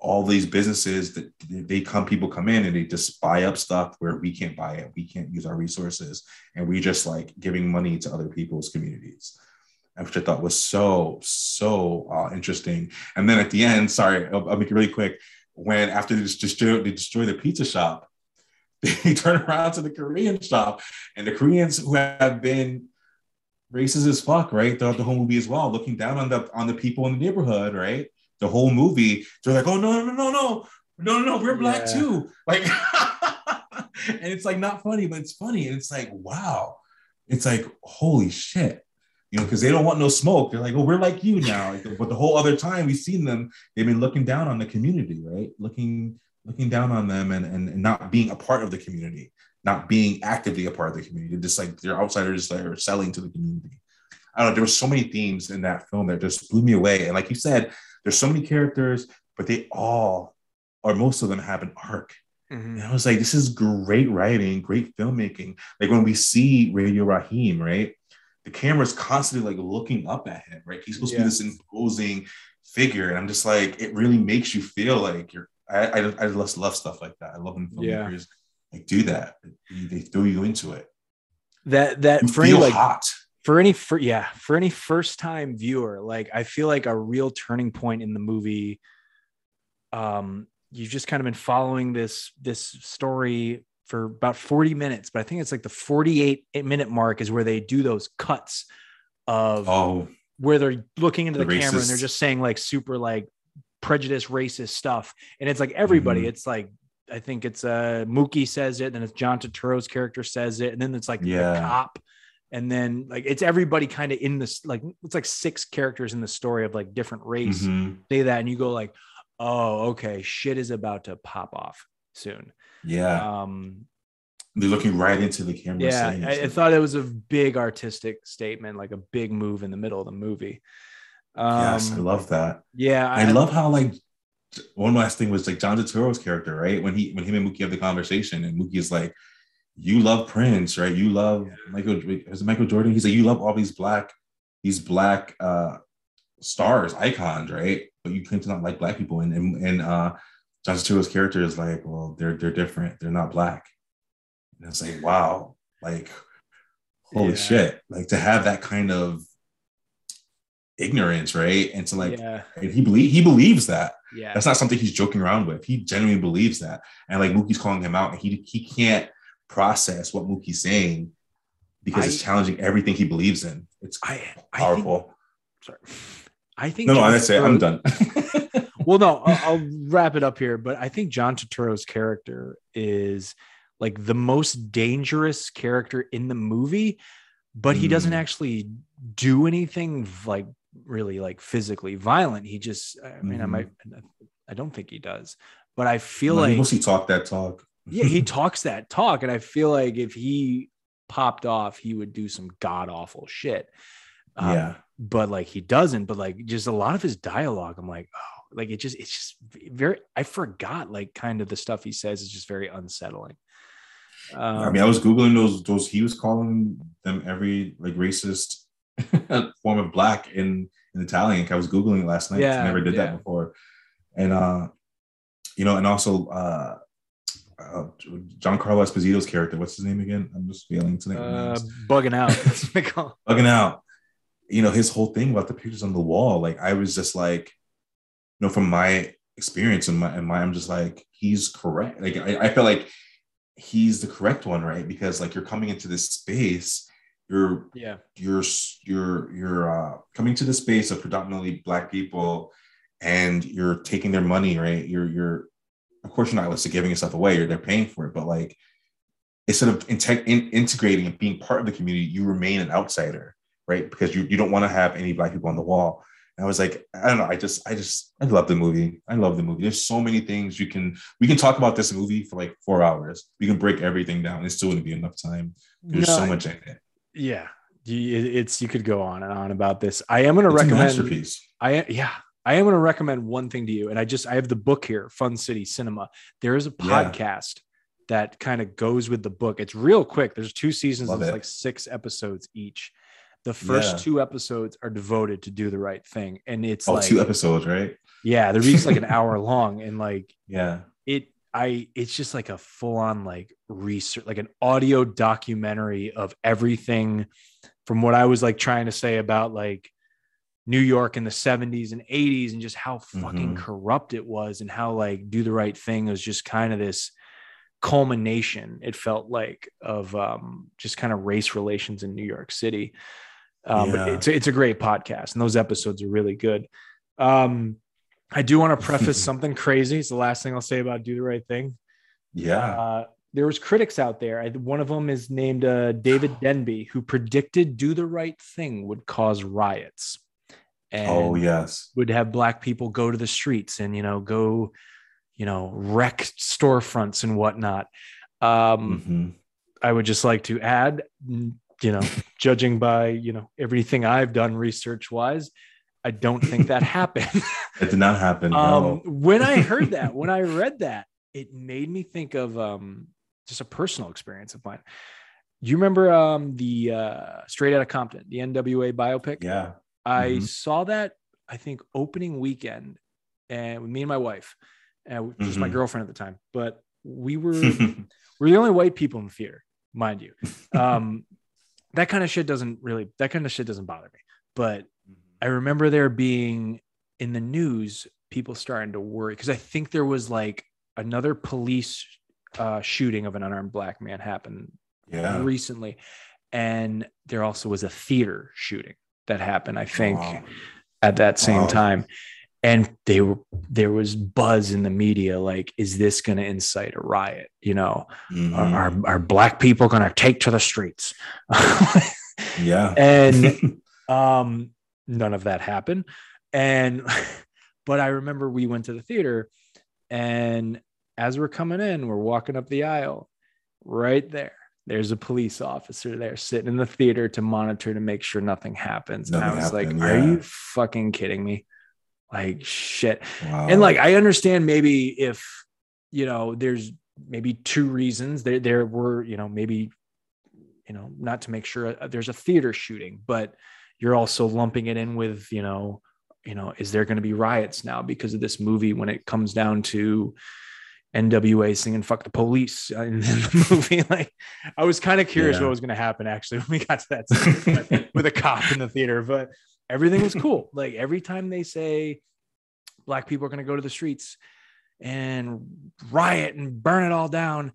all these businesses that they come, people come in and they just buy up stuff where we can't buy it, we can't use our resources, and we just like giving money to other people's communities which I thought was so so uh, interesting. And then at the end, sorry, I'll, I'll make it really quick. When after they destroy, they destroy the pizza shop, *laughs* they turn around to the Korean shop, and the Koreans who have been racist as fuck, right, throughout the whole movie as well, looking down on the on the people in the neighborhood, right, the whole movie, they're like, oh no no no no no no no, we're black
Yeah.
too, like, *laughs* and it's like not funny, but it's funny, and it's like wow, it's like holy shit you know, because they don't want no smoke. They're like, oh, we're like you now. Like, but the whole other time we've seen them, they've been looking down on the community, right? Looking, looking down on them and, and, and not being a part of the community, not being actively a part of the community. Just like they're outsiders that are selling to the community. I don't know. There were so many themes in that film that just blew me away. And like you said, there's so many characters, but they all, or most of them, have an arc. Mm-hmm. And I was like, this is great writing, great filmmaking. Like when we see Radio Raheem, right? The camera's constantly like looking up at him, right? He's supposed to be this imposing figure. And I'm just like, it really makes you feel like you're I I, I just love stuff like that. I love when
Yeah.
filmmakers like do that. They, they throw you into it.
that that
You
for any like
hot.
for any for yeah for any first time viewer like i feel like a real turning point in the movie um you've just kind of been following this this story for about 40 minutes, but I think it's like the 48 minute mark is where they do those cuts of
Oh,
where they're looking into the,
The
camera and they're just saying like super like prejudice racist stuff and it's like everybody
Mhm.
it's like i think it's uh mookie says it then it's john turturro's character says it and then it's like
Yeah.
the cop and then like it's everybody kind of in this like it's like six characters in the story of like different race
Mhm.
say that and you go like oh okay shit is about to pop off soon
yeah.
um
They're looking right into the camera.
yeah I, I thought it was a big artistic statement like a big move in the middle of the movie um
yes, I love that.
yeah
I, love how like one last thing was like John Turturro's character, right? When he when him and Mookie have the conversation, and Mookie is like, "You love Prince, right? You love Michael. Is it Michael Jordan? He's like, you love all these black, these black uh stars, icons, right? But you claim to not like black people." And and, and uh John Turturro's character is like, "Well, they're they're different. They're not black." And it's like, wow, like holy
Yeah.
shit, like to have that kind of ignorance, right? And to like
yeah
and he believe he believes that.
yeah
That's not something he's joking around with. He genuinely believes that. And like Mookie's calling him out, and he he can't process what Mookie's saying because it's challenging everything he believes in. It's
I, I think,
powerful.
sorry. I think
no, no, that's it. I'm done. *laughs*
well, no, I'll, I'll wrap it up here. But I think John Turturro's character is like the most dangerous character in the movie, but he doesn't
Mm.
actually do anything like really like physically violent. He just, I mean, I
Mhm.
might, I don't think he does, but I feel
No, he
like
mostly talk that talk.
yeah, he *laughs* talks that talk, and I feel like if he popped off, he would do some god awful shit. Um,
Yeah.
but like he doesn't. But like just a lot of his dialogue, I'm like, oh, like it just it's just very. I forgot like kind of the stuff he says is just very unsettling. Um,
I mean, I was googling those those. He was calling them every like racist *laughs* form of black in in Italian. I was googling it last night.
Yeah,
I never did
yeah.
that before. And uh, you know, and also uh, uh Giancarlo Esposito's character. What's his name again? I'm just failing tonight.
uh, bugging out. That's what they *laughs* call it.
bugging out. You know, his whole thing about the pictures on the wall. Like I was just like, know, from my experience and my and my, I'm just like, he's correct. Like I, I feel like he's the correct one, right? Because like you're coming into this space, you're
Yeah.
you're you're you're uh coming to the space of predominantly black people and you're taking their money, right? You're you're of course you're not listed giving yourself away, you're they're paying for it, but like instead of integ- in, integrating and being part of the community, you remain an outsider, right? Because you, you don't want to have any black people on the wall. I was like, I don't know. I just, I just, I love the movie. I love the movie. There's so many things you can, we can talk about this movie for like four hours. We can break everything down. It's still going to be enough time. There's
No,
so much in it.
Yeah, it's you could go on and on about this. I am going to recommend.
masterpiece.
I yeah, I am going to recommend one thing to you, and I just I have the book here, Fun City Cinema. There is a
Yeah.
podcast that kind of goes with the book. It's real quick. There's two seasons. It's
it.
like six episodes each. The first
Yeah.
two episodes are devoted to do the right thing, and it's
Oh,
like
two episodes, right?
yeah, they're each like an *laughs* hour long, and like
Yeah.
it i it's just like a full-on like research like an audio documentary of everything from what i was like trying to say about like new york in the 70s and 80s and just how fucking
Mhm.
corrupt it was and how like do the right thing was just kind of this culmination it felt like of um just kind of race relations in new york city um but it's, it's a great podcast and those episodes are really good um i do want to preface *laughs* something crazy it's the last thing i'll say about do the right thing
Yeah.
uh, there was critics out there. I, one of them is named uh, David Denby, who predicted "Do the Right Thing" would cause riots, and
oh, yes.
would have black people go to the streets and you know go, you know, wreck storefronts and whatnot. Um,
Mhm.
I would just like to add, you know, judging by you know everything I've done research wise, I don't think that *laughs* happened.
It did not happen.
Um,
no.
when I heard that, when I read that, it made me think of um, just a personal experience of mine. You remember um, the uh, Straight Outta Compton, the NWA biopic?
Yeah.
I
Mhm.
saw that I think opening weekend, and with me and my wife, and just my
Mhm.
girlfriend at the time. But we were *laughs* we're the only white people in the theater, mind you. Um, *laughs* that kind of shit doesn't really that kind of shit doesn't bother me. But I remember there being in the news people starting to worry because I think there was like another police uh, shooting of an unarmed black man happened
Yeah.
recently, and there also was a theater shooting that happened. I think
Wow.
at that same
Wow.
time, and they were there was buzz in the media like, is this going to incite a riot? You know,
Mhm.
are, are are black people going to take to the streets? *laughs*
Yeah.
and *laughs* um none of that happened and *laughs* but i remember we went to the theater and as we're coming in we're walking up the aisle right there there's a police officer there sitting in the theater to monitor to make sure nothing happens and i was
happened,
like are
yeah.
you fucking kidding me like shit
Wow.
and like i understand maybe if you know there's maybe two reasons there there were you know maybe you know not to make sure uh, there's a theater shooting but you're also lumping it in with you know you know is there going to be riots now because of this movie when it comes down to nwa singing fuck the police in *laughs* the movie like i was kind of curious
Yeah.
what was going to happen actually *laughs* when we got to that scene with a cop in the theater but everything was *laughs* cool like every time they say black people are going to go to the streets and riot and burn it all down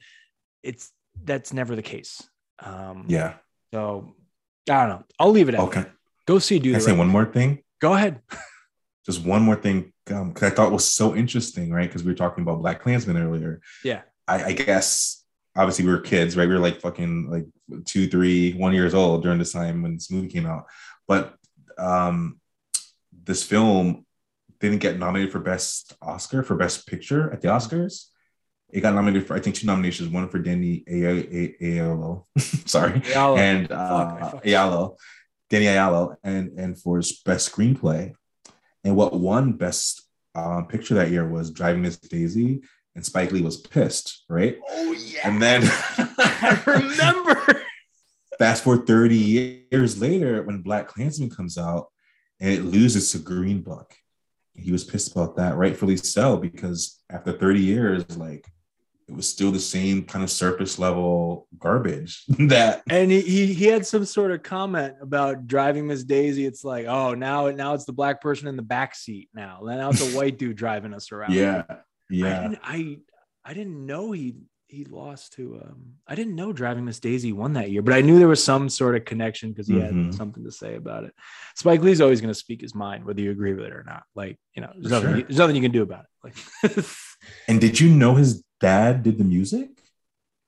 it's that's never the case um
yeah.
so i don't know i'll leave it at
Okay.
that. go see do
I say
Right
one more thing?
go ahead *laughs*
Just one more thing, because I thought was so interesting, right? Because we were talking about BlacKkKlansman earlier.
yeah
I, I guess obviously we were kids, right? We were like fucking like two, three, one years old during this time when this movie came out. But um this film didn't get nominated for best Oscar for best picture at the Oscars. It got nominated for I think two nominations, one for Danny Aiello, *laughs* sorry,
Ayala.
and uh, Ayalo, Danny Ayalo, and and for his best screenplay. And what won best um, picture that year was Driving Miss Daisy, and Spike Lee was pissed, right?
oh yeah
And then *laughs*
i remember *laughs*
fast forward 30 years later, when BlacKkKlansman comes out and it loses to Green Book, he was pissed about that, rightfully so, because after 30 years, like it was still the same kind of surface level garbage *laughs* that
and he, he had some sort of comment about driving Miss Daisy. It's like, oh, now now it's the black person in the back seat. Now now it's a white dude driving us around. *laughs*
yeah
I
yeah
didn't, I I didn't know he he lost to um I didn't know driving Miss Daisy won that year, but I knew there was some sort of connection because he
Mhm.
had something to say about it. Spike Lee's always going to speak his mind, whether you agree with it or not. Like you know, there's nothing
sure.
you- there's nothing you can do about it. Like *laughs*
and did you know his dad did the music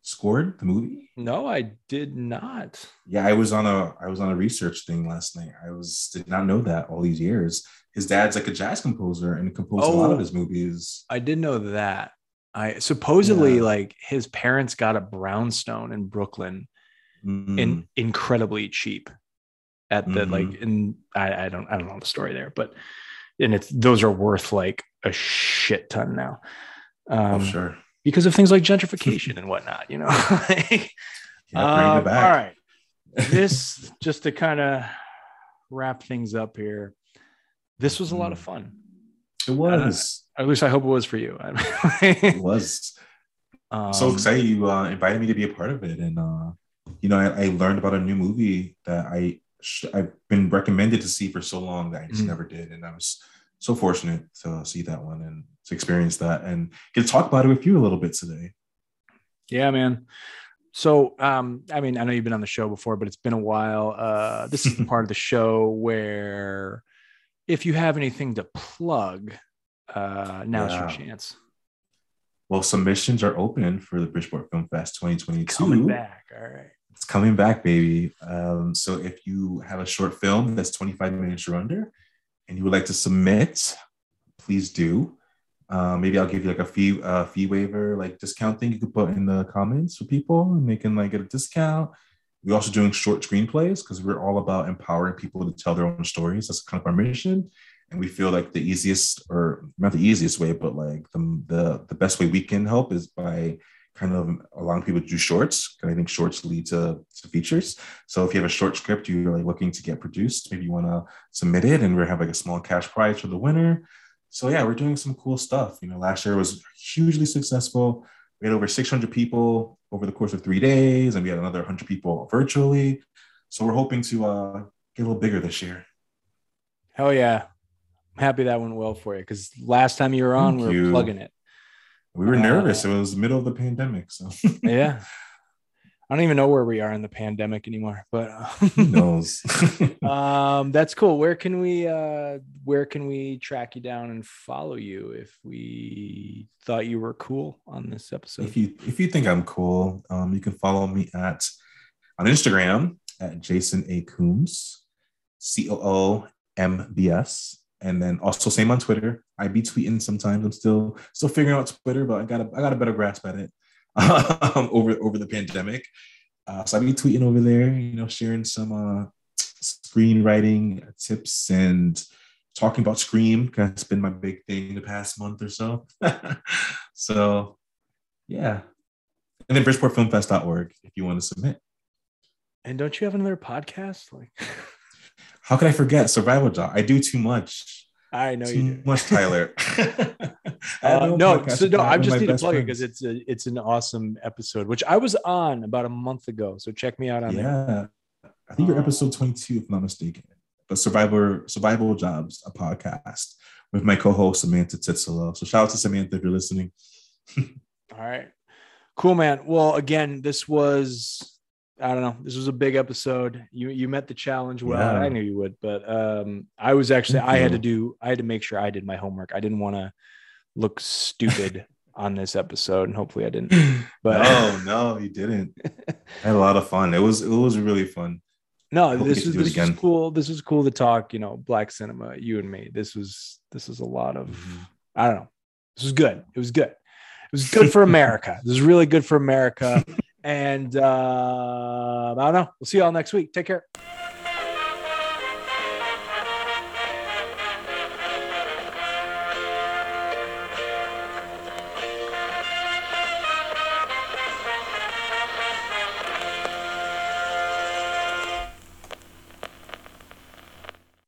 scored the movie
no, I did not.
yeah i was on a i was on a research thing last night i was did not know that all these years his dad's like a jazz composer and composed a lot
Oh.
of his movies
I did know that. I supposedly
Yeah.
like his parents got a brownstone in Brooklyn
Mm.
in incredibly cheap at the
Mhm.
like in I, I don't I don't know the story there, but and it's those are worth like a shit ton now.
oh
Um
sure
because of things like gentrification *laughs* and whatnot, you know. *laughs* Like,
yeah,
um, All right. This *laughs* just to kind of wrap things up here. This was a lot of fun.
it was
At least I hope it was for you. *laughs*
it was
um,
so excited you uh, invited me to be a part of it and uh you know i, I learned about a new movie that i sh- i've been recommended to see for so long that i just
Mhm.
never did and i was so fortunate to see that one and to experience that and get to talk about it with you a little bit today
Yeah, man. So, um, I mean, I know you've been on the show before, but it's been a while. Uh, this is the *laughs* part of the show where if you have anything to plug, uh, now's your chance.
well submissions are open for the bridgeport film fest 2022
Coming back. All right.
it's coming back baby um so if you have a short film that's 25 minutes or under and you would like to submit please do uh, maybe I'll give you like a fee uh, fee waiver like discount thing you could put in the comments for people and they can like get a discount. We're also doing short screenplays because we're all about empowering people to tell their own stories. That's kind of our mission, and we feel like the easiest, or not the easiest way, but like the the, the best way we can help is by kind of allowing people to do shorts. Because I think shorts lead to, to features. So if you have a short script you're like looking to get produced, maybe you want to submit it, and we have like a small cash prize for the winner. So yeah, we're doing some cool stuff. You know, last year was hugely successful. We had over 600 people over the course of three days, and we had another 100 people virtually. So we're hoping to uh, get a little bigger this year.
Hell yeah. Happy that went well for you because last time you were on,
Thank
we were
you.
plugging it.
We were
Uh,
nervous. It was the middle of the pandemic, so *laughs*
Yeah. *laughs* I don't even know where we are in the pandemic anymore, but
who knows? *laughs*
um that's cool where can we uh where can we track you down and follow you if we thought you were cool on this episode
if you if you think I'm cool, um, you can follow me at on Instagram at Jason A Coombs, C O O M B S, and then also same on Twitter. I be tweeting sometimes. I'm still still figuring out Twitter, but I got a I got a better grasp at it *laughs* um, over over the pandemic. Uh, so I be tweeting over there, you know, sharing some uh, screenwriting tips and talking about Scream because it's been my big thing the past month or so. *laughs* so yeah. And then bridgeportfilmfest.org if you want to submit.
and don't you have another podcast like *laughs*
How could I forget Survival Job? I do too much.
i know
too
you do
much, Tyler. *laughs* *laughs*
Uh,
no
so no, I just need to plug it because it's a it's an awesome episode, which I was on about a month ago. So check me out on there.
Yeah. I think you're episode 22, if I'm not mistaken. But Survivor Survival Jobs, a podcast with my co-host Samantha Titsolo. So shout out to Samantha if you're listening. *laughs*
All right. Cool, man. Well, again, this was I don't know. This was a big episode. You you met the challenge well.
Yeah.
I knew you would, but um I was actually I had to do I had to make sure I did my homework. I didn't want to look stupid *laughs* on this episode, and hopefully I didn't. *laughs* But
no, *laughs* no, you didn't. I had a lot of fun. It was it was really fun.
no, this is this was cool. This was cool to talk, you know, black cinema, you and me. This was this was a lot of
Mm-hmm.
I don't know. This was good. It was good. It was good for America. This is really good for America. And uh I don't know. We'll see y'all next week. Take care.